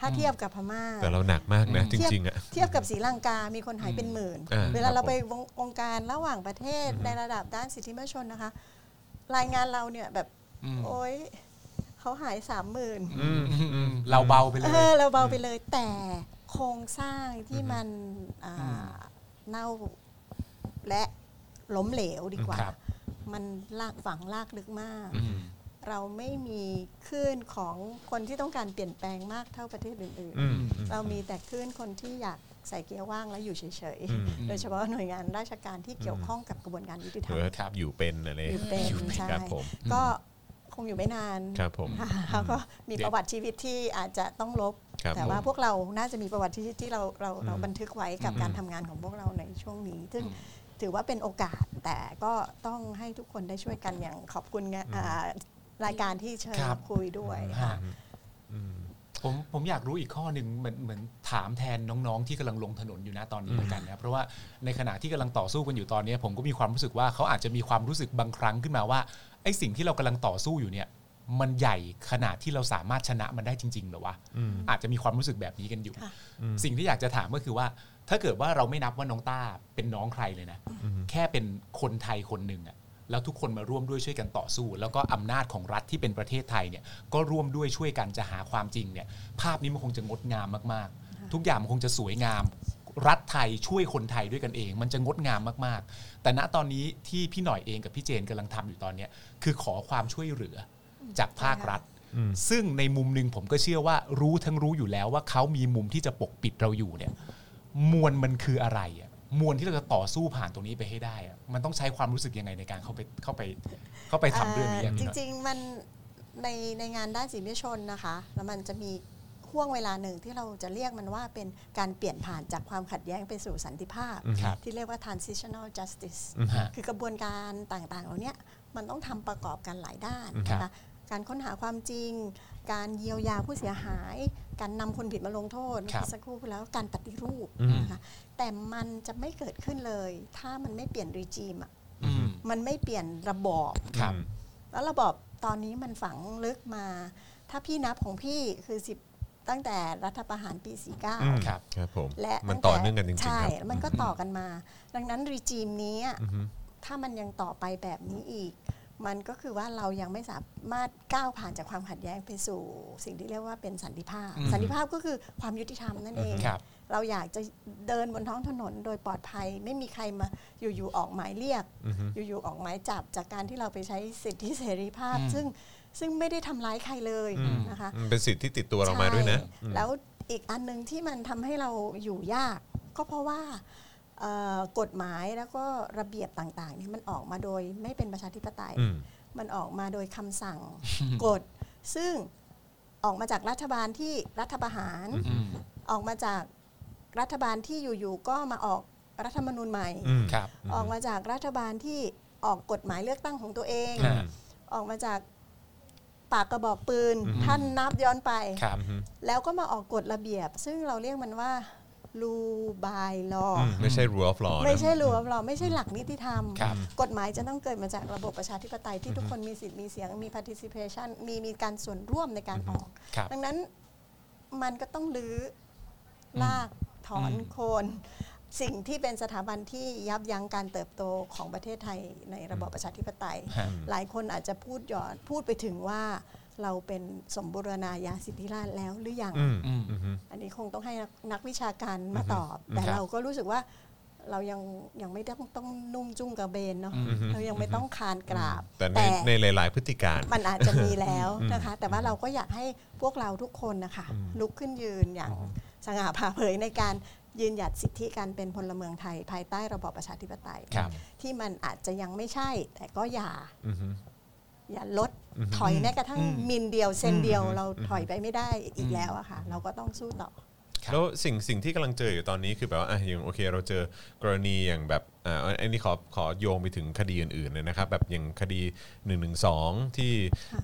ถ้าเทียบกับพม่า แต่เราหนักมากนะจเทียบริงๆอะเทียบกับศรีลังกา มีคนหายเป็นหมื่นอ่าเวลาครับเราไปผมวงองค์การระหว่างประเทศในระดับด้านสิทธิมนุษยชนนะคะ รายงานเราเนี่ยแบบอืมโอ๊ยเขาหายสามหมื่นอืมอืมเราเบาไปเลเอยอเราเบาไปเลย แต่โครงสร้างที่มันอ่าอืมเน่าและล้มเหลวดีกว่าครับมันลากฝังลากลึกมากอืม เราไม่มีคลื่นของคนที่ต้องการเปลี่ยนแปลงมากเท่าประเทศอื่นอืมๆเรามีแต่คลื่นคนที่อยากใส่เกียร์ว่างแล้วอยู่เฉยอืมๆโดยเฉพาะหน่วยงานราชการที่เกี่ยวข้องกับกระบวนการยุติธรเอรมอครับอยู่เป็นอะไรอยู่เป็นใช่ครับผมก็คงอยู่ไม่นานครับผมค่ะแล้วก็มีประวัติชีวิตที่อาจจะต้องลบครับแต่ว่าผมพวกเราน่าจะมีประวัติชีวิตที่เราเราเราอืมบันทึกไว้กับอืมการทำงานของพวกเราในช่วงนี้ ซึ่งถือว่าเป็นโอกาสแต่ก็ต้องให้ทุกคนได้ช่วยกันอย่างขอบคุณงานอ่า รายการที่เชิญครับคุยด้วยค่ะฮะผมผมอยากรู้อีกข้อหนึ่งเหมือนเหมือนถามแทนน้องๆ ที่กำลังลงถนนอยู่นะตอนนี้เหมือนกันนะเพราะว่าในขณะที่กำลังต่อสู้กันอยู่ตอนนี้ผมก็มีความรู้สึกว่าเขาอาจจะมีความรู้สึกบางครั้งขึ้นมาว่าไอ้สิ่งที่เรากำลังต่อสู้อยู่เนี่ย มันใหญ่ขนาดที่เราสามารถชนะมันได้จริงๆเหรอวะอาจจะมีความรู้สึกแบบนี้กันอยู่ ค่ะ สิ่งที่อยากจะถามก็คือว่า ถ้าเกิดว่าเราไม่นับว่าน้องต้าเป็นน้องใครเลยนะ แค่เป็นคนไทยคนหนึ่งอะ แล้วทุกคนมาร่วมด้วยช่วยกันต่อสู้ แล้วก็อำนาจของรัฐที่เป็นประเทศไทยเนี่ยก็ร่วมด้วยช่วยกันจะหาความจริงเนี่ยภาพนี้มันคงจะงดงามมากๆ ทุกอย่างมันคงจะสวยงาม รัฐไทยช่วยคนไทยด้วยกันเอง มันจะงดงามมากๆ แต่ณตอนนี้ที่พี่หน่อยเองกับพี่เจนกำลังทำอยู่ตอนเนี้ยคือขอความช่วยเหลือจากภาครัฐซึ่งในมุมหนึ่งผมก็เชื่อว่ารู้ทั้งรู้อยู่แล้วว่าเขามีมุมที่จะปกปิดเราอยู่เนี่ย มวลมันคืออะไรอะ มวลที่เราจะต่อสู้ผ่านตรงนี้ไปให้ได้อะมันต้องใช้ความรู้สึกยังไงในการเข้าไปเข้าไปเข้าไปทำเรื่องนี้อย่างจนี้หน่อยริง ๆ มันในในงานด้านสิทธิมนุษยชนนะคะ แล้วมันจะมีห่วงเวลาหนึ่งที่เราจะเรียกมันว่าเป็นการเปลี่ยนผ่านจากความขัดแย้งไปสู่สันติภาพ ครับที่เรียกว่า transitional justice ฮะ คือกระบวนการต่างๆเหล่าเนี้ยมันต้องทำประกอบกันหลายด้านครับนะคะการค้นหาความจริง การเยียวยาผู้เสียหาย การนำคนผิดมาลงโทษครับเมื่อสักครู่พูดแล้วการปฏิรูปอืม นะคะแต่มันจะไม่เกิดขึ้นเลย ถ้ามันไม่เปลี่ยนรีจีมอะอืมมันไม่เปลี่ยนระบอบ ครับ แล้วระบอบตอนนี้มันฝังลึกมา ถ้าพี่นับของพี่คือสิบตั้งแต่รัฐประหารปี อืม49 ครับ ครับผมและมันตั้ต่อแต่เนื่องกันจริงๆใช่ครับมันก็ต่อกันมา ดังนั้นรีจีมนี้อะอือฮึ ถ้ามันยังต่อไปแบบนี้อีก มันก็คือว่าเรายังไม่สามารถก้าวผ่านจากความขัดแย้งไปสู่ สิ่งที่เรียกว่าเป็นสันติภาพอืมสันติภาพก็คือความยุติธรรมนั่นเองครับเราอยากจะเดินบนท้องถนนโดยปลอดภัย ไม่มีใครมาอยู่ๆออกหมายเรียกอือฮึอยู่ๆออกหมายจับจากการที่เราไปใช้สิทธิเสรีภาพอืมซึ่งซึ่งไม่ได้ทำร้ายใครเลยอืมนะคะมันเป็นสิทธิ์ที่ติดตัวเรามาด้วยนะใช่อืมแล้วอีกอันหนึ่งที่มันทำให้เราอยู่ยาก ก็เพราะว่าเอ่อ กฎหมายแล้วก็ระเบียบต่างๆเนี่ยมันออกมาโดยไม่เป็นประชาธิปไตยอืมมันออกมาโดยคำสั่งกฎ ซึ่งออกมาจากรัฐบาลที่รัฐประหารอืมออกมาจากรัฐบาลที่อยู่ๆก็มาออกรัฐธรรมนูญใหม่อืมครับออกมาจากรัฐบาลที่ออกกฎหมายเลือกตั้งของตัวเองฮะออกมาจากปากกระบอกปืนอืมท่านนับย้อนไปครับอืมแล้วก็มาออกกฎระเบียบ ซึ่งเราเรียกมันว่า รูบายลออืมไม่ใช่ rule of law นะไม่ใช่รั้วเราไม่ใช่หลักนิติธรรมครับกฎหมายจะต้องเกิดมาจากระบบประชาธิปไตยที่ทุกคนมีสิทธิ์มีเสียงมี participation มีมีการส่วนร่วมในการออกครับดังนั้นมันก็ต้องรื้อลากถอนอืมโคนสิ่งที่เป็นสถาบันที่ยับยั้งการเติบโตของประเทศไทยในระบอบประชาธิปไตยฮะหลายคนอาจจะพูดหยอดพูดไปถึงว่า เราเป็นสมบูรณาญาสิทธิราชย์แล้วหรือยังอืมอืมอืมอันนี้คงต้องให้นักนักวิชาการมาตอบ แต่ครับเราก็รู้สึกว่าเรายังยังไม่ต้องต้องนุ่งจุ้งกระเบนเนาะอืมเรายังไม่ต้องคานกราบ แต่ในในหลาย ๆ พฤติการมันอาจจะมีแล้วนะคะ แต่ว่าเราก็อยากให้พวกเราทุกคนนะคะลุกขึ้นยืนอย่างสง่าผ่าเผยในการยืนหยัดสิทธิการเป็นพลเมืองไทย ภายใต้ระบอบประชาธิปไตยครับที่มันอาจจะยังไม่ใช่แต่ก็อย่า อือฮึอย่าลดอือฮึถอยแม้กระทั่งอืมมิลเดียวเซนเดียวอืมเราถอยไปไม่ได้อีกแล้วอะค่ะ เราก็ต้องสู้ต่อครับแล้วสิ่งสิ่งที่กำลังเจออยู่ตอนนี้คือแบบว่าอะอย่างโอเค เราเจอกรณีอย่างแบบ อ่าอันนี้ขอขอโยงไปถึงคดีอื่นๆเลยนะครับ แบบอย่างคดี1นึที่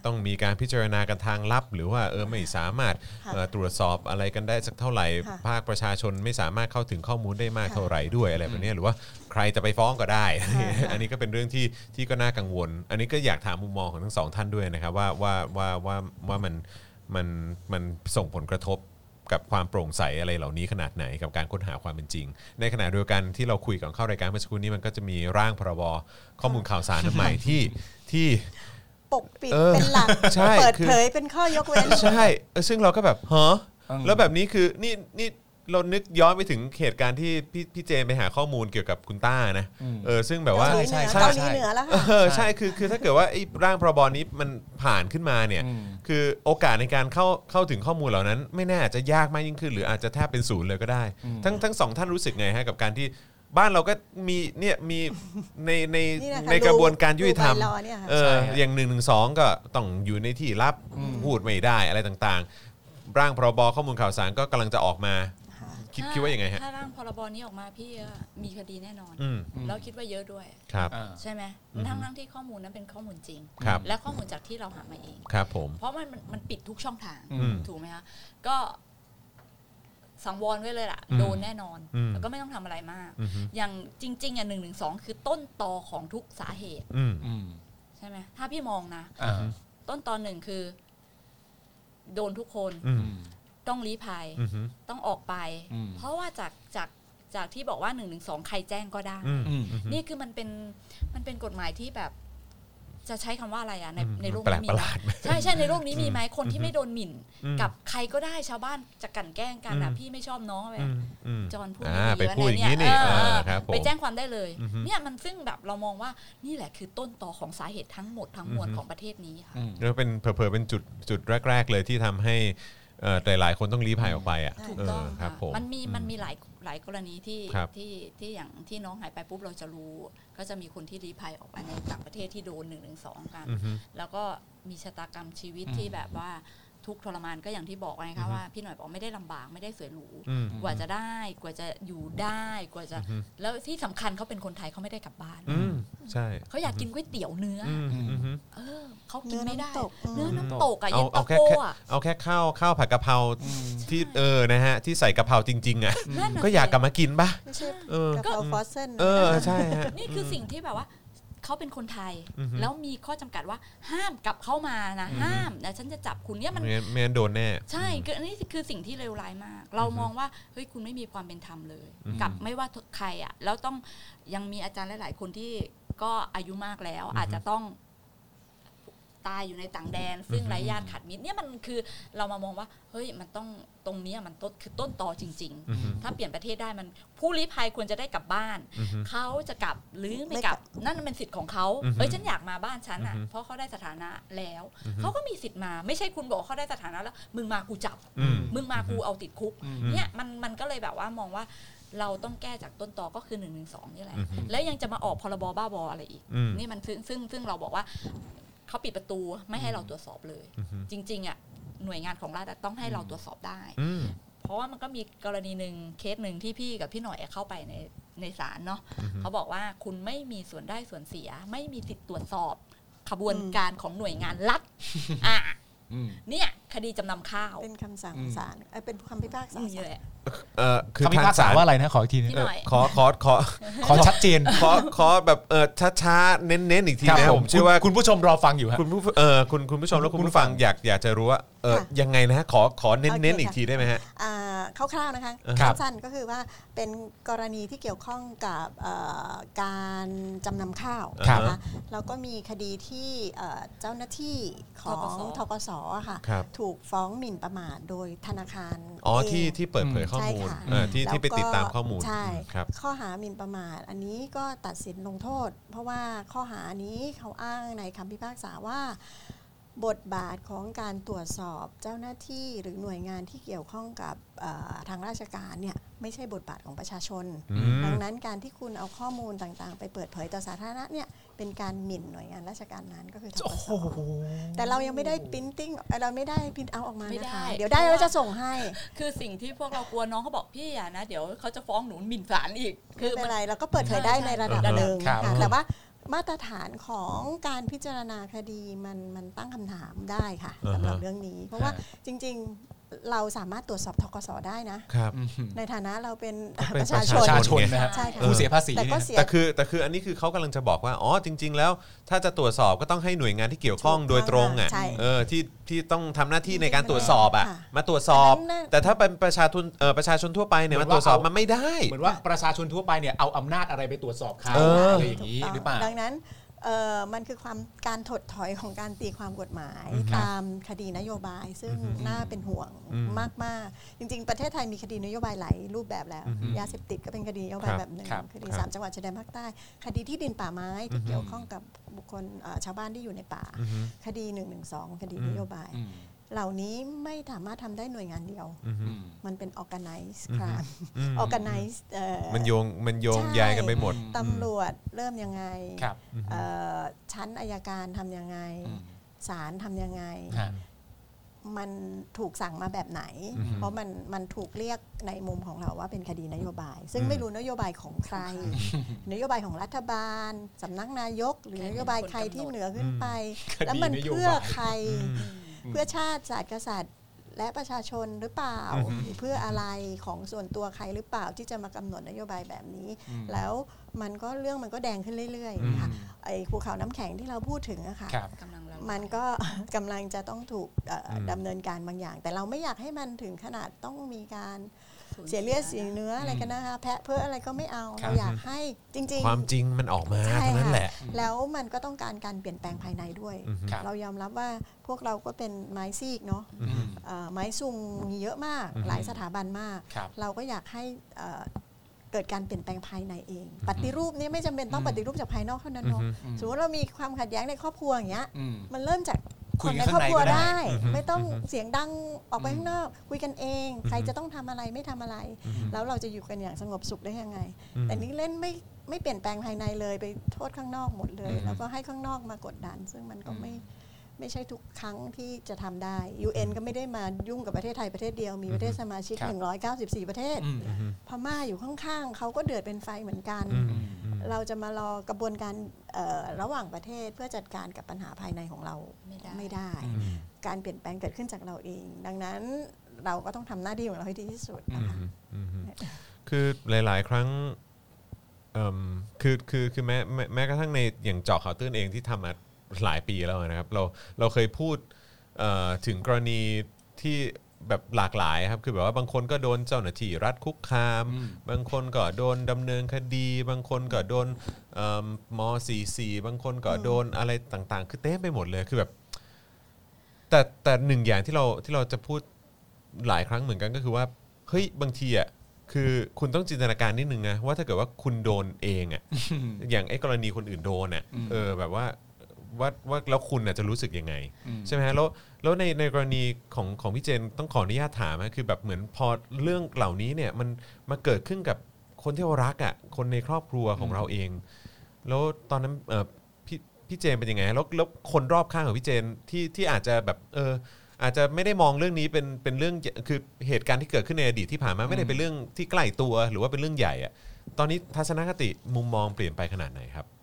ต้องมีการพิจารณากันทางลับ หรือว่าเออไม่สามารถค่ะเอ่อตรวจสอบอะไรกันได้สักเท่าไหร่ค่ะภภาคประชาชนไม่สามารถเข้าถึงข้อมูลได้มากค่ะเท่าไหร่ด้วยอะไรแบบเนี้ยหรือว่าใครจะไปฟ้องก็ได้ อันนี้ก็เป็นเรื่องที่ที่ก็น่ากังวล อันนี้ก็อยากถามมุมมองของทั้งสองท่านด้วยนะครับว่าว่าว่าว่าว่ามันมันมันส่งผลกระทบ กับความโปร่งใสอะไรเหล่านี้ขนาดไหนกับการค้นหาความเป็นจริง ในขณะเดียวกันที่เราคุยก่อนเข้ารายการเมื่อสักครู่นี้มันก็จะมีร่างพรบข้อมูลข่าวสารอันใหม่ที่ที่ปกปิดเออเป็นหลักใช่เปิดคือเผยเป็นข้อยกเว้นใช่เออซึ่งเราก็แบบฮะอืมแล้วแบบนี้คือนี่นี่ เรานึกย้อนไปถึงเหตุการณ์ที่พี่พี่เจมไปหาข้อมูลเกี่ยวกับคุณต้านะอืม เออซึ่งแบบว่าเกาหลีเหนือใช่เกาหใช่ลีเหนือแล้วเอค่ะอใช่คือคือถ้าเกิดว่าไอ้ร่างพรบนี้มันผ่านขึ้นมาเนี่ย อืม คือโอกาสในการเข้าเข้าถึงข้อมูลเหล่านั้น ไม่แน่อาจจะยากมากยิ่งขึ้น หรืออาจจะแทบเป็นศูนย์เลยก็ได้ ทั้งทั้งสองท่านรู้สึกไงฮะกับการที่บ้านเราก็มีเนี่ยมีในในนี่นะคะในกระบวนการยุติธรรมดูใบลอเนี่ยค่ะ เอออย่างหนึ่งหนึ่งสองก็ต้องอยู่ในที่ลับพูดไม่ได้อะไรต่างๆ ร่างพรบข้อมูลข่าวสารก็กำลังจะออกมา คิดคิดว่ายังไงฮะ ถ้าร่างพรบนี้ออกมาพี่ก็มีคดีแน่นอน อืมแล้วคิดว่าเยอะด้วย ครับ อ่า ใช่ไหมทั้งทั้งที่ข้อมูลนั้นเป็นข้อมูลจริง ครับ และข้อมูลจากที่เราหามาเอง ครับผม เพราะมันมันมันปิดทุกช่องทาง อืมถูกไหมคะก็สังวรไว้เลยล่ะ อืมโดนแน่นอน อืม แล้วก็ไม่ต้องทำอะไรมาก อืมอย่างจริง ๆอะหนึ่งหนึ่งสองคือต้นตอของทุกสาเหตุอืมอืมใช่ไหมถ้าพี่มองนะ อ่าต้นตอนหนึ่งคือ โดนทุกคน อืม อืม ต้องลี้ภัยอืมต้องออกไป อืม เพราะว่าจากจากจากที่บอกว่าหนึ่งหนึ่งสองใครแจ้งก็ได้ อืม อืม นี่คือมันเป็นมันเป็นกฎหมายที่แบบ จะใช้คำว่าอะไรอะ ในอืมในโลกแปลกนี้มีประไหหมลาดใช่ใช่ในโลกนี้มีไหมคนที่ไม่โดนหมิ่น อืมกับใครก็ได้ชาวบ้านจะกลั่นแกล้งกันอะอืมพี่ไม่ชอบน้องอะไร อืมอืมจอนพูดอ่าไม่ดีไปพูดอย่างนี้นี้นี่เออเออเออครับผมไปแจ้งความได้เลย อือฮึ เนี่ยมันซึ่งแบบเรามองว่านี่แหละคือต้นตอของสาเหตุทั้งหมดทั้งมวลอือฮึของประเทศนี้ค่ะอืมแล้วเป็นเผลอๆเป็นจุดจุดแรก ๆ เลยที่ทำให้ เอ่อหลายๆคนต้องลี้ภัยออกไปอะถูกเอต้องอครัค่ะบผม มันมีมันมีหลายหลายกรณีที่ครับที่ที่อย่างที่น้องหายไปปุ๊บเราจะรู้ ก็จะมีคนที่ลี้ภัยออกไปในต่างประเทศที่โดนหนึ่งหนึ่งสองกัน อือฮึแล้วก็มีชะตากรรมชีวิตอืมที่แบบว่า ทุกข์ทรมานก็อย่างที่บอกไงอือคะฮึว่าพี่หน่อยบอกไม่ได้ลำบากไม่ได้สวยหรูอืมกว่าจะได้กว่าจะอยู่ได้กว่าจะอือฮึแล้วที่สำคัญเขาเป็นคนไทยเขาไม่ได้กลับบ้านอืมใช่เขาอยากกินก๋วยเตี๋ยวเนื้อออืมอืมเออเขากินไม่ได้เนื้เนื้ออน้ำน้ำตตกกอะเอาเย็นเอาตาแค่โฟแค่อะเอาแค่ข้าวข้าวผัดกะเพราที่เออนะฮะที่ใส่กะเพราจริง ๆอะนั่นน่ะก็อยากสิกลับมากินปะไม่ใช่เออกะเพราฟอสเซนเออใช่ฮะนี่คือสิ่งที่แบบว่า เขาเป็นคนไทยอือฮึแล้วมีข้อจำกัดว่าห้ามกลับเข้ามานะห้ามนะฉันจะจับคุณเนี่ยมันไม่งั้นไม่งั้นโดนแน่ใช่คืออันนี้คือสิ่งที่เลวร้ายมาก เรามองว่าเฮ้ยคุณไม่มีความเป็นธรรมเลยอืมกับไม่ว่าใครอะแล้วต้องยังมีอาจารย์หลาย ๆ คนที่ก็อายุมากแล้วอาจจะต้อง ตายอยู่ในต่างแดน ซึ่งไร้ญาติขัดมิตรเนี่ยมันคือเรามามองว่าเฮ้ยมันต้องตรงเนี้ยมันต้นคือต้นตอจริงอือฮึๆถ้าเปลี่ยนประเทศได้มันผู้ลี้ภัยควรจะได้กลับบ้านอือฮึเขาจะกลับหรือไม่ไม่กกลัลับบนั่นเป็นสิทธิ์ของเขาอือฮึเอ้ยฉันอยากมาบ้านฉันอะอือฮึเพราะเขาได้สถานะแล้วอือฮึเขาก็มีสิทธิ์มาไม่ใช่คุณบอกเขาได้สถานะแล้ว มึงมากูจับอืมมึงมากูเอาติดคุกอืมเนี่ยมันมันก็เลยแบบว่ามองว่าเราต้องแก้จากต้นตอก็คือ1นึนี่แหละอือฮึแล้วยังจะมาออกพรบบ้าบออะไรอีกอืมนี่มันซึ่งซึ่งซึ่งเราบอกว่า เขาปิดประตูไม่ให้เราตรวจสอบเลยอือฮึจริง ๆอะหน่วยงานของรัฐอะต้องให้เราตรวจสอบได้อืมเพราะว่ามันก็มีกรณีหนึ่งเคสหนึ่งที่พี่กับพี่หน่อยเข้าไปในในศาลเนาะอือฮึเขาบอกว่าคุณไม่มีส่วนได้ส่วนเสีย ไม่มีสิทธิ์ตรวจสอบขบวนการของหน่วยงานรัฐอะอืม เนี่ยคดีจำนำข้าว เป็นคำสั่งอืมศาลเอ้ยเป็นคำพิพากษานี่ศาล แหละเออคือคำพิทางพากษาศาลว่าอะไรนะขออีกทีนึงพี่หน่อย ขอขอขอขอชัดเจนขอขอแบบเออช้าๆเน้นๆอีกทีครับนะผผมมเชื่อว่า คุณผู้ชมรอฟังอยู่ฮะ คุณผู้เออคุณคุณผู้ชมและคุณผู้ฟังอยากอยากจะรู้ว่า เออค่ะยังไงนะฮะขอขอเน้นโอเน้นเคอีกค่ะทีได้ไหมฮะอ่าคร่าวๆนะคะครับสั้นๆก็คือว่าเป็นกรณีที่เกี่ยวข้องกับเอ่อการจำนำข้าวครับนะคะแล้วก็มีคดีที่เอ่อเจ้าหน้าที่ของทกสอะค่ะครับถูกฟ้องหมิ่นประมาทโดยธนาคารอ๋อเงที่ที่เปิดเผยข้อใช่มูลค่ะเออที่ที่ไปแล้วก็ติดตามข้อมูลใช่ครับข้อหาหมิ่นประมาท อันนี้ก็ตัดสินลงโทษ เพราะว่าข้อหานี้เขาอ้างในคำพิพากษาว่า บทบาทของการตรวจสอบเจ้าหน้าที่หรือหน่วยงานที่เกี่ยวข้องกับเอ่อทางราชการเนี่ยไม่ใช่บทบาทของประชาชนอืมดังนั้นการที่คุณเอาข้อมูลต่างๆ ไปเปิดเผยต่อสาธารณะเนี่ยเป็นการหมิ่นหน่วยงานราชการนั้นก็คือทกสแต่เรายังไม่ได้พิมพ์ติ้งเราไม่ได้พิมพ์เอาออกมาไม่นะได้คะเดี๋ยวได้เราจะส่งให้ คือสิ่งที่พวกเรากลัวน้องเขาบอกพี่อย่านะเดี๋ยวเขาจะฟ้องหนูหมิ่นศาลอีก คืคืออมัเป็นนไรเราก็เปิดเผยได้ในระดับใช่หนึ่งครับค่ะแต่ว่า มาตรฐานของการพิจารณาคดีมันมันตั้งคำถามได้ค่ะอ่าฮะสำหรับเรื่องนี้ เพราะว่าจริง เราสามารถตรวจสอบทกสได้นะ ครับอืมในฐานะเราเป็นเป็นประชาชปนประชาชนไงนะฮะใช่ค่ะผู้เสียภาษีแต่ก็เนี่ยเสียแต่คือแต่คืออันนี้คือเขากำลังจะบอกว่า อ๋อ จริง ๆ แล้ว ถ้าจะตรวจสอบก็ต้องให้หน่วยงานที่เกี่ยวข้องถูกต้องโดยตรงอะใช่เออที่ที่ต้องทำหน้าที่ในการตรวจสอบอะค่ะมาตรวจสอบอันนั้นน่ะแต่ถ้าเป็นประชาชนเออประชาชนทั่วไปเนี่ยเหมืมาอนตรวจสอบว่าเอามัมันไม่ได้ เหมือนว่าประชาชนทั่วไปเนี่ยเอาอำนาจอะไรไปตรวจสอบเขาเออออะไรอย่างนี้ถูกต้หรือเปล่าดังนั้นเอ่อ มันคือความการถดถอยของการตีความกฎหมายอืมตามคดีนโยบาย ซึ่งน่าเป็นห่วงอืมมาก ๆ จริง ๆ ประเทศไทยมีคดีนโยบายหลายรูปแบบแล้วอืมยาเสพติดก็เป็นคดีนโยบายครับแบบหนึ่งครับคดีครับสามจังหวัดชายแดนภาคใต้ คดีที่ดินป่าไม้ที่อืมเกี่ยวข้องกับบุคคลเอ่อชาวบ้านที่อยู่ในป่าอือฮึคดี1นึคดีอืมนโยบายอืม เหล่านี้ไม่สามารถทำได้หน่วยงานเดียวอือฮึอืมมันเป็น organized อืม crime อืม organized เอ่อมันโยงมันโยงใช่ใยกันไปหมด ตำรวจเริ่มยังไงครับเอ่อชั้นอายการทำยังไงอืมศาลทำยังไง ฮะ มันถูกสั่งมาแบบไหน อือฮึเพราะมันมันถูกเรียกในมุมของเราว่าเป็นคดีนโยบาย ซึ่งอืม ไม่รู้นโยบายของใคร นโยบายของรัฐบาลสำนักนายก หรือใครนเป็นโยบายคนใครที่กำหนด เหนือขึ้นไปคดีแล้วมันนโยบายเพื่อใคร อืม เพื่อชาติศาสตร์กษัตริย์ และประชาชนหรือเปล่าอือฮึหรือเพื่ออะไรของส่วนตัวใครหรือเปล่าที่จะมากำหนดนโยบายแบบนี้อืมแล้วมันก็เรื่องมันก็แดงขึ้นเรื่อยอืมๆค่ะไอ้ภูเขาน้ำแข็งที่เราพูดถึงอะค่ะครับกำลังละลายมันก็กำลังจะต้องถูกเอ่ออมดำเนินการบางอย่าง แต่เราไม่อยากให้มันถึงขนาดต้องมีการสูญ เสียเลือดเสียเนื้ออะไรกันนะคะแพะเพื่ออะไรก็ไม่เอาครับเราอยากให้จริงความจริงมันออกมาใช่เท่านั้นค่ะแหละ แล้วมันก็ต้องการการเปลี่ยนแปลงภายในด้วยอือฮึครับเรายอมรับว่าพวกเราก็เป็นไม้ซีกเนาะอืมเอ่อไม้ซุงมีเยอะมากอือฮึหลายสถาบันมากครับเราก็อยากให้เอ่อเกิดการเปลี่ยนแปลงภายในเอง ปฏิรูปเนี่ยไม่จำเป็นต้องอืมปฏิรูปจากภายนอกเท่านั้นเนาะอือฮึอืมสมมติเรามีความขัดแย้งในครอบครัวอย่างเงี้ยอืมมันเริ่มจาก คุคยนกันในครอบครัวข้างในก็ได้ได้อือฮึไม่ต้องอือฮึเสียงดังออกไปอืมข้างนอก คุยกันเองอือฮึใครจะต้องทำอะไรไม่ทำอะไรอือฮึแล้วเราจะอยู่กันอย่างสงบสุขได้ยังไงอืมแต่นี่เล่นไม่ไม่เปลี่ยนแปลงภายในเลยไปโทษข้างนอกหมดเลยอือฮึแล้วก็ให้ข้างนอกมากดดัน ซึ่งมันก็อืมไม่ ไม่ใช่ทุกครั้งที่จะทำได้ UN ก็ไม่ได้มายุ่งกับประเทศไทยประเทศเดียว มีประเทศสมาชิกครับ194 ประเทศอืมอือฮึพม่าอยู่ข้างๆเขาก็เดือดเป็นไฟเหมือนกันอืมอืมเราจะมารอกระบวนการเอ่อระหว่างประเทศเพื่อจัดการกับปัญหาภายในของเราไม่ได้ไม่ได้อืมการเปลี่ยนแปลงเกิดขึ้นจากเราเอง ดังนั้นเราก็ต้องทำหน้าที่ของเราให้ดีที่สุดอืนะมคะอืมอืมคือหลาย ๆ ครั้งเอิ่มคือคือคือแม้แม้แม้กระทั่งในอย่างเจาะข่าวตื้นเองที่ทำมา หลายปีแล้วนะครับ เราเราเคยพูดเอ่อถึงกรณีที่แบบหลากหลายครับคือแบบว่าบางคนก็โดนเจ้าหน้าที่รัฐคุกคามอืมบางคนก็โดนดำเนินคดี บางคนก็โดนเอิ่มม .44 บางคนก็โดนอะไรต่างๆ คือเต็มไปหมดเลยคือแบบ แต่แต่หนึ่งอย่างที่เราที่เราจะพูดหลายครั้งเหมือนกันก็คือว่าเฮ้ยบางทีอะคือคุณต้องจินตนาการนิดนึงนะว่าถ้าเกิดว่าคุณโดนเองอะอย่างไอ้กรณีคนอื่นโดนอะอืมเออแบบว่า ว่าว่าแล้วคุณอะจะรู้สึกยังไงอืมใช่ไหมฮะแล้วแล้วในในกรณีของของพี่เจนต้องขออนุญาตถามนะคือแบบเหมือนพอเรื่องเหล่านี้เนี่ยมันมาเกิดขึ้นกับคนที่เรารักอะคนในครอบครัวของเราเอง แล้วตอนนั้นเออพี่พี่เจนเป็นยังไงแล้วแล้วคนรอบข้างของพี่เจนที่ที่อาจจะแบบเอออาจจะไม่ได้มองเรื่องนี้เป็นเป็นเรื่องคือเหตุการณ์ที่เกิดขึ้นในอดีตที่ผ่านมาไม่ได้เป็นเรื่องที่ใกล้ตัว หรือว่าเป็นเรื่องใหญ่อะตอนนี้ทัศนคติมุมมองเปลี่ยนไปขนาดไหนครับทัศนค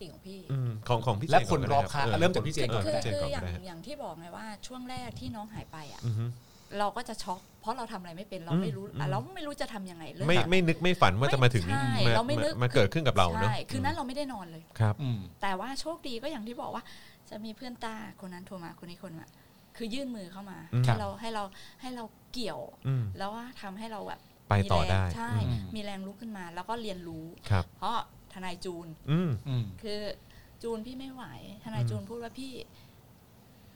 ติของพี่อืมของของพี่เจนและคนก่รอบข้างก็ได้เริ่มจากพี่เจนก่อนคือพี่เจนคือก่อนอย่างก็ได้ฮะอย่างที่บอกไงว่าช่วงแรกที่น้องหายไปอะอือฮึเราก็จะช็อก เพราะเราทำอะไรไม่เป็นเราไม่รู้อืมอะเราไม่รู้จะทำยังไงเรื่องไม่แบบไม่นึกไม่ฝันว่าจะมาถึงใช่มาเราไม่นึกมาเกิดขึ้นกับเราเนอะใช่คืนนั้นเราไม่ได้นอนเลยครับอืมแต่ว่าโชคดีก็อย่างที่บอกว่า จะมีเพื่อนตาคนนั้นโทรมาคนนี้คนมาคือยื่นมือเข้ามาอืมให้เราให้เราให้เราเกี่ยวอืมแล้วว่าทำให้เราแบบไปต่อมีแรงได้ใช่อืมมีแรงลุกขึ้นมา แล้วก็เรียนรู้ครับเพราะ ทนายจูน อืมอืม คือจูนพี่ไม่ไหว ทนายอืมจูนพูดว่าพี่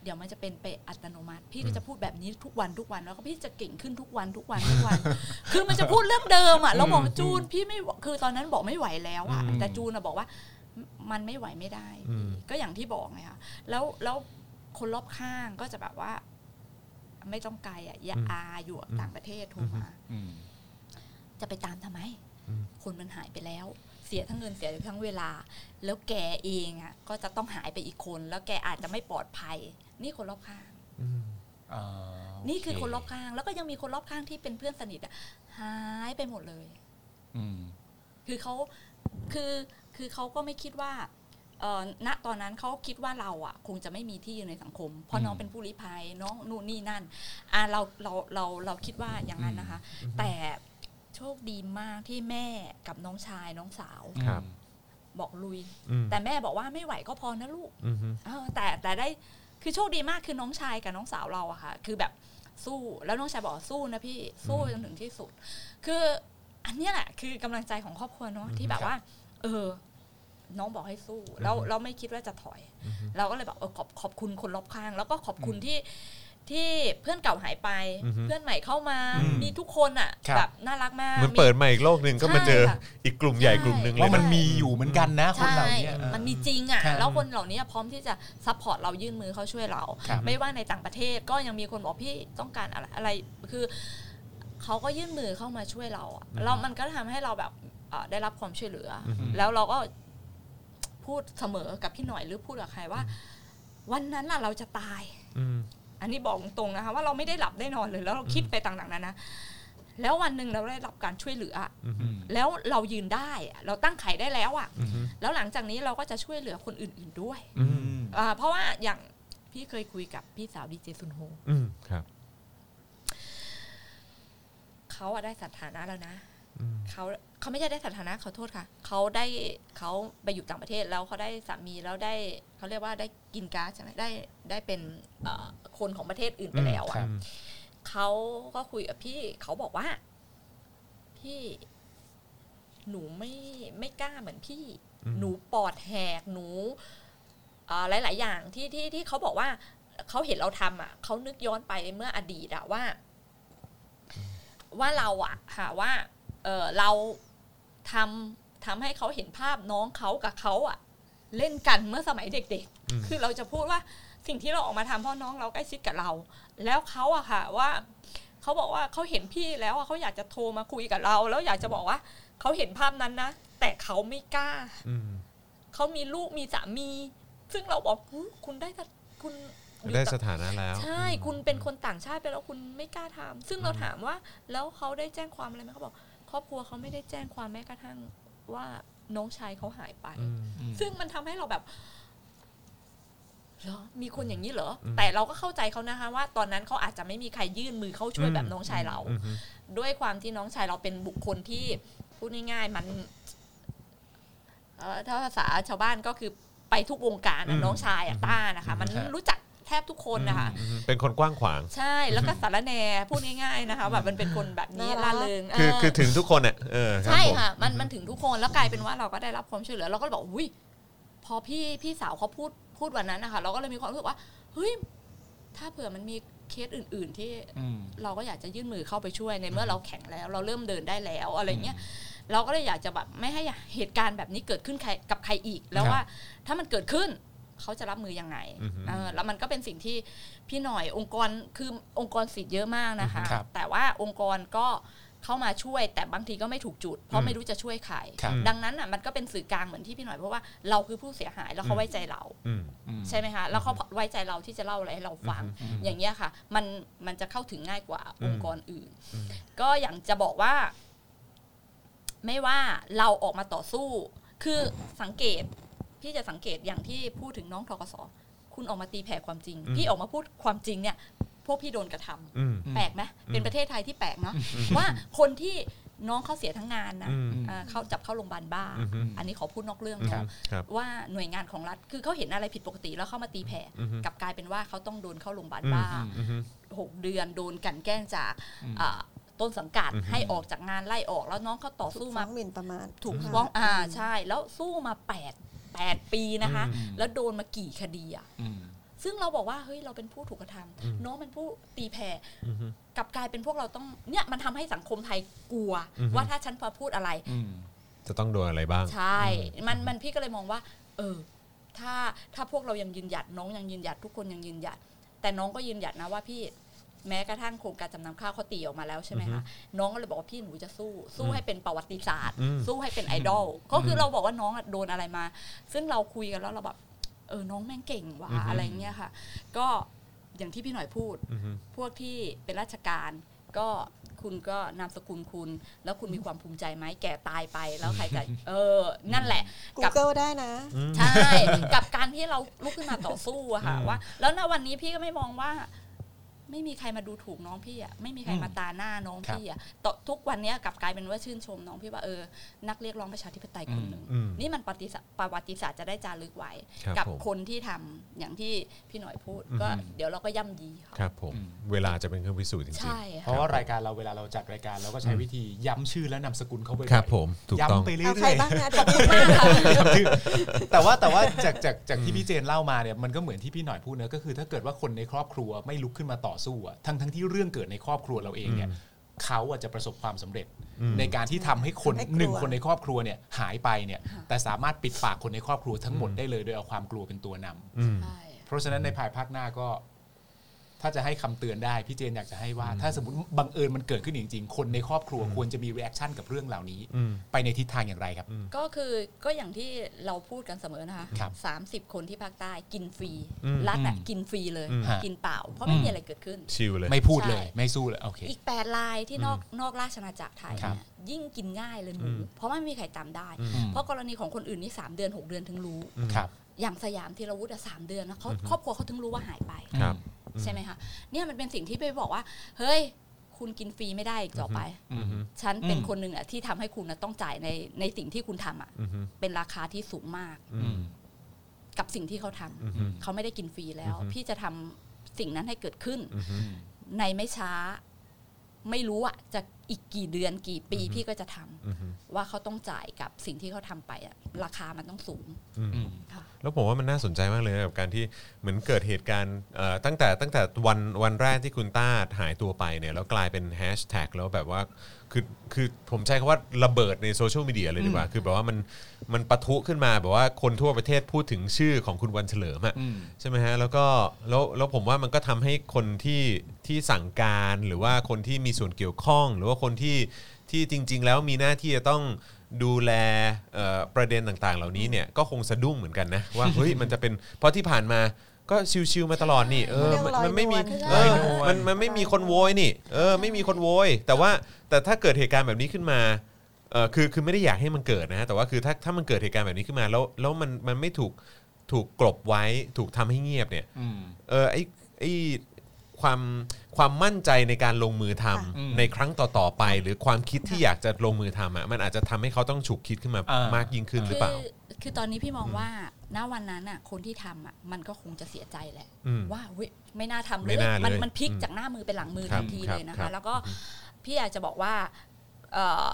เดี๋ยวมันจะเป็นไปอัตโนมัติ พี่ก็จะพูดแบบนี้ทุกวันทุกวันแล้วก็พี่จะเก่งขึ้นทุกวันทุกวันทุกวัน คือมันจะพูดเรื่องเดิมอะเราบอกจูนพี่ไม่ไหวคือตอนนั้นบอกไม่ไหวแล้วอะอืม แต่จูนอะบอกว่า มันไม่ไหวไม่ได้ อืม ก็อย่างที่บอกไงค่ะแล้วแล้วคนรอบข้างก็จะแบบว่า ไม่ต้องไกลอะอย่าอาอยู่ต่างประเทศโทรมา อืม จะไปตามทำไม อืม คนมันหายไปแล้วเสียทั้งเงินเสียทั้งเวลา แล้วแกเองอะก็จะต้องหายไปอีกคน แล้วแกอาจจะไม่ปลอดภัย นี่คนรอบข้างอืมอ่านี่คือโเคนรอบข้าง แล้วก็ยังมีคนรอบข้างที่เป็นเพื่อนสนิทอะหายไปหมดเลยอืมคือเขาคือคือเขาก็ไม่คิดว่าเอ่อณตอนนั้นเขาคิดว่าเราอะ คงจะไม่มีที่ยืนในสังคม เพราะน้องเป็นผู้ลี้ภัยน้องนู่นนี่นั่นอ่าเราเราเราเราคิดว่าอย่างนั้นนะคะ แต่ โชคดีมากที่แม่กับน้องชายน้องสาว ครับ บอกลุย อืม แต่แม่บอกว่าไม่ไหวก็พอนะลูกอืมฮึ เออแต่แต่ได้คือโชคดีมากคือน้องชายกับน้องสาวเราอะค่ะ คือแบบสู้แล้วน้องชายบอกว่าสู้นะพี่สู้จนถึงที่สุด คืออันเนี้ยแหละคือกำลังใจของครอบครัวเนาะที่แบบว่า เออ น้องบอกให้สู้แล้วเราไม่คิดว่าจะถอยเราก็เลยแบบเออขอบขอบคุณคนรอบข้าง แล้วก็ขอบคุณที่ ที่เพื่อนเก่าหายไปอือฮึเพื่อนใหม่เข้ามาอืมมีทุกคนอะครับแบบน่ารักมากเหมือนเปิดมาอีกโลกหนึ่งก็มาเจอใช่ค่ะอีกกลุ่มใหญ่ใช่กลุ่มหนึ่งเลยว่ามันนะมีอยู่เหมือนกันนะคนใช่เหล่านี้เออมันมีจริงอะครับแล้วคนเหล่านี้พร้อมที่จะ support เรายื่นมือเข้าช่วยเราครับไม่ว่าในต่างประเทศก็ยังมีคนบอกพี่ต้องการอะไรอะไรคือเขาก็ยื่นมือเข้ามาช่วยเราอะแล้วมันก็ทำให้เราแบบเอ่อได้รับความช่วยเหลืออืมแล้วเราก็พูดเสมอกับพี่หน่อยหรือพูดกับใครว่า วันนั้นน่ะเราจะตาย อืมอันนี้บอกตรงๆนะคะว่าเราไม่ได้หลับได้นอนเลยแล้วเราคิดไปต่างๆนานะแล้ววันหนึ่งเราได้รับการช่วยเหลืออะอืมแล้วเรายืนได้อะเราตั้งไข่ได้แล้วอะอืมฮึแล้วหลังจากนี้เราก็จะช่วยเหลือคนอื่น ๆด้วยอืมอ่าเพราะว่าอย่างพี่เคยคุยกับพี่สาวดีเจซุนโฮอืมครับเขาอะได้สถานะแล้วนะอืม เขาเขาไม่ใช่ได้สถานะขอโทษค่ะ เขาได้เขาไปอยู่ต่างประเทศแล้วเขาได้สามีแล้วได้เขาเรียกว่าได้กินก๊าซใช่ไหมได้ได้เป็นเอ่อคนของประเทศอื่นไปแล้วครัอะบเขาก็คุยกับพี่เขาบอกว่า พี่หนูไม่ไม่กล้าเหมือนพี่อืมหนูปอดแหกหนูเอ่อหลายๆอย่างที่ที่ที่เขาบอกว่าเขาเห็นเราทำอะเขานึกย้อนไปเมื่ออดีตอะว่า ว่าเราอะค่ะว่า เออเราทำทำให้เขาเห็นภาพน้องเขากับเขาอะเล่นกันเมื่อสมัยเด็กอืมๆคือเราจะพูดว่าสิ่งที่เราออกมาทำเพราะน้องเราใกล้ชิดกับเรา แล้วเขาอะค่ะว่าเขาบอกว่าเขาเห็นพี่แล้วอะเขาอยากจะโทรมาคุยกับเรา แล้วอยากจะบอกว่าเขาเห็นภาพนั้นนะแต่เขาไม่กล้าอืมเขามีลูกมีสามี ซึ่งเราบอกหูคุณได้แต่คุณอยู่ได้ต่างสถานะแล้ว ใช่คุณเป็นคนต่างชาติไปแล้วคุณไม่กล้าทำซึ่งเราถามว่า แล้วเขาได้แจ้งความอะไรไหมเขาบอก ครอบครัวเขาไม่ได้แจ้งความแม้กระทั่งว่าน้องชายเขาหายไปอืมซึ่งมันทำให้เราแบบเหรอมีคนอย่างนี้เหรออืมแต่เราก็เข้าใจเขานะคะว่า ตอนนั้นเขาอาจจะไม่มีใครยื่นมือเข้าช่วยแบบน้องชายเราอืมฮึด้วยความที่น้องชายเราเป็นบุคคลที่พูดง่ายๆมันเอ่อถ้าภาษาชาวบ้านก็คือไปทุกวงการอะน้องชายอะต้านะคะ มันครับรู้จัก แทบทุกคนนะคะอืมฮึเป็นคนกว้างขวาง ใช่แล้วก็สารแหนพูดง่ายๆนะคะแบบมันเป็นคนแบบนี้น่ารัล่ากเริงคือเคือถึงทุกคนอะเออรับใช่ผมค่ะมันมันถึงทุกคนแล้วกลายเป็นว่าเราก็ได้รับความช่วยเหลือเราก็เลยบอกอุ้ยพอพี่พี่สาวเขาพูดพูดวันนั้นนะคะเราก็เลยมีความรู้สึกว่าเฮ้ยถ้าเผื่อมันมีเคสอื่น ๆ ที่อืมเราก็อยากจะยื่นมือเข้าไปช่วยในเมื่อเราแข็งแล้ว เราเริ่มเดินได้แล้วอะไรเงี้ยเราก็เลยอยากจะแบบไม่ให้เหตุการณ์แบบนี้เกิดขึ้นใครกับใครอีกแล้วครับว่าถ้ามันเกิดขึ้น เขาจะรับมือยังไงอือฮึเออแล้วมันก็เป็นสิ่งที่พี่หน่อยองค์กรคือองค์กรสิทธิ์เยอะมากนะคะครับแต่ว่าองค์กรก็เข้ามาช่วย แต่บางทีก็ไม่ถูกจุด เพอืราะมไม่รู้จะช่วยใครครับดังนั้นอะมันก็เป็นสื่อกลางเหมือนที่พี่หน่อยเพราะว่าเราคือผู้เสียหายแล้วเขาไว้ใจเราอืมอืมใช่ไหมคะแล้วเขาไว้ใจเราที่จะเล่าอะไรให้เราฟังอืมอย่างเงี้ยค่ะ มันมันจะเข้าถึงง่ายกว่าอืมองค์กรอื่นอืมก็อย่างจะบอกว่า ไม่ว่าเราออกมาต่อสู้ คือสังเกต พี่จะสังเกตอย่างที่พูดถึงน้องทกศคุณออกมาตีแผ่ความจริง พี่ออกมาพูดความจริงเนี่ย พวกพี่โดนกระทำอืมแปลกไหมเป็นประเทศไทยที่แปลกเนาะว่าคนที่น้องเขาเสียทั้งงานนะอืมอ่าเขาจับเข้าโรงพยาบาลบ้าอืมอันนี้ขอพูดนอกเรื่องอืมเนาะครับว่าหน่วยงานของรัฐคือเขาเห็นอะไรผิดปกติแล้วเข้ามาตีแผ่อืมกลับกลายเป็นว่าเขาต้องโดนเข้าโรงพยาบาลอืมบ้าอืมฮึหกเดือนโดนกลันแกล้งจากอืมอ่าต้นสังกัดอืมให้ออกจากงานไล่ออกแล้วน้องเขาต่อถูสู้กมาฟ้องหมิ่นประมาทถูกค่ะฟ้องอ่าอืมใช่ แล้วสู้มาแปด แปดปีนะคะอืมแล้วโดนมากี่คดีอะอืมซึ่งเราบอกว่าเฮ้ยเราเป็นผู้ถูกกระทำอืมน้องเป็นผู้ตีแผ่อืมฮึกลับกลายเป็นพวกเราต้องเนี่ยมันทำให้สังคมไทยกลัวอือฮึว่าถ้าฉันพอพูดอะไรอืมจะต้องโดนอะไรบ้าง ใช่ มันมันพี่ก็เลยมองว่า เออ ถ้าถ้าพวกเรายังยืนหยัดน้องยังยืนหยัดทุกคนยังยืนหยัด แต่น้องก็ยืนหยัดนะว่าพี่ แม้กระทั่งโครงการจำนำข้าวเขาตีออกมาแล้วใช่ไหมคะน้องก็เลยบอกว่าพี่หนูจะสู้ สู้ให้เป็นประวัติศาสตร์อืมสู้ให้เป็นไอดอลก็คือเราบอกว่าน้องอะโดนอะไรมา ซึ่งเราคุยกันแล้วเราแบบเออน้องแม่งเก่งว่ะอือฮึอะไรเงี้ยค่ะ ก็อย่างที่พี่หน่อยพูดอืมฮึพวกที่เป็นราชการก็คุณก็นามสกุลคุณ แล้วคุณมีความภูมิใจไหมแก่ตายไปแล้วใครจะเออ นั่นแหละกับ Google ได้นะ ใช่ กับการที่เราลุกขึ้นมาต่อสู้อะค่ะว่า แล้วณวันนี้พี่ก็ไม่มองว่า ไม่มีใครมาดูถูกน้องพี่อะไม่มีใครมาตาหน้าน้องพี่อะต่อทุกวันเนี้ยกลับกลายเป็นว่าชื่นชมน้องพี่ว่าเออนักเรียกร้องประชาธิปไตยคนหนึ่งอืมนี่มันประวัติศาสตร์ประวัติศาสตร์จะได้จารึกไว้ครับกับผมคนที่ทำอย่างที่พี่หน่อยพูด ก็อืมเดี๋ยวเราก็ย่ำยีเขาครับผมอืมเวลาจะเป็นเครื่องพิสูจน์จริงใช่เพค่ะราะว่ารายการเราเวลาเราจัดรายการเราก็ใช้วิธีย้ำชื่อและนามสกุลเขาบ่อยๆๆครับผมถูกต้องย้ำไปเรื่เอาอยใครๆบ้างนะขอบคุณมากค่ะแต่ว่าแต่ว่าจากจากจากที่พี่เจนเล่ามาเนี่ยมันก็เหมือนที่พี่หน่อยพูดเนอะก็คือ ถ้าเกิดว่าคนในครอบครัวไม่ลุกขึ้นมาต่อสู้อะทั้งทั้งที่เรื่องเกิดในครอบครัวเราเองเนี่ยเขาอาจจะประสบความสำเร็จอืมในการที่ทำให้คนให้กลัวหนึ่งคนในครอบครัวเนี่ยหายไปเนี่ย แต่สามารถปิดปากคนในครอบครัวทั้งหมดได้เลยโดยเอาความกลัวเป็นตัวนำอืมใช่เพราะฉะนั้นในภายภาคหน้าก็ ถ้าจะให้คำเตือนได้พี่เจนอยากจะให้ว่า ถ้าสมมติบังเอิญมันเกิดขึ้นจริงๆ คนในครอบครัวควรจะมี reaction กับเรื่องเหล่านี้อืมไปในทิศทางอย่างไรครับ ก็คือก็อย่างที่เราพูดกันเสมอนะคะครับสามสิบคนที่ภาคใต้กินฟรีอืมรัฐอะอืมกินฟรีเลยอืมกินเปล่า เพราะไม่มีอะไรเกิดขึ้น chill เลยไม่พูดเลยใช่ไม่สู้เลยโอเคอีกแปดรายที่นอกนอกราชอาณาจักรไทยครับเนี่ยยิ่งกินง่ายเลยหนูอืมเพราะไม่มีใครตามได้อืมเพราะกรณีของคนอื่นนี่สามเดือนหกเดือนถึงรู้ครับอย่างสยามธีรวุฒิอะสามเดือนนะเขาครอบครัวเขาถึงรู้ว่าหายไปครับ ใช่ไหมคะเนี่ยมันเป็นสิ่งที่ไปบอกว่า เฮ้ย คุณกินฟรีไม่ได้อีกต่อไปอืมฉันเป็นอืมคนหนึ่งอะที่ทำให้คุณนะต้องจ่ายในในสิ่งที่คุณทำอะอืมเป็นราคาที่สูงมากอืมกับสิ่งที่เขาทำอืมเขาไม่ได้กินฟรีแล้วอือฮึพี่จะทำสิ่งนั้นให้เกิดขึ้นอืมในไม่ช้า ไม่รู้อะจะอีกกี่เดือนกี่ปีพี่ก็จะทำอืมว่าเขาต้องจ่ายกับสิ่งที่เขาทำไปอะราคามันต้องสูงอืมอืม ค่ะ แล้วผมว่ามันน่าสนใจมากเลยนะกับการที่เหมือนเกิดเหตุการณ์เอ่อตั้งแต่ตั้งแต่วันวันแรกที่คุณต้าหายตัวไปเนี่ยแล้วกลายเป็นแฮชแท็กแล้วแบบว่า คือคือผมใช้คำว่าระเบิดในโซเชียลมีเดียเลยดีกว่า คือแบบว่ามันมันปะทุขึ้นมาแบบว่าคนทั่วประเทศพูดถึงชื่อของคุณวันเฉลิมอะอืมใช่ไหมฮะแล้วก็แล้วแล้วผมว่ามันก็ทำให้คนที่ที่สั่งการหรือว่าคนที่มีส่วนเกี่ยวข้อง หรือว่าคนที่ที่จริง ๆ แล้วมีหน้าที่จะต้องดูแลเอ่อประเด็นต่างๆ เหล่านี้เนี่ยก็คงสะดุ้งเหมือนกันนะว่าเฮ้ยมันจะเป็นเพราะที่ผ่านมา ก็ชิวๆมาตลอดนี่เออมันมันไม่มีเรียกว่าลอยนวลเออมันมันไม่มีคนโวยนี่เออไม่มีคนโวย แต่ว่าแต่ถ้าเกิดเหตุการณ์แบบนี้ขึ้นมาเออคือคือไม่ได้อยากให้มันเกิดนะฮะแต่ว่าคือถ้าถ้ามันเกิดเหตุการณ์แบบนี้ขึ้นมาแล้วแล้วมันมันไม่ถูกถูกกลบไว้ถูกทำให้เงียบเนี่ยอืมเออไอไอความความมั่นใจในการลงมือทำค่ะอืมในครั้งต่อๆไป หรือความคิดที่อยากจะลงมือทำอะมันอาจจะทำให้เขาต้องฉุกคิดขึ้นมาอ่ามมากยิ่งขึ้นหรือเปล่า คือคือตอนนี้พี่มองว่า ณวันนั้นอะ คนที่ทำอะมันก็คงจะเสียใจแหละอืมว่าเว้ยไม่น่าทำเลไม่ยน่าเลยมันมันพลิกอืมจากหน้ามือเป็นหลังมือครับทันทีครับเลยนะครัคะบแล้วก็พี่อยากจะบอกว่าเอ่อ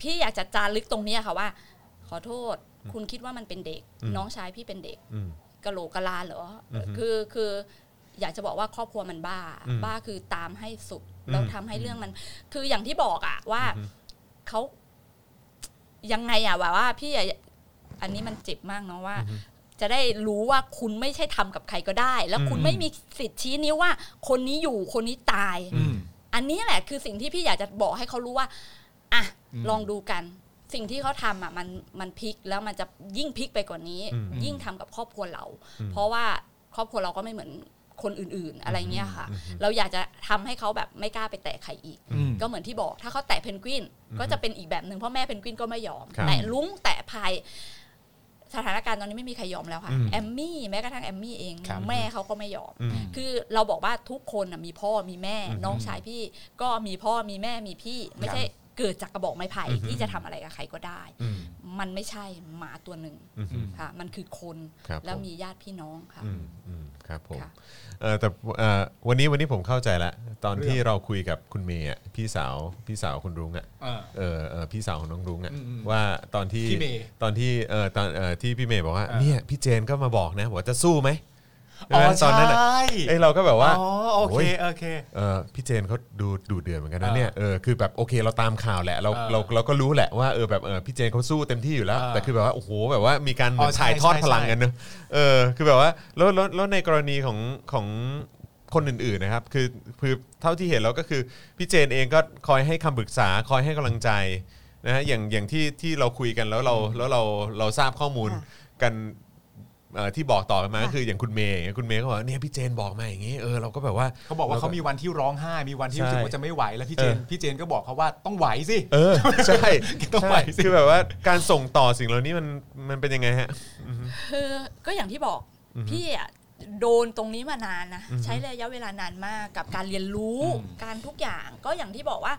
พี่อยากจะจารึกตรงเนี้ยค่ะว่า ขอโทษ คุณคิดว่ามันเป็นเด็กอืมน้องชายพี่เป็นเด็กอืมกะโหลกกะลาเหรอออฮึคือคืออยากจะบอกว่าครอบครัวมันบ้าอืมบ้าคือตามให้สุดอืมแล้วทำให้เรื่องมัน คืออย่างที่บอกอะว่าอือฮึเขายังไงอะแบบว่าพี่ อะอันนี้มันเจ็บมากเนาะว่า จะได้รู้ว่าคุณไม่ใช่ทำกับใครก็ได้ แล้วคุณอืมไม่มีสิทธิ์ชี้นิ้วว่า คนนี้อยู่คนนี้ตายอืมอันนี้แหละคือสิ่งที่พี่อยากจะบอกให้เขารู้ว่าอะอืมลองดูกัน สิ่งที่เขาทำอะมันมันพลิกแล้วมันจะยิ่งพลิกไปกว่านี้อืมยิ่งทำกับครอบครัวเราอืมเพราะว่าครอบครัวเราก็ไม่เหมือนคนอื่นๆ อะไรเงี้ยค่ะอืมเราอยากจะทำให้เขาแบบไม่กล้าไปแตะใครอีกอืมก็เหมือนที่บอก ถ้าเขาแตะเพนกวินก็จะเป็นอีกแบบหนึ่งเพราะแม่เพนกวินก็ไม่ยอมครับแตะลุงแตะพาย สถานการณ์ตอนนี้ไม่มีใครยอมแล้วค่ะอืมแอมมี่แม้กระทั่งแอมมี่เองครับแม่เขาก็ไม่ยอมอืมคือเราบอกว่าทุกคนน่ะมีพ่อมีแม่อืมน้องชายพี่ก็มีพ่อมีแม่มีพี่ ไม่ใช่ เกิดจากกระบอกไม้ไผ่อือฮึที่จะทำอะไรกับใครก็ได้อืมมันไม่ใช่หมาตัวหนึ่งอืมค่ะ มันคือคนครับแล้วผมมีญาติพี่น้องค่ะอืมอืมครับผมค่ะเออแต่เอ่อวันนี้วันนี้ผมเข้าใจละ ตอนเรื่องที่เราคุยกับคุณเมย์อะพี่สาวพี่สาวคุณรุ้งอะอ่าเออเออพี่สาวของน้องรุ้งอะอืมอืมว่าตอนที่พี่เมย์ตอนที่เออตอนเออที่พี่เมย์บอกว่าอ่าเนี่ยพี่เจนก็มาบอกนะบอกว่าจะสู้ไหม อ๋อใช่ไหมตอนนั้นอะใช่ไอยเราก็แบบว่าอ๋อโอเคโอ้ยโอเคเออพี่เจนเขาดูดูเดือดเหมือนกันนะอ่าเนี่ยเออคือแบบโอเคเราตามข่าวแหละเราอ่าเราเราก็รู้แหละว่าเออแบบเออพี่เจนเขาสู้เต็มที่อยู่แล้วอ่าแต่คือแบบว่าโอ้โหแบบว่ามีการเหมือนอ๋อใช่ถ่ายทอดใช่พลังใช่กันเนอะเออคือแบบว่าแล้วแล้วแล้วในกรณีของของคนอื่นๆนะครับคือคือเท่าที่เห็นเราก็คือพี่เจนเองก็คอยให้คำปรึกษาคอยให้กำลังใจนะฮะอย่างอย่างที่ที่เราคุยกันแล้วเราแล้วเราเราทราบข้อมูลค่ะกัน เอ่อที่บอกต่อกันมาค่ะก็คืออย่างคุณเมย์อย่างเงี้ยคุณเมย์ก็บอกว่าเนี่ยพี่เจนบอกมาอย่างงี้เออเราก็แบบว่า เขาบอกว่าเขามีวันที่ร้องไห้มีวันที่รู้สึกใช่ว่าจะไม่ไหวแล้วพี่เจนเออพี่เจนก็บอกเขาว่าต้องไหวสิ เออใช่ต้องไหวใช่สิคือแบบว่าการส่งต่อสิ่งเหล่านี้มันมันเป็นยังไงฮะ คือก็อย่างที่บอกพี่อะโดนตรงนี้มานานนะ ใช้ระยะเวลานานมากกับการเรียนรู้อืมการทุกอย่างก็อย่างที่บอกว่า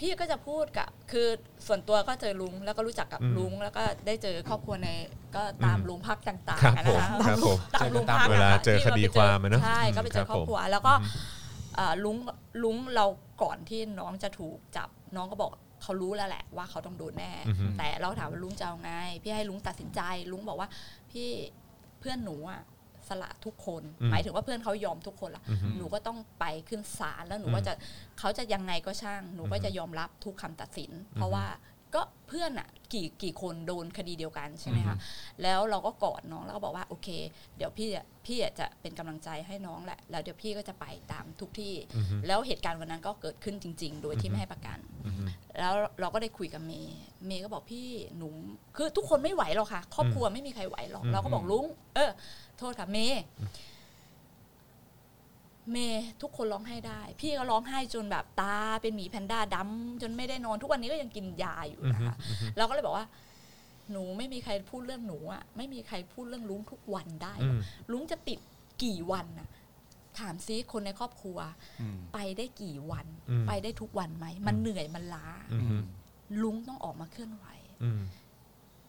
พี่ก็จะพูดกับคือส่วนตัวก็เจอลุงแล้วก็รู้จักกับอืมลุงแล้วก็ได้เจอครอบครัวในก็ตามลุงพักต่างครับๆนะผมคะครับผมตามลุงพักเวลาเจอคดีความอะเนอะใช่ก็ไปเจอครับครอบครัวแล้วก็เอ่อลุงลุงเราก่อนที่น้องจะถูกจับน้องก็บอกเขารู้แล้วแหละว่าเขาต้องโดนแน่อือฮึแต่เราถามว่าลุงจะเอาไง พี่ให้ลุงตัดสินใจ ลุงบอกว่าพี่เพื่อนหนูอะ สละทุกคนอืมหมายถึงว่าเพื่อนเขายอมทุกคนละอือฮึหนูก็ต้องไปขึ้นศาลแล้วหนูอืมก็จะเขาจะยังไงก็ช่าง หนูก็อือฮึจะยอมรับทุกคำตัดสิน เพราะว่า ก็เพื่อนอะกี่กี่คนโดนคดีเดียวกันใช่ไหมคะแล้วเราก็กอดน้องแล้วก็บอกว่าโอเค เดี๋ยวพี่อะพี่อะจะเป็นกำลังใจให้น้องแหละ แล้วเดี๋ยวพี่ก็จะไปตามทุกที่อือฮึแล้วเหตุการณ์วันนั้นก็เกิดขึ้นจริง ๆ โดยที่ไม่ให้ประกันอือฮึแล้วเราก็ได้คุยกับเมย์เมย์ก็บอกพี่หนูคือทุกคนไม่ไหวหรอกค่ะ ครอบครัวไม่มีใครไหวหรอกอืมเราก็บอกลุงเออโทษค่ะเมย์ เมย์ทุกคนร้องไห้ได้ พี่ก็ร้องไห้จนแบบตาเป็นหมีแพนด้าดำจนไม่ได้นอนทุกวันนี้ก็ยังกินยาอยู่นะคะเราก็เลยบอกว่า หนูไม่มีใครพูดเรื่องหนูอะไม่มีใครพูดเรื่องลุงทุกวันได้หรอกอืมลุงจะติดกี่วันน่ะถามซิคนในครอบครัวอืมไปได้กี่วันอืมไปได้ทุกวันไหม มันเหนื่อยมันล้าอืมลุงต้องออกมาเคลื่อนไหวอืม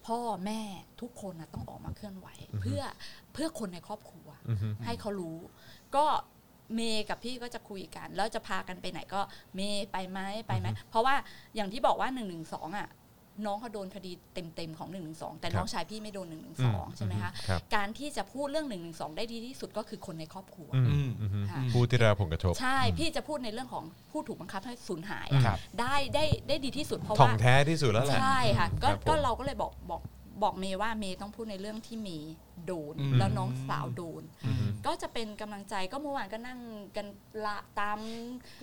พ่อแม่ทุกคนนะต้องออกมาเคลื่อนไหวอือฮึเพื่อเพื่อคนในครอบครัวอืมให้เขารู้ ก็ เมย์กับพี่ก็จะคุยกัน แล้วจะพากันไปไหนก็เมย์ไปไหมไปไหมเพราะว่าอย่างที่บอกว่า1นึอะน้องเขาโดนคดีเต็มๆของ1นึแต่น้องชายพี่ไม่โดน1นึอืมใช่ไหมคะครับการที่จะพูดเรื่อง1นึได้ดีที่สุดก็คือคนในครอบครัวอืมอืมค่ะผู้ที่ได้รับผลกระทบ ใช่พี่จะพูดในเรื่องของผู้ถูกบังคับให้สูญหายอืมอะครับได้ได้ได้ดีที่สุดเพราะถ่องว่าแท้ที่สุดแล้วแหละใช่ค่ะก็ครับผมก็เราก็เลยบอกบอก บอกเมย์ว่าเมย์ต้องพูดในเรื่องที่เมย์โดนอืมแล้วน้องสาวโดนอืมก็จะเป็นกำลังใจก็เมื่อวานก็นั่งกันละตาม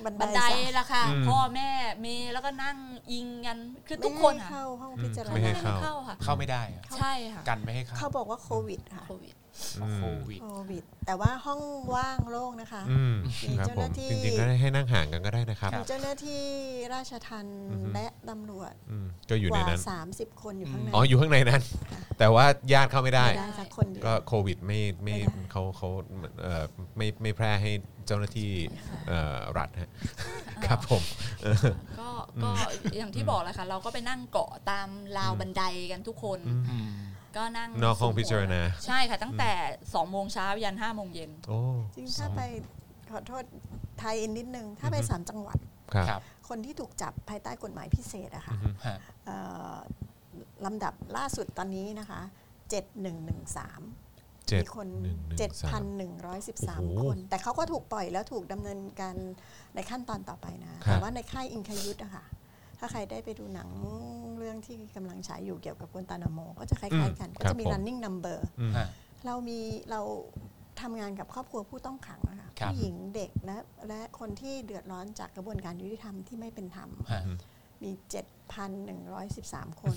บันไดบันไดจ้ะละค่ะอืมพ่อแม่เมย์แล้วก็นั่งอิงกันคือทุกคนไม่ให้ค่ะเข้าห้องพิจารไม่ให้ณาเข้าเข้าค่ะเข้าไม่ได้อะใช่ค่ะกันไม่ให้เข้าเขาบอกว่าโควิดค่ะโควิดอืม โควิดโควิด แต่ว่าห้องว่างโล่งนะคะอืมมีครับเจ้าผหมน้าที่จริงๆก็ให้นั่งห่างกันก็ได้นะครับครัมีบเจ้าหน้าที่ราชทัณฑ์อือฮึและตำรวจอืมก็อยู่กในว่านั้น30คนอยู่ข้างในอ๋ออยู่ข้างในนั้น แต่ว่าญาติเข้าไม่ได้ไม่ได้สักคนเดียวก็โควิดไม่ไม่ไม่ได้เขาเขาเอ่อไม่ไม่แพร่ให้เจ้าหน้าที่เอ่อรัฐฮะครับผมก็ก็อย่างที่บอกแหละค่ะเราก็ไปนั่งเกาะตามราวบันไดกันทุกคนอืม ก็นั่งนอกห้องพิจารณา ใช่ค่ะตั้งแต่2โมงเช้ายัน5โมงเย็นโอ้จริงถ้าไปขอโทษไทยอินนิดนึง ถ้าไปอือฮึสามจังหวัดครับครับ คนที่ถูกจับภายใต้กฎหมายพิเศษอะค่ะฮะเอ่อลำดับล่าสุดตอนนี้นะคะ 7113เจ็ดมีคนหนึ่งหนึ่งสามโอ้โห7,113 คน แต่เขาก็ถูกปล่อยแล้วถูกดำเนินการในขั้นตอนต่อไปนะครับแต่ว่าในค่ายอิงคยุทธอะค่ะ ถ้าใครได้ไปดูหนังเรื่องที่กำลังฉายอยู่เกี่ยวกับคนตานาโม ก็จะคล้ายๆกันก็จะมี running number อืมฮะเรามีเราทำงานกับครอบครัวผู้ต้องขังนะคะครับผู้หญิงเด็กและและคนที่เดือดร้อนจากกระบวนการยุติธรรมที่ไม่เป็นธรรมฮะมี 7,113 คน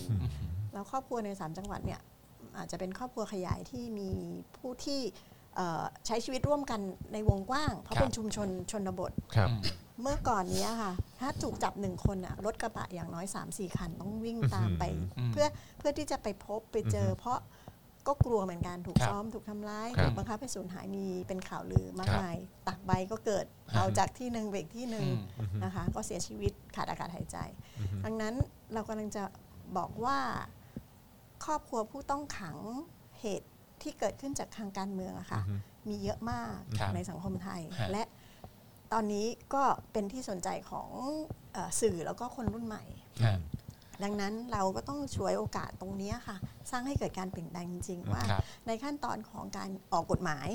แล้วครอบครัวใน 3 จังหวัดเนี่ยอาจจะเป็นครอบครัวขยายที่มีผู้ที่เอ่อ ใช้ชีวิตร่วมกันในวงกว้าง เพราะครับเป็นชุมชนชนบทครับอืมเมื่อก่อนเนี้ยค่ะ ถ้าถูกจับหนึ่งคนอะรถกระบะอย่างน้อย 3-4 คันต้องวิ่งตามไปอืมเพื่อเพื่อที่จะไปพบไปเจอ เพราะก็กลัวเหมือนกันถูกครับซ้อมถูกทำร้ายครับถูกบังคับให้สูญหายมีเป็นข่าวลือมากครับมายตักใบก็เกิดครับเอาจากที่หนึ่งไปอีกที่หนึ่งอืมนะคะ ก็เสียชีวิตขาดอากาศหายใจ ดังนั้นเรากำลังจะบอกว่า ครอบครัวผู้ต้องขังเหตุ ที่เกิดขึ้นจากทางการเมืองอะค่ะอือฮึมีเยอะมากครับในสังคมไทยฮะและตอนนี้ก็เป็นที่สนใจของเออสื่อแล้วก็คนรุ่นใหม่ฮะดังนั้นเราก็ต้องช่วยโอกาสตรงนี้ค่ะ สร้างให้เกิดการเปลี่ยนแปลงจริงๆว่าครับในขั้นตอนของการออกกฎหมาย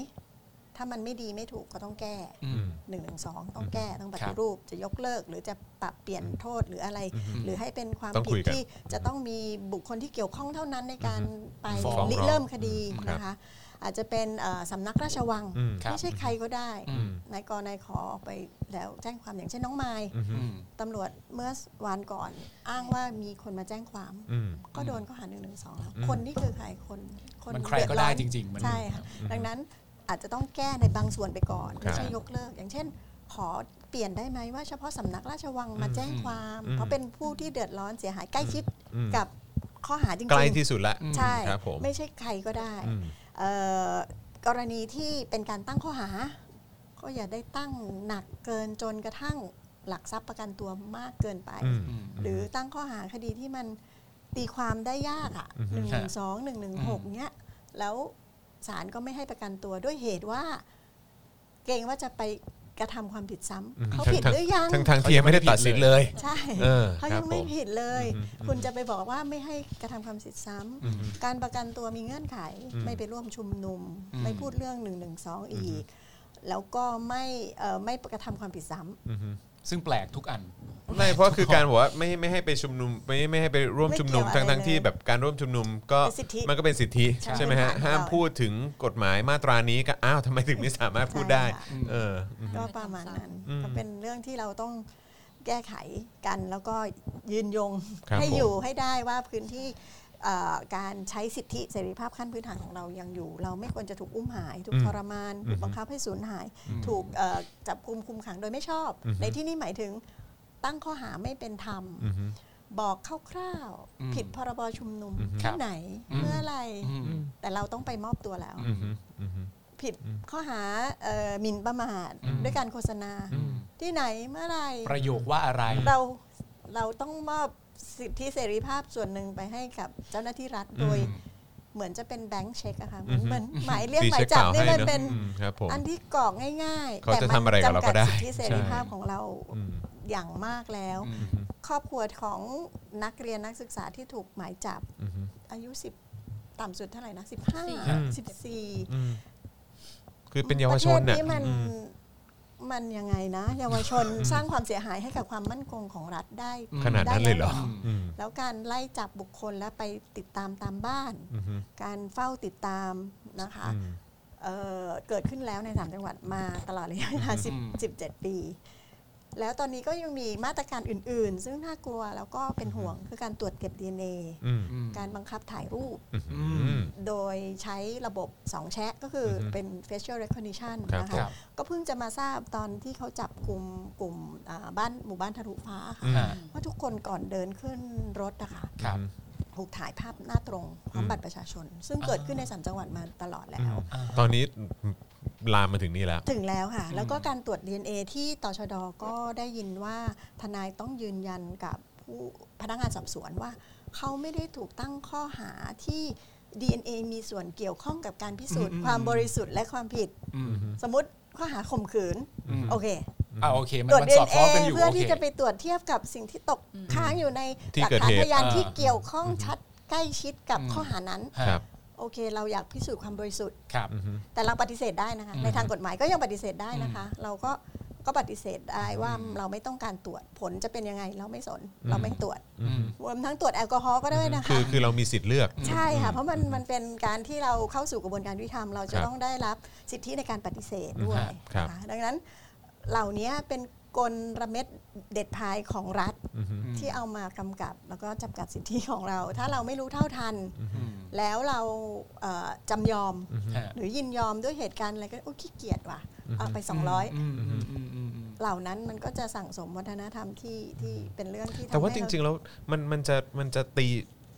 ถ้ามันไม่ดีไม่ถูกก็ต้องแก้อืมหนึ่งหนึ่งสองต้องแก้ต้องปครัฏิบรูปจะยกเลิก หรือจะปรับเปลี่ยนโทษหรืออะไร หรือให้เป็นความต้องผิคุดยกันที่จะต้องมีบุคคลที่เกี่ยวข้องเท่านั้นในการไปฟ้องริร้องเริ่มคดีครับนะคะอาจจะเป็นเอ่อสำนักราชวังอืมครับไม่ใช่ใครก็ได้อืมนายกนายขอออกไปแล้วแจ้งความอย่างเช่นน้องไม้อืมอืมตำรวจเมื่อวันก่อน อ้างว่ามีคนมาแจ้งความอืมก็โดนข้อหาหนึ่งหนึ่งสองแล้วอืมคนนี่คือใครคนคนมันใครก็ได้เอจริงๆมันใช่ค่ะดังนั้น อาจจะต้องแก้ในบางส่วนไปก่อนครับไม่ใช่ยกเลิก อย่างเช่น ขอเปลี่ยนได้ไหมว่าเฉพาะสำนักราชวังมาแจ้งความอืมเพราะเป็นผู้ที่เดือดร้อนเสียหายใกล้ชิดอืมกับข้อหาจริงใกล้ๆที่สุดละใช่ครับผมไม่ใช่ใครก็ได้อืมเอ่อกรณีที่เป็นการตั้งข้อหา ก็อย่าได้ตั้งหนักเกินจนกระทั่งหลักทรัพย์ประกันตัวมากเกินไปอืมอืมหรือตั้งข้อหาคดีที่มันตีความได้ยากอะอือฮึหนึ่งหนึ่งสองหนึ่งหนึ่งหกเนี้ยแล้ว ศาลก็ไม่ให้ประกันตัวด้วยเหตุว่า เกรงว่าจะไปกระทำความผิดซ้ำอืมเขาทั้งผิดหรือยังทั้งทางที่ยังไม่ได้ตัดสินเลยใช่เออเขาครัยับงไม่ผมผิดเลยอืมอืมคุณจะไปบอกว่าไม่ให้กระทำความผิดซ้ำอืมการประกันตัวมีเงื่อนไขอืมไม่ไปร่วมชุมนุมอืมไม่พูดเรื่อง1นึอีก แล้วก็ไม่เอ่อไม่กระทำความผิดซ้ำอืม ซึ่งแปลกทุกอัน ไม่เพราะคือการบอกว่าไม่ไม่ให้ไปชุมนุมไม่ไม่ให้ไปร่วมชุมนุมไม่เกี่ทั้ยวงอะไรทั้งที่เลยแบบการร่วมชุมนุมก็เป็นสิทธิมันก็เป็นสิทธิใช่ใช่ไหมฮะพื้นฐานของห้ามเราพูดถึงกฎหมายมาตรานี้ก็อ้าวทำไมถึงไม่สามารถพูดได้ใช่ค่ะเอออืมก็ประมาณนั้นอืมก็เป็นเรื่องที่เราต้องแก้ไขกันแล้วก็ยืนยงครับให้ผมอยู่ให้ได้ว่าพื้นที่เอ่อ การใช้สิทธิเสรีภาพขั้นพื้นฐานของเรายังอยู่ เราไม่ควรจะถูกอุ้มหาย ถูกอืมทรมาน ถูอืกมบังคับให้สูญหายอืมถูกเอ่อจับกุมคุมขังโดยไม่ชอบอืมในที่นี้หมายถึงตั้งข้อหาไม่เป็นธรรมอืมบอกคร่าวอืมๆผิดพรบชุมนุมอืมครัที่บไหนอืมเมื่อไหรอืมแต่เราต้องไปมอบตัวแล้วอืมอืมผิดอืมข้อหาเอ่อหมิ่นประมาทอืมด้วยการโฆษณาอืมที่ไหนเมื่อไหรประโยคว่าอะไรเราเราต้องมอบ สิทธิเสรีภาพส่วนหนึ่งไปให้กับเจ้าหน้าที่รัฐโดยเหมือนจะเป็นแบงค์เช็คอะค่ะเหมือนอืมเหมือนหมายเรียกตีหมาเช็ยคจับเปล่านี่ให้มันเนอะเป็นอืมครับผมอันที่กรอกง่ายๆเขาแต่จะมัทำอะไรกับเราก็ได้จำกัดสิทธิเสรีภาพของเราอืมอย่างมากแล้วอืมครอบครัวของนักเรียนนักศึกษาที่ถูกหมายจับอืมอายุ10ต่ำสุดเท่าไหร่นะอืม15 14อืมคือเป็นเยาวชนประเทศน่ะนี้ มันอืมมันยังไงนะ เยาวชนสร้างความเสียหายให้กับความมั่นคงของรัฐได้ขนาดนั้นเลยเหรอได้อืมแล้วการไล่จับบุคคลแล้วไปติดตามตามบ้านอืมการเฝ้าติดตามนะคะอืมเอ่อเกิดขึ้นแล้วในสามจังหวัดมาตลอดระยะเวลาอืม10 17 ปี แล้วตอนนี้ก็ยังมีมาตรการอื่น ๆ ซึ่งน่ากลัวแล้วก็เป็นห่วงคือการตรวจเก็บ DNA อืมอืมการบังคับถ่ายรูปอืมโดยใช้ระบบ 2 แชะก็คือออฮึเป็น facial recognition ครับนะผคะครับก็เพิ่งจะมาทราบตอนที่เขาจับกลุ่มกลุ่มอ่าบ้านหมู่บ้านทะลุฟ้าค่ะอืมอ่าว่าทุกคนก่อนเดินขึ้นรถอะค่ะครับถูกถ่ายภาพหน้าตรงพร้อมอืมบัตรประชาชน ซึ่งเกิดขึ้นในสามจังหวัดมาตลอดแล้วอ่าตอนนี้ ลามมาถึงนี่แล้ว ถึงแล้วค่ะอืมแล้วก็การตรวจ DNA ที่ตชดก็ได้ยินว่าทนายต้องยืนยันกับผู้พนักงานสอบสวนว่า เขาไม่ได้ถูกตั้งข้อหาที่ DNA มีส่วนเกี่ยวข้องกับการพิสูจน์ ความบริสุทธิ์และความผิดอืมสมมติข้อหาข่มขืนอืมโอเคอ่าโอเค มันตรวจมันสอดค DNA ล้องกันอยู่เพื่อโอเคที่จะไปตรวจเทียบกับสิ่งที่ตกอืมค้างอยู่ในที่หลักเกิดฐานเหตุพยานอ่าที่เกี่ยวข้องชัดใกล้ชิดกับอืมข้อหานั้นฮะครับ โอเค เราอยากพิสูจน์ความบริสุทธิ์ ครับอืมแต่เราปฏิเสธได้นะคะ อืมในทางกฎหมายก็ยังปฏิเสธได้นะคะ เราก็ก็ปฏิเสธได้ว่าอืม เราไม่ต้องการตรวจผลจะเป็นยังไงเราไม่สน อืม เราไม่ตรวจอืมรวมทั้งตรวจแอลกอฮอล์ก็ได้นะคืคะ อคือเรามีสิทธิ์เลือก ใช่ค่ะ เพราะมันมันเป็นการที่เราเข้าสู่กระบวนการยุติธรรม เราจะครับต้องได้รับสิทธิในการปฏิเสธด้วยครับ นะคะดังนั้นเหล่านี้เป็น กลระเม็ดเด็ดพายของรัฐอืมที่เอามากำกับแล้วก็จำกัดสิทธิของเรา ถ้าเราไม่รู้เท่าทันอืมแล้วเราเอ่อจำยอมฮะหรือยินยอมด้วยเหตุการณ์อะไรก็โอ้ขี้เกียจว่ะอือฮึเอาไป 200อืมอืมอืมอืมอืมเหล่านั้นมันก็จะสั่งสมวัฒนธรรมที่ที่เป็นเรื่องที่ทำแต่ว่าจให้เริง ๆ แล้วมันมันจะมันจะตี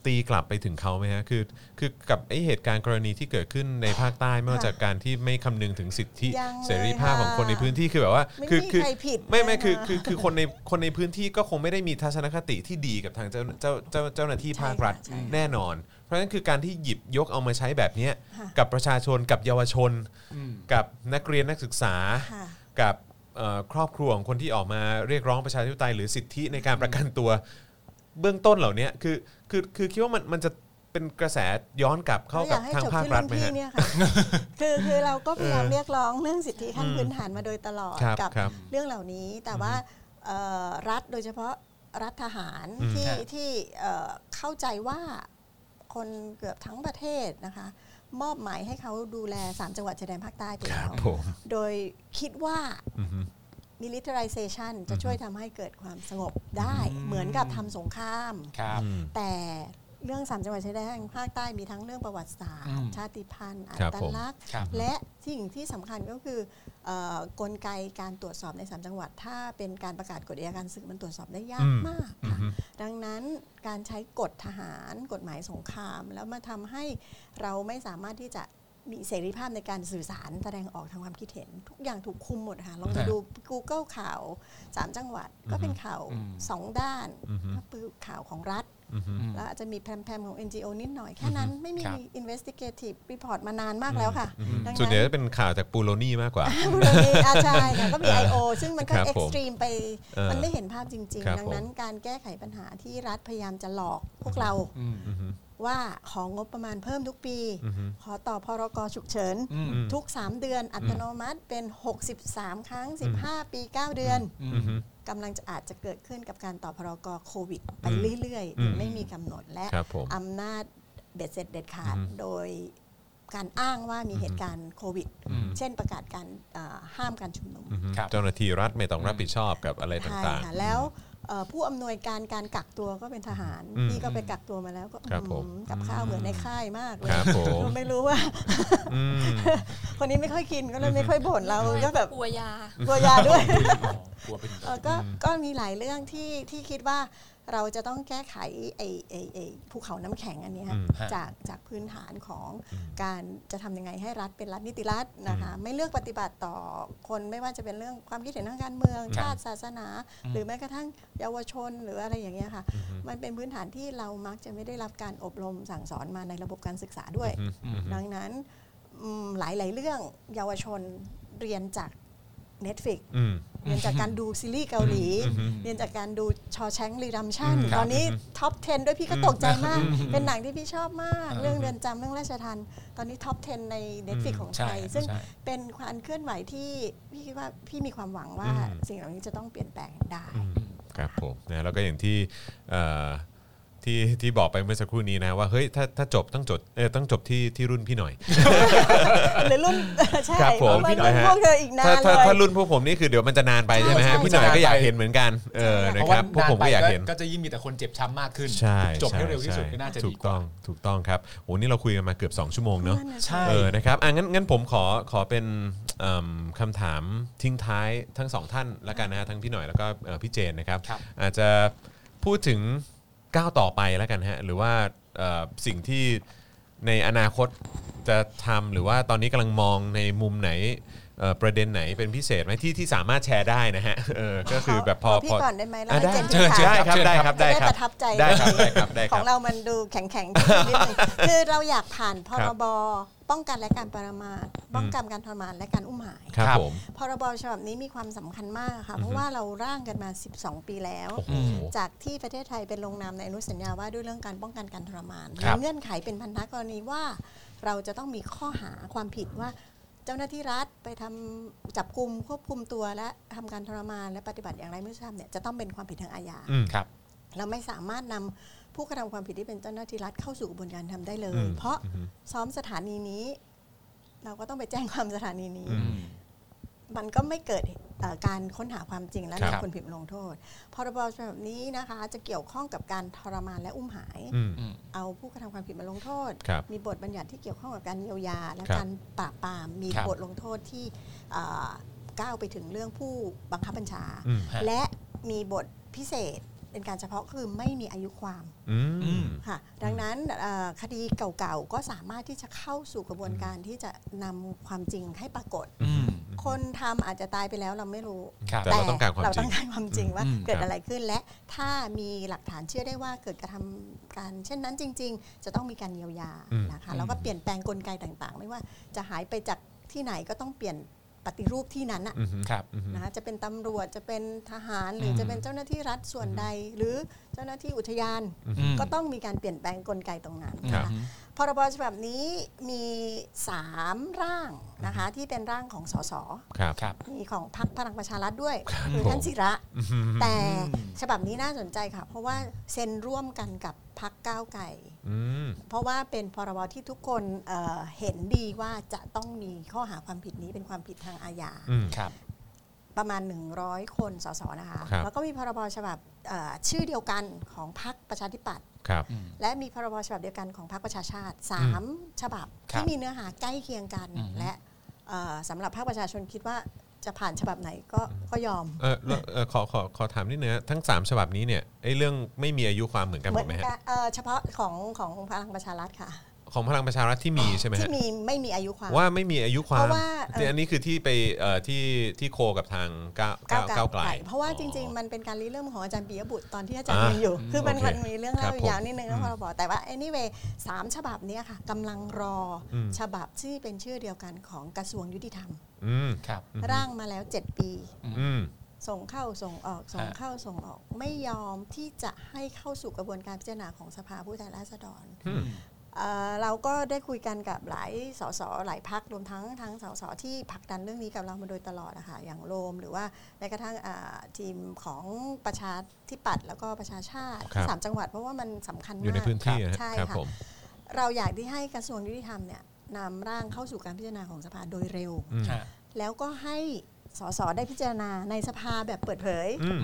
ตีกลับไปถึงเขาไหมฮะคือคือกับไอเหตุการณ์กรณีที่เกิดขึ้นในภาคใต้ไม่ว่าจากการที่ไม่คำนึงถึงสิทธิยังเลยเสรีภาพของคนในพื้นที่คือแบบว่า ไม่คือมีคือใครผิดไม่ไม่นะคือคือคือคนในคนในพื้นที่ก็คงไม่ได้มีทัศนคติที่ดีกับทางเจ้าเจ้าเจ้าเจ้าหน้าที่ภาครัฐใช่ค่ะแน่นอน เพราะฉะนั้นคือการที่หยิบยกเอามาใช้แบบเนี้ยค่ะกับประชาชนกับเยาวชน อืม กับนักเรียนนักศึกษา ค่ะ กับเอ่อครอบครัวของคนที่ออกมาเรียกร้องประชาธิปไตยหรือสิทธิในการประกันตัว เบื้องต้นเหล่านี้คือ คือคือคิดว่ามันมันจะเป็นกระแสย้อนกลับเข้ากับอยให้ทางจบภาคที่รัรุ่ฐนไหมพี่ฮะเนี่ยค่ะคือคือเราก็พยายามเออเรียกร้องเรื่องสิทธิขั้นอืมพื้นฐานมาโดยตลอดครับกับครับเรื่องเหล่านี้ แต่ว่าเอ่อรัฐโดยเฉพาะรัฐทหารอืมที่ฮะที่เอ่อเข้าใจว่าคนเกือบทั้งประเทศนะคะ มอบหมายให้เขาดูแล3จังหวัดชายแดนภาคใต้ไปคแล้รับวผมโดยคิดว่าอือฮึ militarization จะช่วยทำให้เกิดความสงบได้อืมเหมือนกับทำสงคราม ครับอืมแต่เรื่องสามจังหวัดชายแดนภาคใต้มีทั้งเรื่องประวัติศาสตอืร์มชาติพันธุ์อัครับตผมลักษณ์ ครับ และสิ่งที่สำคัญก็คือเอ่อกลไกการตรวจสอบในสามจังหวัด ถ้าเป็นการประกาศกฎอัยการศึกมันตรวจสอบได้ยากมากค่ะดังนั้นการใช้กฎทหารกฎหมายสงคราม แล้วมาทำให้เราไม่สามารถที่จะ มีเสรีภาพในการสื่อสารแสดงออกทางความคิดเห็น ทุกอย่างถูกคุมหมดค่ะลองไปดู Google ข่าวสามจังหวัดก็เป็นข่าวอืมสองด้านก็คือข่าวของรัฐอืมแล้วอาจจะมีแพรมๆของ NGO นิดหน่อยแค่นั้นไม่มีครับ investigative report มานานมากแล้วค่ะดังส่วนนั้ใหญ่นจะเป็นข่าวจากปูโรนี่มากกว่าบุรณีอาใช่ค่ะก็มี I.O. ซึ่งมันก็ครับผมเอ็กซ์ตรีมไปเออมันไม่เห็นภาพจริงครับๆดังนั้นการแก้ไขปัญหาที่รัฐพยายามจะหลอกพวกเราอืม ว่าของงบประมาณเพิ่มทุกปี ขอต่อพรกฉุกเฉินอืมทุก 3 เดือนอัตโนมัติเป็น 63 ครั้ง 15 ปี 9 เดือนอืมกำลังจะอาจจะเกิดขึ้นกับการต่อพรกโควิด ไปเรื่อยอืมๆไม่มีกำหนดและครับผมอำนาจเบ็ดเสร็จเด็ดขาดโดยการอ้างว่ามีเหตุการณ์โควิดอืมเช่นประกาศการอ่าห้ามการชุมนุมครับเจ้าหน้าที่รัฐไม่ต้องรับผิดชอบกับอะไรใช่ต่างค่ะแล้วเอ่อ ผู้อำนวยการการกักตัวก็เป็นทหารอืมพี่ก็ไปกักตัวมาแล้วก็ครับผมอืมกับข้าวเหมือนในค่ายมากเลยครับผมไม่รู้ว่าๆอืมคนนี้ไม่ค่อยกินก็เลยไม่ค่อยบ่นเราก็แบบกลัวยากลัวยาด้วยอ๋อกลัวเป็นเอ่อก็ก็มีหลายเรื่องที่ที่คิดว่า เราจะต้องแก้ไขไอ้ไอ้ไอ้ภูเขาน้ำแข็งอันเนี้ยอืมจากจากพื้นฐานของการจะทำยังไงให้รัฐเป็นรัฐนิติรัฐนะคะไม่เลือกปฏิบัติต่อคนไม่ว่าจะเป็นเรื่องความคิดเห็นทางการเมืองครับชาติศาสนา หรือแม้กระทั่งเยาวชนหรืออะไรอย่างเงี้ยค่ะ มันเป็นพื้นฐานที่เรามักจะไม่ได้รับการอบรมสั่งสอนมาในระบบการศึกษาด้วย ดังนั้นอืมหลาย ๆ เรื่องเยาวชนเรียนจาก Netflix อืมเรียนจากการดูซีรีส์เกาหลี เรียนจากการดู Shawshank Redemption ครับตอนนี้ top 10 ด้วยพี่ก็ตกใจมาก เป็นหนังที่พี่ชอบมาก เรื่องเรือนจำเรื่องราชทัณฑ์ตอนนี้ top 10 ใน Netflix ของไทยใช่ซึ่งใช่เป็นความเคลื่อนไหวที่พี่คิดว่าพี่มีความหวังว่าอืมสิ่งเหล่านี้จะต้องเปลี่ยนแปลงได้ครับผมนะแล้วก็อย่างที่เอ่อ ที่ที่บอกไปเมื่อสักครู่นี้นะว่าเฮ้ยถ้าถ้าจบต้องจบเออต้องจบที่ที่รุ่นพี่หน่อยหรือรุ่นใช่ครับผมเพราะว่าพี่หน่รุ่อยนฮะพวกเธออีกนาถ้านถ้าเลยถ้ารุ่นพวกผมนี่คือเดี๋ยวมันจะนานไปใช่ไหมใช่ฮะใช่พี่หน่อยใช่ก็อยากเห็นเหมือนกันเออเพนะราะคว่ารับพวกผมก็อยากเห็นก็จะยิ่งมีแต่คนเจ็บช้ำมากขึ้นใช่จบให้เร็วที่สุดใช่ก็น่าจะถูดีกกต้ว่าองถูกต้องครับโอ้นี่เราคุยกันมาเกือบ 2 ชั่วโมงเนาะนั่นน่ะใช่เออนะครับอะงั้นงั้นผมขอขอเป็นเอิ่มคำถามทิ้งท้ายทั้งสองท่านละกันนะฮะทั้งพี่หน่อยแล้วก็เอ่อพี่เจนนะครับครับ อาจจะพูดถึง ก้าวต่อไปแล้วกันฮะหรือว่าเอ่อสิ่งที่ในอนาคตจะทำหรือว่าตอนนี้กำลังมองในมุมไหนเอ่อประเด็นไหนเป็นพิเศษไหมที่ที่สามารถแชร์ได้นะฮะเออก็คือแบบพอพี่พอก่อนได้ไหมแล้วอะให้ได้เจนเชิญทิ้งได้ท้ายครับได้ครับจะได้ได้ครัปบระทับใจ ได้ครับได้ครับได้คขรัอบงเรามันดูแข็งแข็งๆนิดนึงคือเราอยากผ่านพครัรบ บ ป้องกันและการปรามาทป้องกันการทรมานและการอุ้มหายครับครับผมพรบฉบับนี้มีความสำคัญมากค่ะ เพราะว่าเราร่างกันมา 12 ปีแล้วโอ้โหจากที่ประเทศไทยเป็นลงนามในอนุสัญญาว่าด้วยเรื่องการป้องกันการทรมานครับมีเงื่อนไขเป็นพันธกรณีว่า เราจะต้องมีข้อหาความผิดว่าเจ้าหน้าที่รัฐไปทำจับกลุ่มควบคุมตัวและทำการทรมานและปฏิบัติอย่างไรไม่ทราบเนี่ยจะต้องเป็นความผิดทางอาญาอืมครับ เราไม่สามารถนำ ผู้กระทำความผิดที่เป็นเจ้าหน้าที่รัฐเข้าสู่กระบวนการทำได้เลอืยมเพราะซ้อมสถานีนี้ เราก็ต้องไปแจ้งความสถานีนี้อืมมันก็ไม่เกิดเอ่อการค้นหาความจริงและครับนำคนผิดมาลงโทษ พรบฉบับนี้นะคะ จะเกี่ยวข้องกับการทรมานและอุ้มหายอืมอืมเอาผู้กระทำความผิดมาลงโทษครับมีบทบัญญัติที่เกี่ยวข้องกับการเยียวยา และครับการปราบปราม มีครับบทลงโทษที่เอ่อก้าวไปถึงเรื่องผู้บังคับบัญชาอืมฮะและมีบทพิเศษ เป็นการเฉพาะคือไม่มีอายุความอืมค่ะดังนั้นเอ่อคดีเก่าๆก็สามารถที่จะเข้าสู่กระบวนการที่จะนำความจริงให้ปรากฏอืมคนทำอาจจะตายไปแล้วเราไม่รู้ครับแต่เราต้องการความเราจริต้งองการความจริงว่าอืมเกิดครับอะไรขึ้นและถ้ามีหลักฐานเชื่อได้ว่าเกิดกระทำการเช่นนั้นจริง ๆ จะต้องมีการเยียวยาอืมนะคะแล้วก็เปลี่ยนแปลงกลไกต่างๆ ไม่ว่าจะหายไปจากที่ไหนก็ต้องเปลี่ยน ปฏิรูปที่นั้นน่ะอืมครับนะคะจะเป็นตำรวจจะเป็นทหารหรืออมจะเป็นเจ้าหน้าที่รัฐส่วนใด หรือเจ้าหน้าที่อุทยานอืมก็ต้องมีการเปลี่ยนแปลงกลไกตรงนั้นครับนะคะพรบฉบับนี้มี 3 ร่างนะคะที่เป็นร่างของสสครับครับมีของพรรคพลังประชารัฐด้วยคือผมท่านศิระอืมแต่ฉบับนี้น่าสนใจค่ะ เพราะว่าเซ็นร่วมกันกับพรรคก้าวไก่อืม เพราะว่าเป็นพรบที่ทุกคนเอ่อเห็นดีว่าจะต้องมีข้อหาความผิดนี้เป็นความผิดทางอาญาอืมครับประมาณ 100 คนสสนะคะครับแล้วก็มีพรบฉบับเอ่อชื่อเดียวกันของพรรคประชาธิปัตย์ครับอืมและมีพรบฉบับเดียวกันของพรรคประชาชาติ 3 ฉบับครับที่มีเนื้อหาใกล้เคียงกันอืมและเอ่อสำหรับภาคประชาชนคิดว่า จะผ่านฉบับไหนก็ก็ยอมเออแล้วเออขอขอขอถามนิดนึงนะทั้ง 3 ฉบับนี้เนี่ยไอ้เรื่องไม่มีอายุความเหมือนกันหเหมมืดอนไหมฮะกันเอ่อเฉพาะของของพลังประชารัฐค่ะ ของพลังประชารัฐที่มีใช่ไหมที่ฮะมีไม่มีอายุความว่าไม่มีอายุความเพราะว่าเอ่อที่อันนี้คือที่ไปเอ่อที่ที่โคกับทางก้าวก้าวก้าวไกลเพราะว่าจริง ๆ มันเป็นการริเริ่มของอาจารย์ปียบุตรตอนที่อาจารย์อ่ายังอยู่ คือมันโอเคมันมีเรื่องครัเล่าบผมยาวนิดนึงนะพอเราบอกแต่ว่า anyway สามฉบับเนี้ยค่ะกำลังรออมฉบับที่เป็นชื่อเดียวกันของกระทรวงยุติธรรมอืมครับร่างมาแล้ว 7 ปีอืมส่งเข้าส่งออกส่งฮะเข้าส่งออกไม่ยอมที่จะให้เข้าสู่กระบวนการพิจารณาของสภาผู้แทนราษฎรอืม เอ่อเราก็ได้คุยกันกับหลายสสหลายพักรวมทั้งทั้งสสที่ผลักดันเรื่องนี้กับเรามาโดยตลอดอะค่ะอย่างโรมหรือว่าแม้กระทั่งอ่าทีมของประชาธิปัตย์แล้วก็ประชาชาติครับสามจังหวัดเพราะว่ามันสำคัญมากอยู่ในพื้นที่นะฮะใช่ครับค่ะผมเราอยากที่ให้กระทรวงยุติธรรมเนี่ยนำร่างเข้าสู่การพิจารณาของสภาโดยเร็วอืมฮะแล้วก็ให้ สสได้พิจารณาในสภาแบบเปิดเผยอืม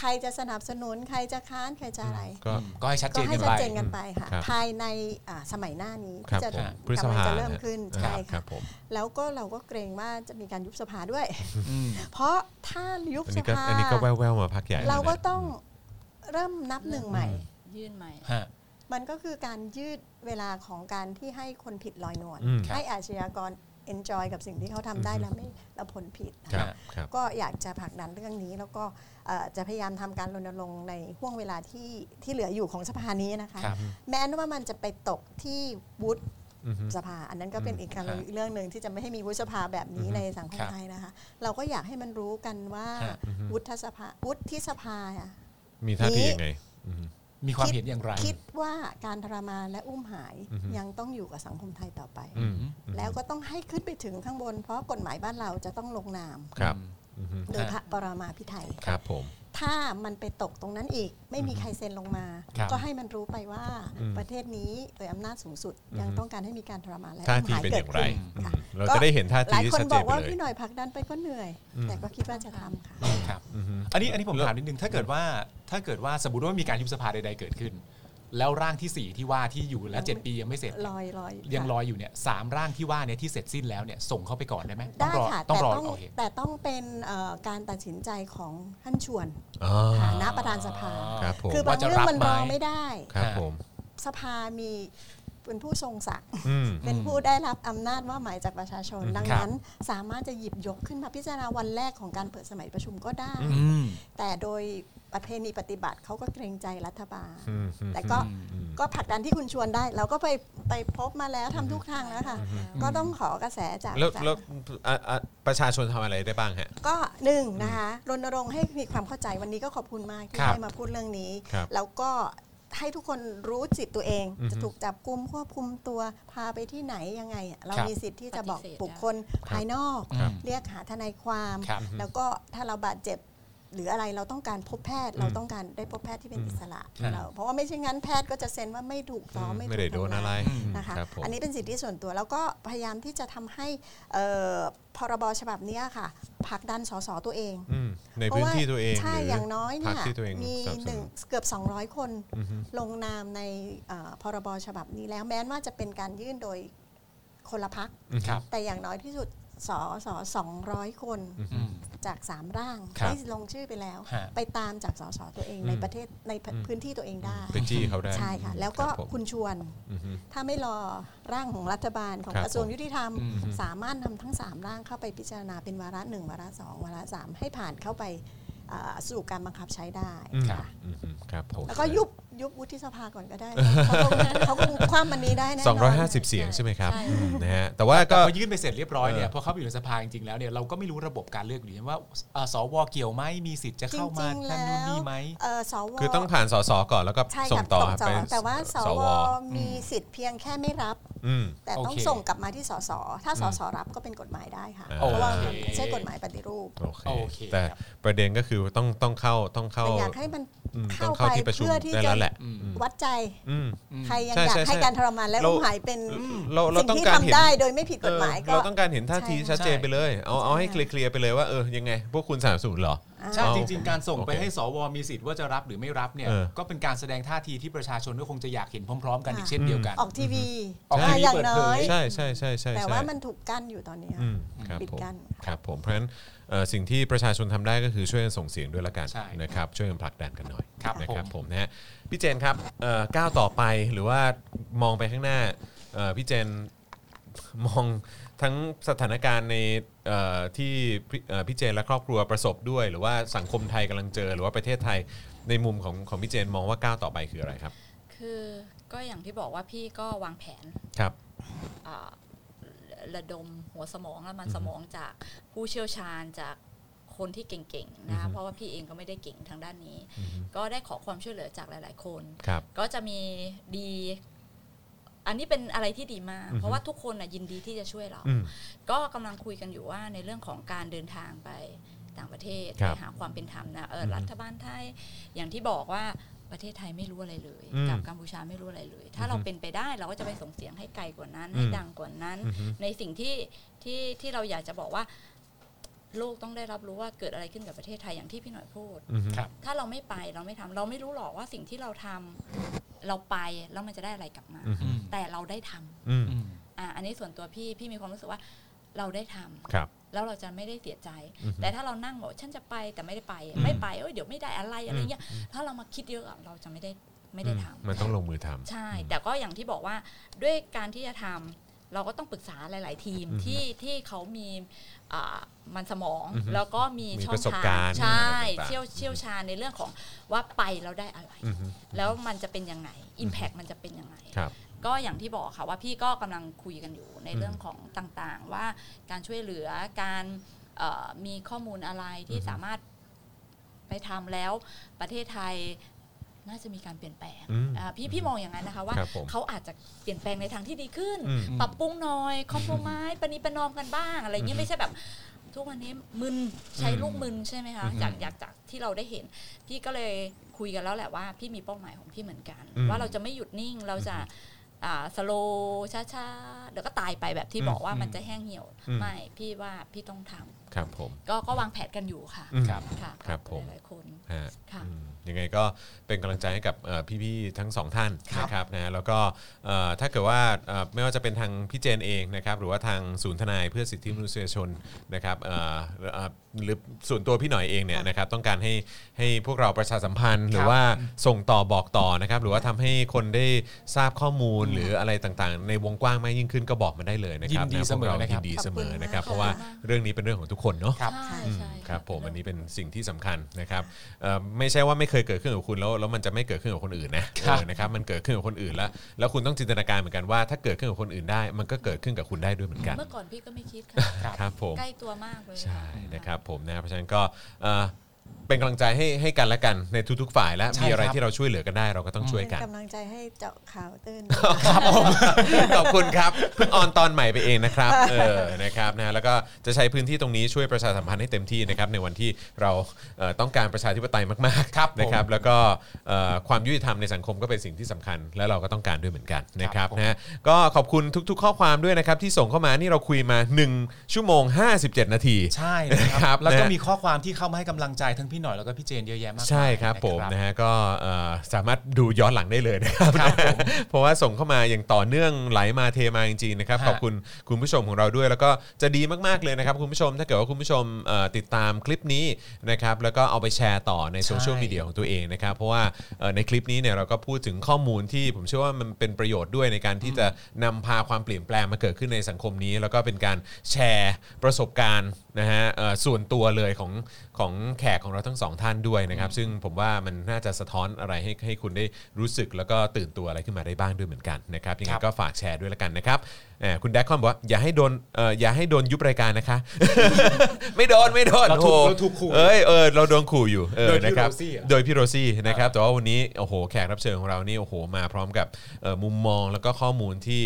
ใครจะสนับสนุนใครจะค้านใครจะอะไร ก็ก็ให้ชัดเจก็นให้กันชัดไปเจนกันไปค่ะครับภายในอ่าสมัยหน้านี้ครับที่จะผมพฤษกำลังภาจะเริ่มขึ้นนะใช่ครัค่ะบผมแล้วก็เราก็เกรงว่าจะมีการยุบสภาด้วยอืมเพราะถ้ายุบอันสนี้ก็ภาอันนี้ก็แว่วๆมาพักใหญ่แล้วนะเราก็ต้องเริ่มนับหนึ่งใหม่ ยื่นใหม่ฮะมันก็คือการยืดเวลาของการที่ให้คนผิดลอยนวลอืมให้อาชญากร enjoy กับสิ่งที่เขาทำได้แล้วไม่แล้วผลผิดนะคคะรับครับก็อยากจะผลักดันเรื่องนี้ แล้วก็เอ่อจะพยายามทำการรณรงค์ในห่วงเวลาที่ที่เหลืออยู่ของสภานี้นะคะครับแม้ว่ามันจะไปตกที่วุฒิอือฮึสภา อันนั้นก็เป็นอีกการครับอีกเรื่องหนึ่งที่จะไม่ให้มีวุฒิสภาแบบนี้อือฮึในสังคมครับไทยนะคะ เราก็อยากให้มันรู้กันว่าฮะวุฒิสภาวุฒิสภาอะมีท่าทียังไงอื มมีความเห็นอย่างไร คิดว่าการทรมานและอุ้มหายอือฮึยังต้องอยู่กับสังคมไทยต่อไปอืมแล้วก็ต้องให้ขึ้นไปถึงข้างบน เพราะกฎหมายบ้านเราจะต้องลงนามครับอือฮึโดยพระปรมาภิไธยครับผม ถ้ามันไปตกตรงนั้นอีก ไม่มีใครเซ็นลงมาครับก็ให้มันรู้ไปว่าอืมประเทศนี้โดยอำนาจสูงสุดอืมยังต้องการให้มีการทรมานและท่าอุ้มทีหายเป็นเกิอดย่างไรขึ้นอืมค่ะเราจะได้เห็นท่าหทีลายที่คนชัดเจบนอกไปว่าเลยพี่หน่อยผลักดันไปก็เหนื่อยอืมแต่ก็คิดว่าจะทำค่ะครับอือฮึอันนี้อันนี้ผมถามนิดนึงถ้าเกิดว่าถ้าเกิดว่าสมมติว่ามีการยุบสภาใดๆเกิดขึ้น แล้วร่างที่สี่ที่ว่าที่อยู่แล้วเจ็ดปียังไม่เสร็จลอยลอยยังรออยู่เนี่ยสามร่างที่ว่าเนี่ยที่เสร็จสิ้นแล้วเนี่ยส่งเข้าไปก่อนได้ไหมต้อได้งรอค่ะต้องแต่รอต้องโอเคแต่ต้องเป็นเอ่อการตัดสินใจของท่านชวนอ๋อฐานะประธานสภาครับผมคือบางว่าจะเรื่องรับมันไหมรอไม่ได้ครับผมสภามีเป็นผู้ทรงศักดิ์อืมเป็นผู้ได้รับอำนาจมอบหมายจากประชาชนอืมดังครับนั้นสามารถจะหยิบยกขึ้นมาพิจารณาวันแรกของการเปิดสมัยประชุมก็ได้อืมแต่โดย ประเพณีปฏิบัติเขาก็เกรงใจรัฐบาลอืมอืมแต่ก็อืมก็ผลักดันที่คุณชวนได้ เราก็ไปไปพบมาแล้วทำทุกทางแล้วค่ะ ก็ต้องขอกระแสจากแล้วจากแล้วอะอะประชาชนทำอะไรได้บ้างฮะ ก็หนึ่งนะคะรณรงค์ให้มีความเข้าใจวันนี้ก็ขอบคุณมากที่ครับได้มาพูดเรื่องนี้ครับแล้วก็ให้ทุกคนรู้สิทธิ์ตัวเองอือฮึจะถูกจับกุมควบคุมตัวพาไปที่ไหนยังไงอะเราครับมีสิทธิ์ที่จะบอกปฏิเสธบุคคลภายนอกครับเรียกหาทนายความครับแล้วก็ถ้าเราบาดเจ็บ หรืออะไรเราต้องการพบแพทย์ เราต้องการได้พบแพทย์ที่เป็นอิสระครับเราเพราะว่าไม่ใช่งั้นแพทย์ก็จะเซ็นว่าไม่ถูกต้องไม่ถูกไม่ได้โดนทำายอะไรนะคะรับผมอันนี้เป็นสิทธิส่วนตัวแล้วก็พยายามที่จะทำให้เอ่อพรบฉบับเนี้ยค่ะผลักดันสสตัวเองอืมในพื้นที่ตัวเองใช่หรือย่างน้อยพรรเนี่คยที่ตัวเองมีสนับสหนึ่งนุนเกือบ 200 คนอือฮึลงนามในเอ่อพรบฉบับนี้แล้วแม้ว่าจะเป็นการยื่นโดยคนละพักครับแต่อย่างน้อยที่สุด สสสองร้อยคนอืมจากสามร่างครับที่ลงชื่อไปแล้วฮะไปตามจากสสตัวเองอืมในประเทศในพื้นที่ตัวเองได้ไปจี้เขาได้ใช่ค่ะแล้วก็รับผมคุณชวนอือฮึถ้าไม่รอร่างของรัฐบาลของครับกระทรวงผมยุติธรรมอืมสามารถนำทั้ง3ร่างเข้าไปพิจารณาเป็นวาระหนึ่งวาระสองวาระสามให้ผ่านเข้าไปอ่าสู่การบังคับใช้ได้อืมค่ะอืมอืมครับผมแล้วก็ยุบ ยุบวุฒิสภาก่อนก็ได้เขาคงเขาคงคว่ำมันนี้ได้แน่นอน250 เสียงใช่ไหมครับใช่อืมนะฮะแต่ว่าแต่ก็พอยื่นไปเสร็จเรียบร้อยเนี่ยเออพอเข้าไปอยู่ในสภาจริงๆแล้วเนี่ยเราก็ไม่รู้ระบบการเลือกอยู่ว่าอ่าสวเกี่ยวไหมมีสิทธิ์จะเข้ามาจริงๆนั่นนู่นแล้วนี่ไหมเอ่อสวคือต้องผ่านสสก่อนแล้วก็ใช่ส่ค่ะงต่อส่งต่ไปอแต่ว่าสสววมีสิทธิ์เพียงแค่ไม่รับอืมแต่ต้องโอเคส่งกลับมาที่สสถ้าสสรับก็เป็นกฎหมายได้ค่ะอ่าเพราะว่าโอเคมันไม่ใช่กฎหมายปฏิรูปโอเคโอเคแต่ครับประเด็นก็คือต้องต้องเข้าต้องเข้าแต่อยากให้มันอืมต้ เข้าองเข้าไปที่ประชุมเพื่อที่ได้จะแล้วแหละอืมอืมวัดใจอืมใครยังใช่อยากใช่ให้ใช่การทรมานและเราอุ้มหายเป็นเราเราสิ่งต้องที่การเห็นทำได้โดยไม่ผิดกฎหมายเอก็อเราต้องการเห็นท่าทีใช่ชัดเจนไปเลย เอาเอาให้เคลียร์ๆไปเลยว่าเออยังไง พวกคุณสนับสนุนเหรอใช่อ๋อจริง ๆ การส่งไปโอเคให้สวมีสิทธิ์ว่าจะรับหรือไม่รับเนี่ยเออก็เป็นการแสดงท่าทีที่ประชาชนก็คงจะอยากเห็นพร้อม ๆ กันอีกเช่นเดียวกันออกทีวีออกทีวีอย่างเปิดน้เผอยยใช่ใช่ใช่ใช่แต่ใช่ว่ามันถูกกั้นอยู่ตอนเนี้ยอืมครับปิดผมกั้นครับผมเพราะฉะนั้นเอ่อ สิ่งที่ประชาชนทำได้ก็คือช่วยกันส่งเสียงด้วยละกันใช่นะครับช่วยกันผลักดันกันหน่อยครับนะครับผมผมนะฮะพี่เจนครับเอ่อก้าวต่อไปหรือว่ามองไปข้างหน้าเอ่อพี่เจนมองทั้งสถานการณ์ในเอ่อที่พี่เอ่อพี่เจนและครอบครัวประสบด้วย หรือว่าสังคมไทยกำลังเจอ หรือว่าประเทศไทยในมุมของของพี่เจนมองว่าก้าวต่อไปคืออะไรครับ คือก็อย่างที่บอกว่าพี่ก็วางแผนครับอ่า ระดมหัวสมองและมันสมองจากผู้เชี่ยวชาญจากคนที่เก่งๆนะคะเพราะว่าพี่เองก็ไม่ได้เก่งทางด้านนี้ ก็ได้ขอความช่วยเหลือจากหลาย ๆ คนครับก็จะมีดี อันนี้เป็นอะไรที่ดีมากอือฮึเพราะว่าทุกคนน่ะยินดีที่จะช่วยเราอืมก็กำลังคุยกันอยู่ว่าในเรื่องของการเดินทางไปต่างประเทศครัไปบหาความเป็นธรรมนะเอออือฮึรัฐบาลไทยอย่างที่บอกว่า ประเทศไทยไม่รู้อะไรเลยอืมกับกัมพูชาไม่รู้อะไรเลย ถ้าอือฮึเราเป็นไปได้เราก็จะไปส่งเสียงให้ไกลกว่านั้นอืมให้ดังกว่านั้นอือฮึในสิ่งที่ที่ที่เราอยากจะบอกว่า โลกต้องได้รับรู้ว่าเกิดอะไรขึ้นกับประเทศไทยอย่างที่พี่หน่อยพูดอืมครับถ้าเราไม่ไปเราไม่ทำเราไม่รู้หรอกว่าสิ่งที่เราทำเราไปแล้วมันจะได้อะไรกลับมาอืมอืมแต่เราได้ทำอืมอืมอะอันนี้ส่วนตัวพี่พี่มีความรู้สึกว่าเราได้ทำครับ แล้วเราจะไม่ได้เสียใจอือฮึแต่ถ้าเรานั่งบอกฉันจะไปแต่ไม่ได้ไปอืมไม่ไปเอ้ยเดี๋ยวไม่ได้อะไรอะไรเงี้ยถ้าเรามาคิดเยอะอะเราจะไม่ได้ไม่ได้ทำมันต้องลงมือทำใช่ แต่ก็อย่างที่บอกว่าด้วยการที่จะทำเราก็ต้องปรึกษาหลาย ๆ ทีมอือฮึที่ที่เขามีอ่ามันสมองอือฮึแล้วก็มีมีช่อปงระสบทางการณ์ใช่อะไรต่างๆเชี่ยวเชี่ยวชาญในเรื่องของว่าไปแล้วได้อะไรอืมแล้วมันจะเป็นยังไง Impact มันจะเป็นยังไงครับ ก็อย่างที่บอกค่ะว่าพี่ก็กำลังคุยกันอยู่ในเรื่องของต่างๆ ว่าการช่วยเหลือการเอ่อมีข้อมูลอะไรที่อือฮึสามารถไปทำแล้วประเทศไทยน่าจะมีการเปลี่ยนแปลงอืมอ่าพี่พี่มองอย่างนั้นนะคะว่าครับผมเขาอาจจะเปลี่ยนแปลงในทางที่ดีขึ้นอืมปรับปรุงหน่อยคอมโพมายปณีประนอมกันบ้าง อะไรเงี้ยไม่ใช่แบบ ทุกวันนี้มึนใช้ลูกมึนใช่ไหมคะอืมจากจากจากที่เราได้เห็น พี่ก็เลยคุยกันแล้วแหละว่า พี่มีเป้าหมายของพี่เหมือนกันอืมว่าเราจะไม่หยุดนิ่งเราจะ สโลช้าๆเดี๋ยวก็ตายไปแบบที่อืมบอกว่าอืมมันจะแห้งเหี่ยวอืมไม่พี่ว่าพี่ต้องทำครับผมก็ก็วางแผนกันอยู่ค่ะอืมครับค่ะครับผมหลายๆคนฮะค่ะอืมยังไงก็เป็นกำลังใจให้กับเอ่อพี่ๆทั้งสองท่านครับนะครับนะแล้วก็เอ่อถ้าเกิดว่าเอ่อไม่ว่าจะเป็นทางพี่เจนเองนะครับหรือว่าทางศูนย์ทนายเพื่อสิทธิมนุษยชนนะครับเอ่อเอ่อ หรือส่วนตัวพี่หน่อยเองเนี่ยนะครับต้องการให้ให้พวกเราประชาสัมพันธ์ หรือว่าส่งต่อบอกต่อนะครับหรือว่าทำให้คนได้ทราบข้อมูลหรืออะไรต่างๆ ในวงกว้างมากยิ่งขึ้นก็บอกมาได้เลยนะครับยินดีะพวกราเสมอนะครับยินดีเสมอนะครับขอบคุณมากเพราะว่าเรื่องนี้เป็นเรื่องของทุกคนเนาะครับใช่ใช่ครับผมอันนี้เป็นสิ่งที่สำคัญนะครับเอ่อไม่ใช่ว่าไม่เคยเกิดขึ้นกับคุณแล้วแล้วมันจะไม่เกิดขึ้นกับคนอื่นนะครับเออนะครับมันเกิดขึ้นกับคนอื่นแล้ว แล้วคุณต้องจินตนาการเหมือนกันว่าถ้าเกิดขึ้นกับคนอื่นได้ มันก็เกิดขึ้นกับคุณได้ด้วยเหมือนกัน เมื่อก่อนพี่ก็ไม่คิดค่ะครับครับผมใกล้ตัวมากเลยใช่นะครับผมนะเพราะฉะนั้นก็ เอ่อเป็นกำลังใจให้ให้กันและกันในทุกๆฝ่ายและใช่มีอะไรครับ ที่เราช่วยเหลือกันได้เราก็ต้องช่วยเป็นกันกำลังใจให้เจาะข่าวตื่นขอบคุณครับเพิ่งออนตอนใหม่ไปเองนะครับเออนะครับนะแล้วก็จะใช้พื้นที่ตรงนี้ช่วยประชาสัมพันธ์ให้เต็มที่นะครับในวันที่เราเอ่อต้องการประชาธิปไตยมากๆครับผมนะครับแล้วก็เอ่อความยุติธรรมในสังคมก็เป็นสิ่งที่สำคัญ และเราก็ต้องการด้วยเหมือนกันนะครับผม นะฮะก็ขอบคุณทุก ๆ ข้อความด้วยนะครับที่ส่งเข้ามานี่เราคุยมา 1 ชั่วโมง 57 นาที ใช่นะคครัรับบแล้วก็นะมีข้อความที่เข้ามาให้กำลังใจทั้งพี่หน่อยแล้วก็พี่เจนเยอะแยะมากมายใช่ครับผมนะนะฮะก็เอ่อสามารถดูย้อนหลังได้เลยนะครับครับผมเพราะว่าส่งเข้ามาอย่างต่อเนื่องไหลมาเทมาจริงๆนะครับ ฮะขอบคุณคุณผู้ชมของเราด้วย แล้วก็จะดีมากๆเลยนะครับคุณผู้ชม ถ้าเกิดว่าคุณผู้ชมเอ่อติดตามคลิปนี้นะครับแล้วก็เอาไปแชร์ต่อในโซเชียลใช่ มีเดียของตัวเองนะครับเพราะว่าเอ่อในคลิปนี้เนี่ยเราก็พูดถึงข้อมูลที่ผมเชื่อว่ามันเป็นประโยชน์ด้วยในการที่จะนำพาความเปลี่ยนแปลงมาเกิดขึ้นในสังคมนี้ แล้วก็เป็นการแชร์ประสบการณ์ นะฮะเอ่อส่วนตัวเลยของของแขกของเราทั้งสองท่านด้วยนะครับ ซึ่งผมว่ามันน่าจะสะท้อนอะไรให้ให้คุณได้รู้สึกแล้วก็ตื่นตัวอะไรขึ้นมาได้บ้างด้วยเหมือนกันนะครับยังไงครับก็ฝากแชร์ด้วยละกันนะครับ แหมคุณแดกคอนบอกว่าอย่าให้โดนเอ่ออย่าให้โดนยุบรายการนะคะ ไม่โดนไม่โดนเราถูกโอ้โหเราถูกขู่เอ้ยเออเราโดนขู่อยู่เออโดยพี่นะครับโรซี่เหรอ โดยพี่โรซี่นะครับแต่ว่าวันนี้โอ้โหแขกรับเชิญของเรานี่โอ้โหมาพร้อมกับเอ่อมุมมองแล้วก็ข้อมูลที่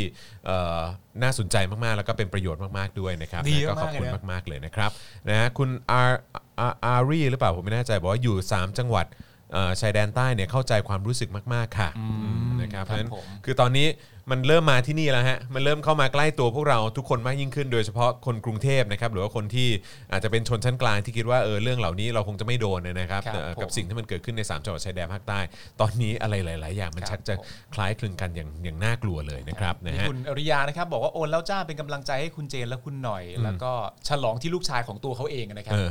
เอ่อน่าสนใจมากๆ แล้วก็เป็นประโยชน์มากๆด้วยนะครับดีนะก็ขอบคุณมากๆเลยนะ มากๆเลยนะครับนะฮะคุณอาร์อาร์อารีหรือเปล่าผมไม่แน่ใจบอกว่าอยู่ 3 จังหวัดเอ่อชายแดนใต้เนี่ยเข้าใจความรู้สึกมาก ๆ ค่ะอืมนะครับครัราะบฉะนั้นผม คือตอนนี้ มันเริ่มมาที่นี่แล้วฮะ มันเริ่มเข้ามาใกล้ตัวพวกเราทุกคนมากยิ่งขึ้น โดยเฉพาะคนกรุงเทพนะครับ หรือว่าคนที่อาจจะเป็นชนชั้นกลางที่คิดว่าเออเรื่องเหล่านี้เราคงจะไม่โดนเนยนะครับ ครับแต่เอ่อกับผมสิ่งที่มันเกิดขึ้นใน 3 จังหวัดชายแดนภาคใต้ ตอนนี้อะไรหลาย ๆ อย่างมันครับชักจะผม คล้ายคลึงกันอย่างอย่างน่ากลัวเลยนะครับนะนี่ฮะ คุณอริยานะครับ บอกว่าโอนแล้วจ้าเป็นกำลังใจให้คุณเจนและคุณหน่อย แล้วก็ฉลองที่ลูกชายของตัวเขาเองนะครับ เออ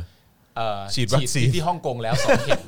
เอ่อ ฉีดวัคซีนที่ฮ่องกงแล้วสองเข็ม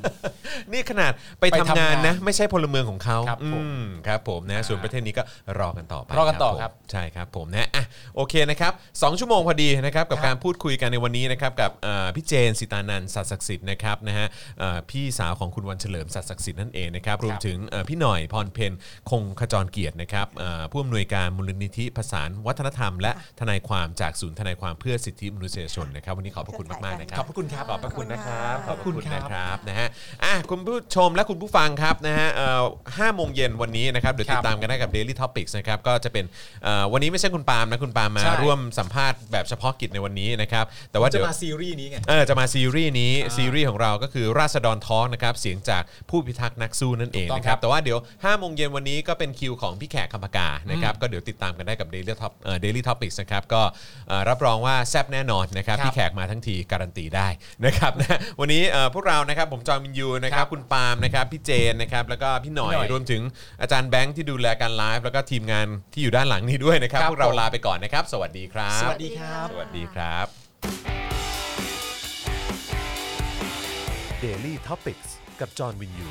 นี่ขนาดไปไปทำทำงานงานนะ ไม่ใช่พลเมืองของเขาครับผมอืมครับผมนะส่วนประเทศนี้ก็รอกันต่อไปรอกันต่อครับผมใช่ครับผมนะอะโอเคนะครับสองชั่วโมงพอดีนะครับกับครับการพูดคุยกันในวันนี้นะครับกับเอ่อพี่เจนสิตานันท์สัตย์ศักดิ์สิทธิ์นะครับนะฮะเอ่อพี่สาวของคุณวันเฉลิมสัตย์ศักดิ์สิทธิ์นั่นเองนะครับรวมถึงเอ่อพี่หน่อยพรเพนคงขจรเกียรตินะครับเอ่อผู้อำนวยการมูลนิธิผสานวัฒนธรรม และทนายความจากศูนย์ทนายความเพื่อสิทธิมนุษยชนนะครับวันนี้ขอบพระคุณมากๆนะครับขอบพระคุณครับขอบพระคุณนะครับ ขอบคุณครับนะครับนะฮะอะคุณผู้ชมและคุณผู้ฟังครับนะฮะเอ่อห้าโมงเย็นวันนี้นะครับเดี๋ยวครัติบดตามกันได้กับ Daily Topics นะครับก็จะเป็นเอ่อวันนี้ไม่ใช่คุณปาล์มนะคุณปาล์มมา ใช่ ร่วมสัมภาษณ์แบบเฉพาะกิจในวันนี้นะครับแต่ว่าจะเดี๋ยว มาซีรีส์นี้ไง เออจะมาซีรีส์นี้อ่าซีรีส์ของเราก็คือราษฎรทอล์กนะครับเสียงจากผู้พิทักษ์นักสู้นั่นเองถูกต้องนะครับครับแต่ว่าเดี๋ยว5โมงเย็นวันนี้ก็เป็นคิวของพี่แขกคำปากานะครับก็เดี๋ยวติดตามกันได้กับ Daily Top เอ่อ Daily Topics นะครับก็เอ่อรับรองว่าแซ่บแน่นอนนะครับครับพี่แขกมาทั้งทีการันตีได้นะครับนะวันนี้เอ่อพวกเรานะครับผมจอห์นวินยูนะครับครับคุณปาล์มนะครับพี่เจนนะครับแล้วก็พี่หน่อยพี่หน่อยรวมถึงอาจารย์แบงค์ที่ดูแลการไลฟ์แล้วก็ทีมงานที่อยู่ด้านหลังนี้ด้วยนะครับครับพวกเราผม ลาไปก่อนนะครับ สวัสดีครับ สวัสดีครับ สวัสดีครับ Daily Topics กับจอห์นวินยู